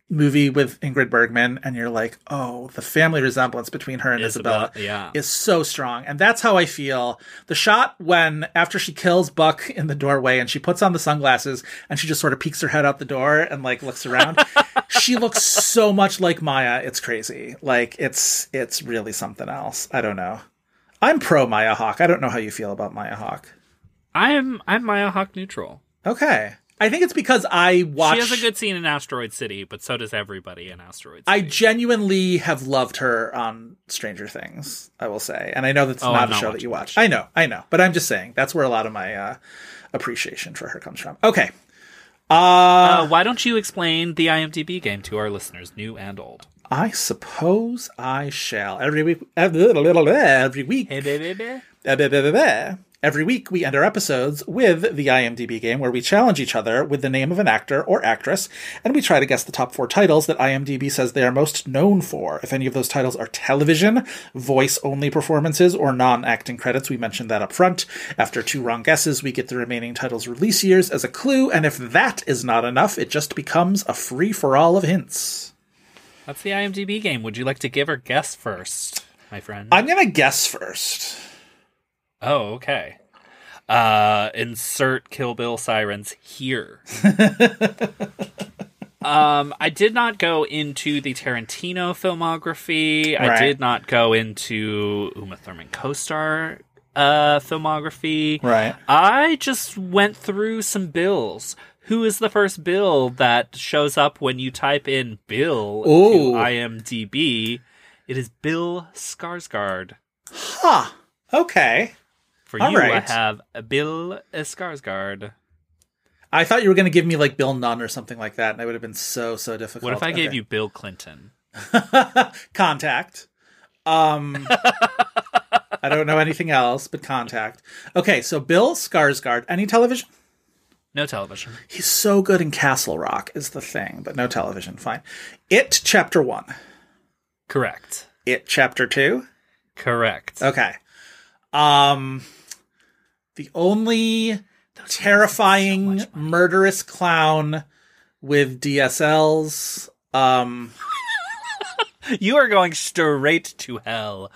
movie with Ingrid Bergman and you're like, "Oh, the family resemblance between her and Isabella, Isabella, yeah. is so strong." And that's how I feel. The shot when after she kills Buck in the doorway and she puts on the sunglasses and she just sort of peeks her head out the door and like looks around. (laughs) she looks so much like Maya. It's crazy. Like it's it's really something else. I don't know. I'm pro Maya Hawke. I don't know how you feel about Maya Hawke. I'm I'm Maya Hawke neutral. Okay. I think it's because I watch. She has a good scene in Asteroid City, but so does everybody in Asteroid City. I genuinely have loved her on Stranger Things. I will say, and I know that's Oh, not I'm a not show that you watch. I know, I know, but I'm just saying that's where a lot of my uh, appreciation for her comes from. Okay. Uh, uh, why don't you explain the IMDb game to our listeners, new and old? I suppose I shall every week. Every week. Every week, we end our episodes with the IMDb game where we challenge each other with the name of an actor or actress, and we try to guess the top four titles that IMDb says they are most known for. If any of those titles are television, voice only performances, or non acting credits, we mention that up front. After two wrong guesses, we get the remaining titles' release years as a clue, and if that is not enough, it just becomes a free for all of hints. That's the IMDb game. Would you like to give or guess first, my friend? I'm going to guess first. Oh, okay. Uh, insert Kill Bill sirens here. (laughs) um, I did not go into the Tarantino filmography. I did not go into Uma Thurman co-star uh, filmography. Right. I just went through some bills. Who is the first bill that shows up when you type in Bill Ooh. to IMDb? It is Bill Skarsgård. Huh. Okay. For All you, I have Bill Skarsgård. I thought you were going to give me like Bill Nunn or something like that, and it would have been so so difficult. What if I gave you Bill Clinton? (laughs) contact? Um, (laughs) I don't know anything else but contact. Okay, so Bill Skarsgård. Any television? No television. He's so good in Castle Rock is the thing, but no television. Fine. It chapter one. Correct. It chapter two. Correct. Okay. Um the only terrifying murderous clown with DSLs. Um You are going straight to hell.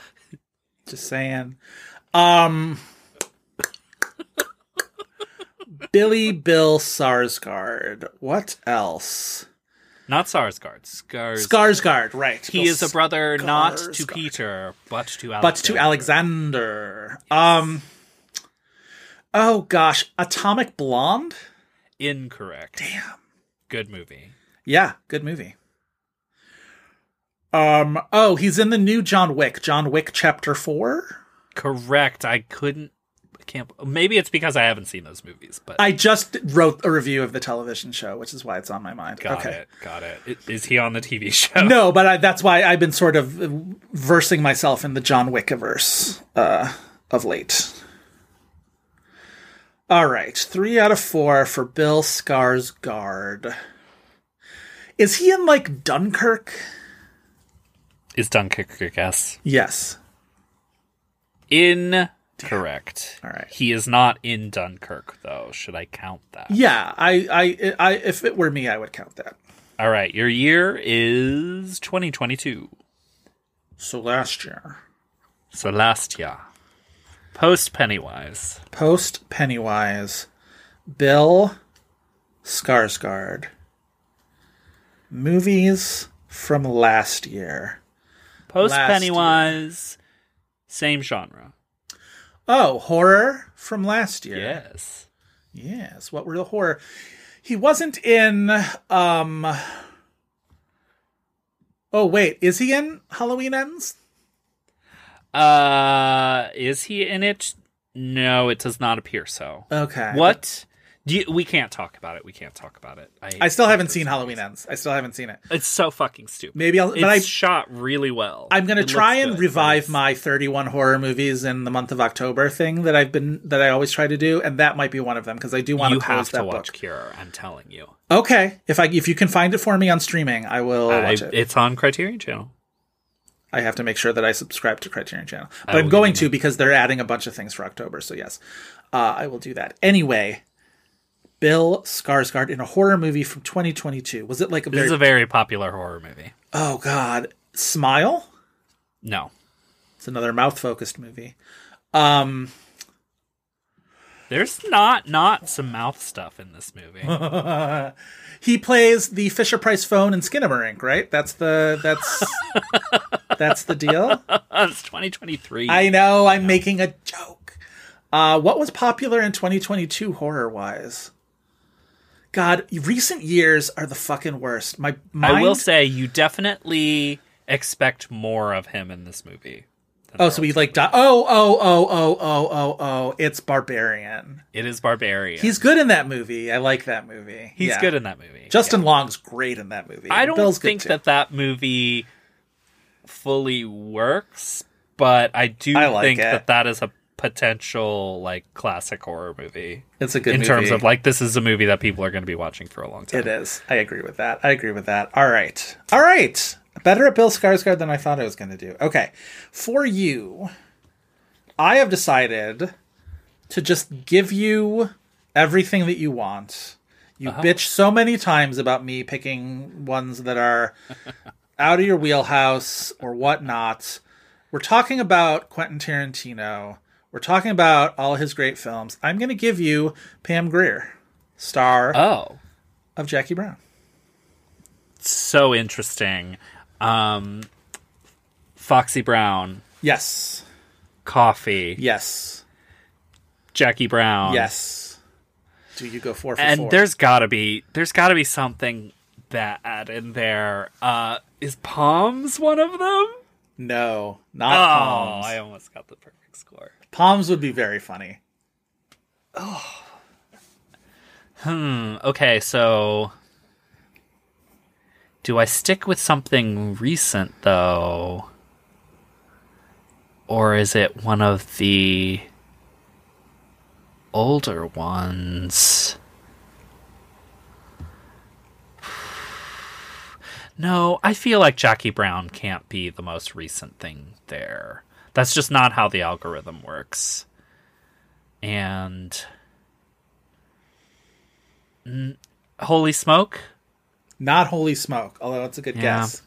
just saying. Um Billy Bill Sarsgaard. What else? Not Sarsgaard. Scars. Skarsgård, right. he Bill is a brother not to Peter, but to Alexander. but to Alexander. Um Oh gosh, Atomic Blonde? Incorrect. Damn. Good movie. Yeah, good movie. Um oh, he's in the new John Wick, John Wick chapter 4. Correct. I couldn't. I can't. Maybe it's because I haven't seen those movies, but I just wrote a review of the television show, which is why it's on my mind. got okay. it. Got it. Is he on the TV (laughs) show? No, but I, that's why I've been sort of versing myself in the John Wickiverse uh, of late. All right, three out of four for Bill Skarsgård. Is he in like Dunkirk? Is Dunkirk a guess? Yes. Incorrect. All right. He is not in Dunkirk, though. Should I count that? Yeah, I, I, I, if it were me, I would count that. All right. Your year is 2022. So last year, So last year. Post Pennywise. post Pennywise, Bill Skarsgård. Movies from last year. Post Last Pennywise. Same genre. Oh, horror from last year. Yes. Yes. What were the horror? He wasn't in um Oh wait, is he in Halloween Ends? Uh, is he in it? No, it does not appear so. Okay. What? Do you, we can't talk about it. We can't talk about it. I, I still haven't seen those Halloween movies. Ends. I still haven't seen it. It's so fucking stupid. Maybe I'll It's but I shot really well. I'm gonna It try and good, revive it's- my 31 horror movies in the month of October thing that I've been that I always try to do, and that might be one of them because I do want to close have to that watch book. Cure. I'm telling you. Okay, if I if you can find it for me on streaming, I will I, watch it. it's on Criterion Channel. I have to make sure that I subscribe to Criterion Channel, but I'm going to because they're adding a bunch of things for October. So yes, uh, I will do that. Anyway, Bill Skarsgård in a horror movie from 2022. Was it like a This very? is a very popular horror movie. oh God, Smile. No, It's another mouth focused movie. Um, there's not not some mouth stuff in this movie. (laughs) he plays the Fisher Price phone in Skinamarink, right? That's the that's (laughs) that's the deal. it's 2023. I know. I'm making a joke. Uh, what was popular in 2022 horror wise? God, recent years are the fucking worst. My mind, I will say you definitely expect more of him in this movie. Oh, so we like. Di- oh, oh, oh, oh, oh, oh, oh! It's Barbarian. it is Barbarian. He's good in that movie. I like that movie. He's Yeah. good in that movie. Justin Long's great in that movie. I don't Bill's think that that movie fully works, but I do I like think it. that that is a potential like classic horror movie it's a good movie. in movie. terms of like this is a movie that people are going to be watching for a long time. It is. I agree with that. I agree with that. All right. All right. Better at Bill Skarsgård than I thought I was going to do. Okay. For you, I have decided to just give you everything that you want. You Uh-huh. bitch so many times about me picking ones that are (laughs) out of your wheelhouse or whatnot. We're talking about Quentin Tarantino. We're talking about all his great films. I'm going to give you Pam Grier, star Oh, of Jackie Brown. so interesting. Um, Foxy Brown, Yes. Coffy, Yes. Jackie Brown. Yes. Do you go four for and four? there's gotta be there's gotta be something bad in there. Uh, is Palms one of them? no, not Oh, Palms. I almost got the perfect score. Palms would be very funny. Oh. (sighs) Hmm. Okay, so do I stick with something recent though? Or is it one of the older ones? No, I feel like Jackie Brown can't be the most recent thing there. That's just not how the algorithm works. And Mm, Holy Smoke? Not Holy Smoke, although it's a good Yeah. guess.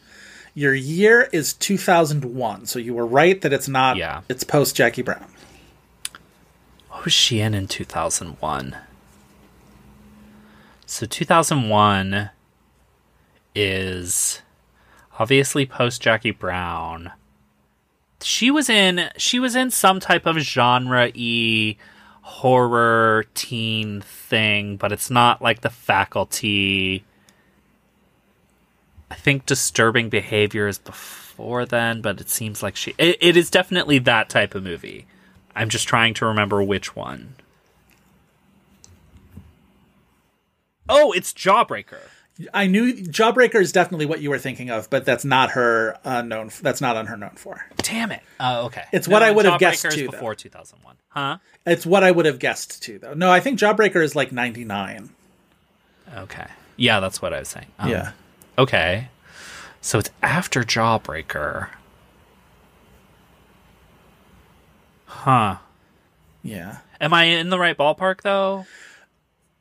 Your year is 2001, so you were right that it's not. Yeah. It's post Jackie Brown. What was she in in 2001? So 2001 is obviously post Jackie Brown. She was in she was in some type of genre e horror teen thing, but it's not like the faculty. I think disturbing behavior is before then, but it seems like she it, it is definitely that type of movie. I'm just trying to remember which one. Oh, it's Jawbreaker. I knew Jawbreaker is definitely what you were thinking of, but that's not her uh, known. That's not on her known for. Damn it. Oh, okay. It's what I would have guessed too, before 2001. Huh? It's what I would have guessed too, though. No, I think Jawbreaker is like 99. Okay. Yeah, that's what I was saying. Um, yeah. Okay. So it's after Jawbreaker. Huh. Yeah. Am I in the right ballpark though?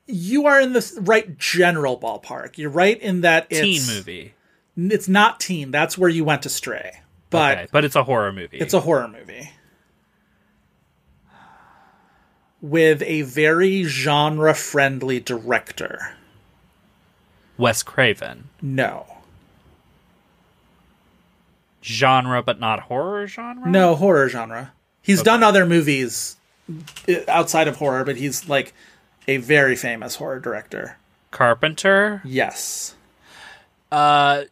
You are in the right general ballpark. You're right in that it's Teen movie. It's not teen. That's where you went astray. But okay, but it's a horror movie. It's a horror movie with a very genre friendly director. Wes Craven. No. Genre but not horror genre? No, horror genre. He's done other movies uh, outside of horror, but he's like a very famous horror director. Carpenter? Yes. Uh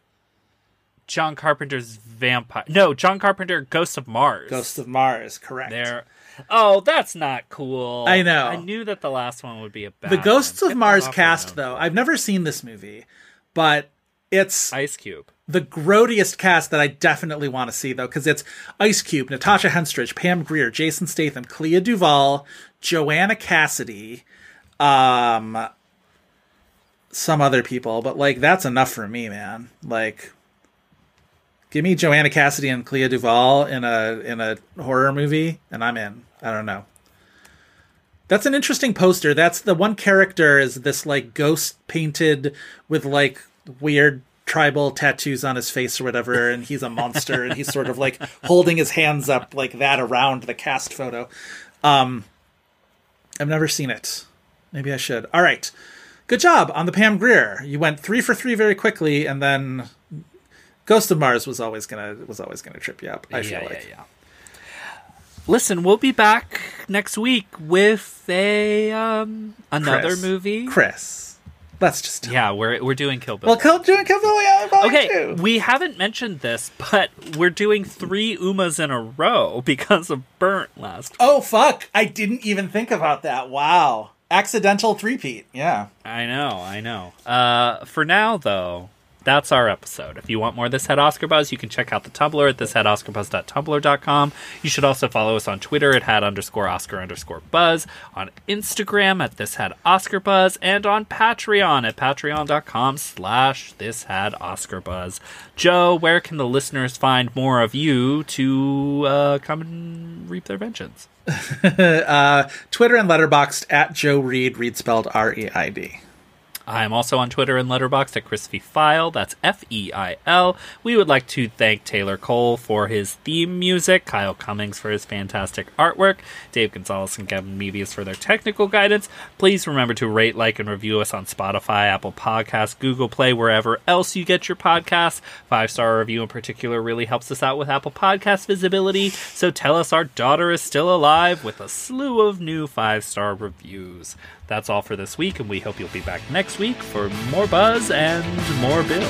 John Carpenter's Vampire. No, John Carpenter Ghost of Mars. Ghost of Mars, correct. There. Oh, that's not cool. I know. I knew that the last one would be a bad the Ghosts one. of Get Mars cast, though. I've never seen this movie, but it's Ice Cube. the grodiest cast that I definitely want to see, though, because it's Ice Cube, Natasha Henstridge, Pam Grier, Jason Statham, Clea Duvall, Joanna Cassidy, um, some other people, but like that's enough for me, man. Like, give me Joanna Cassidy and Clea Duvall in a in a horror movie, and I'm in. I don't know. That's an interesting poster. That's the one character is this like ghost painted with like weird tribal tattoos on his face or whatever, and he's a monster and he's sort of like (laughs) holding his hands up like that around the cast photo. Um I've never seen it. Maybe I should. All right. Good job on the Pam Grier. You went three for three very quickly, and then Ghost of Mars was always gonna was always gonna trip you up. I feel yeah, like. yeah, yeah. Listen, we'll be back next week with a um another Chris. movie. Chris, let's just Yeah, we're we're doing Kill Bill. Well, Kill, doing Kill Bill, yeah, Okay, two. we haven't mentioned this, but we're doing three Umas in a row (laughs) because of Burnt last. Oh fuck! I didn't even think about that. Wow, accidental threepeat. Yeah. I know, I know. Uh, for now, though, that's our episode. If you want more This Had Oscar Buzz, you can check out the Tumblr at thishadoscarbuzz.tumblr.com. You should also follow us on Twitter at had underscore Oscar underscore Buzz, on Instagram at This Had Oscar Buzz, and on Patreon at patreon.com slash This Had Oscar Buzz. Joe, where can the listeners find more of you to uh, come and reap their vengeance? (laughs) uh, Twitter and Letterboxd at Joe Reid, Reid spelled R E I D. I'm also on Twitter and Letterboxd at Crispy Feil. That's F E I L. We would like to thank Taylor Cole for his theme music, Kyle Cummings for his fantastic artwork, Dave Gonzalez and Gavin Mebius for their technical guidance. Please remember to rate, like, and review us on Spotify, Apple Podcasts, Google Play, wherever else you get your podcasts. Five star review in particular really helps us out with Apple Podcast visibility. So tell us our daughter is still alive with a slew of new five star reviews. That's all for this week, and we hope you'll be back next week for more buzz and more Bill.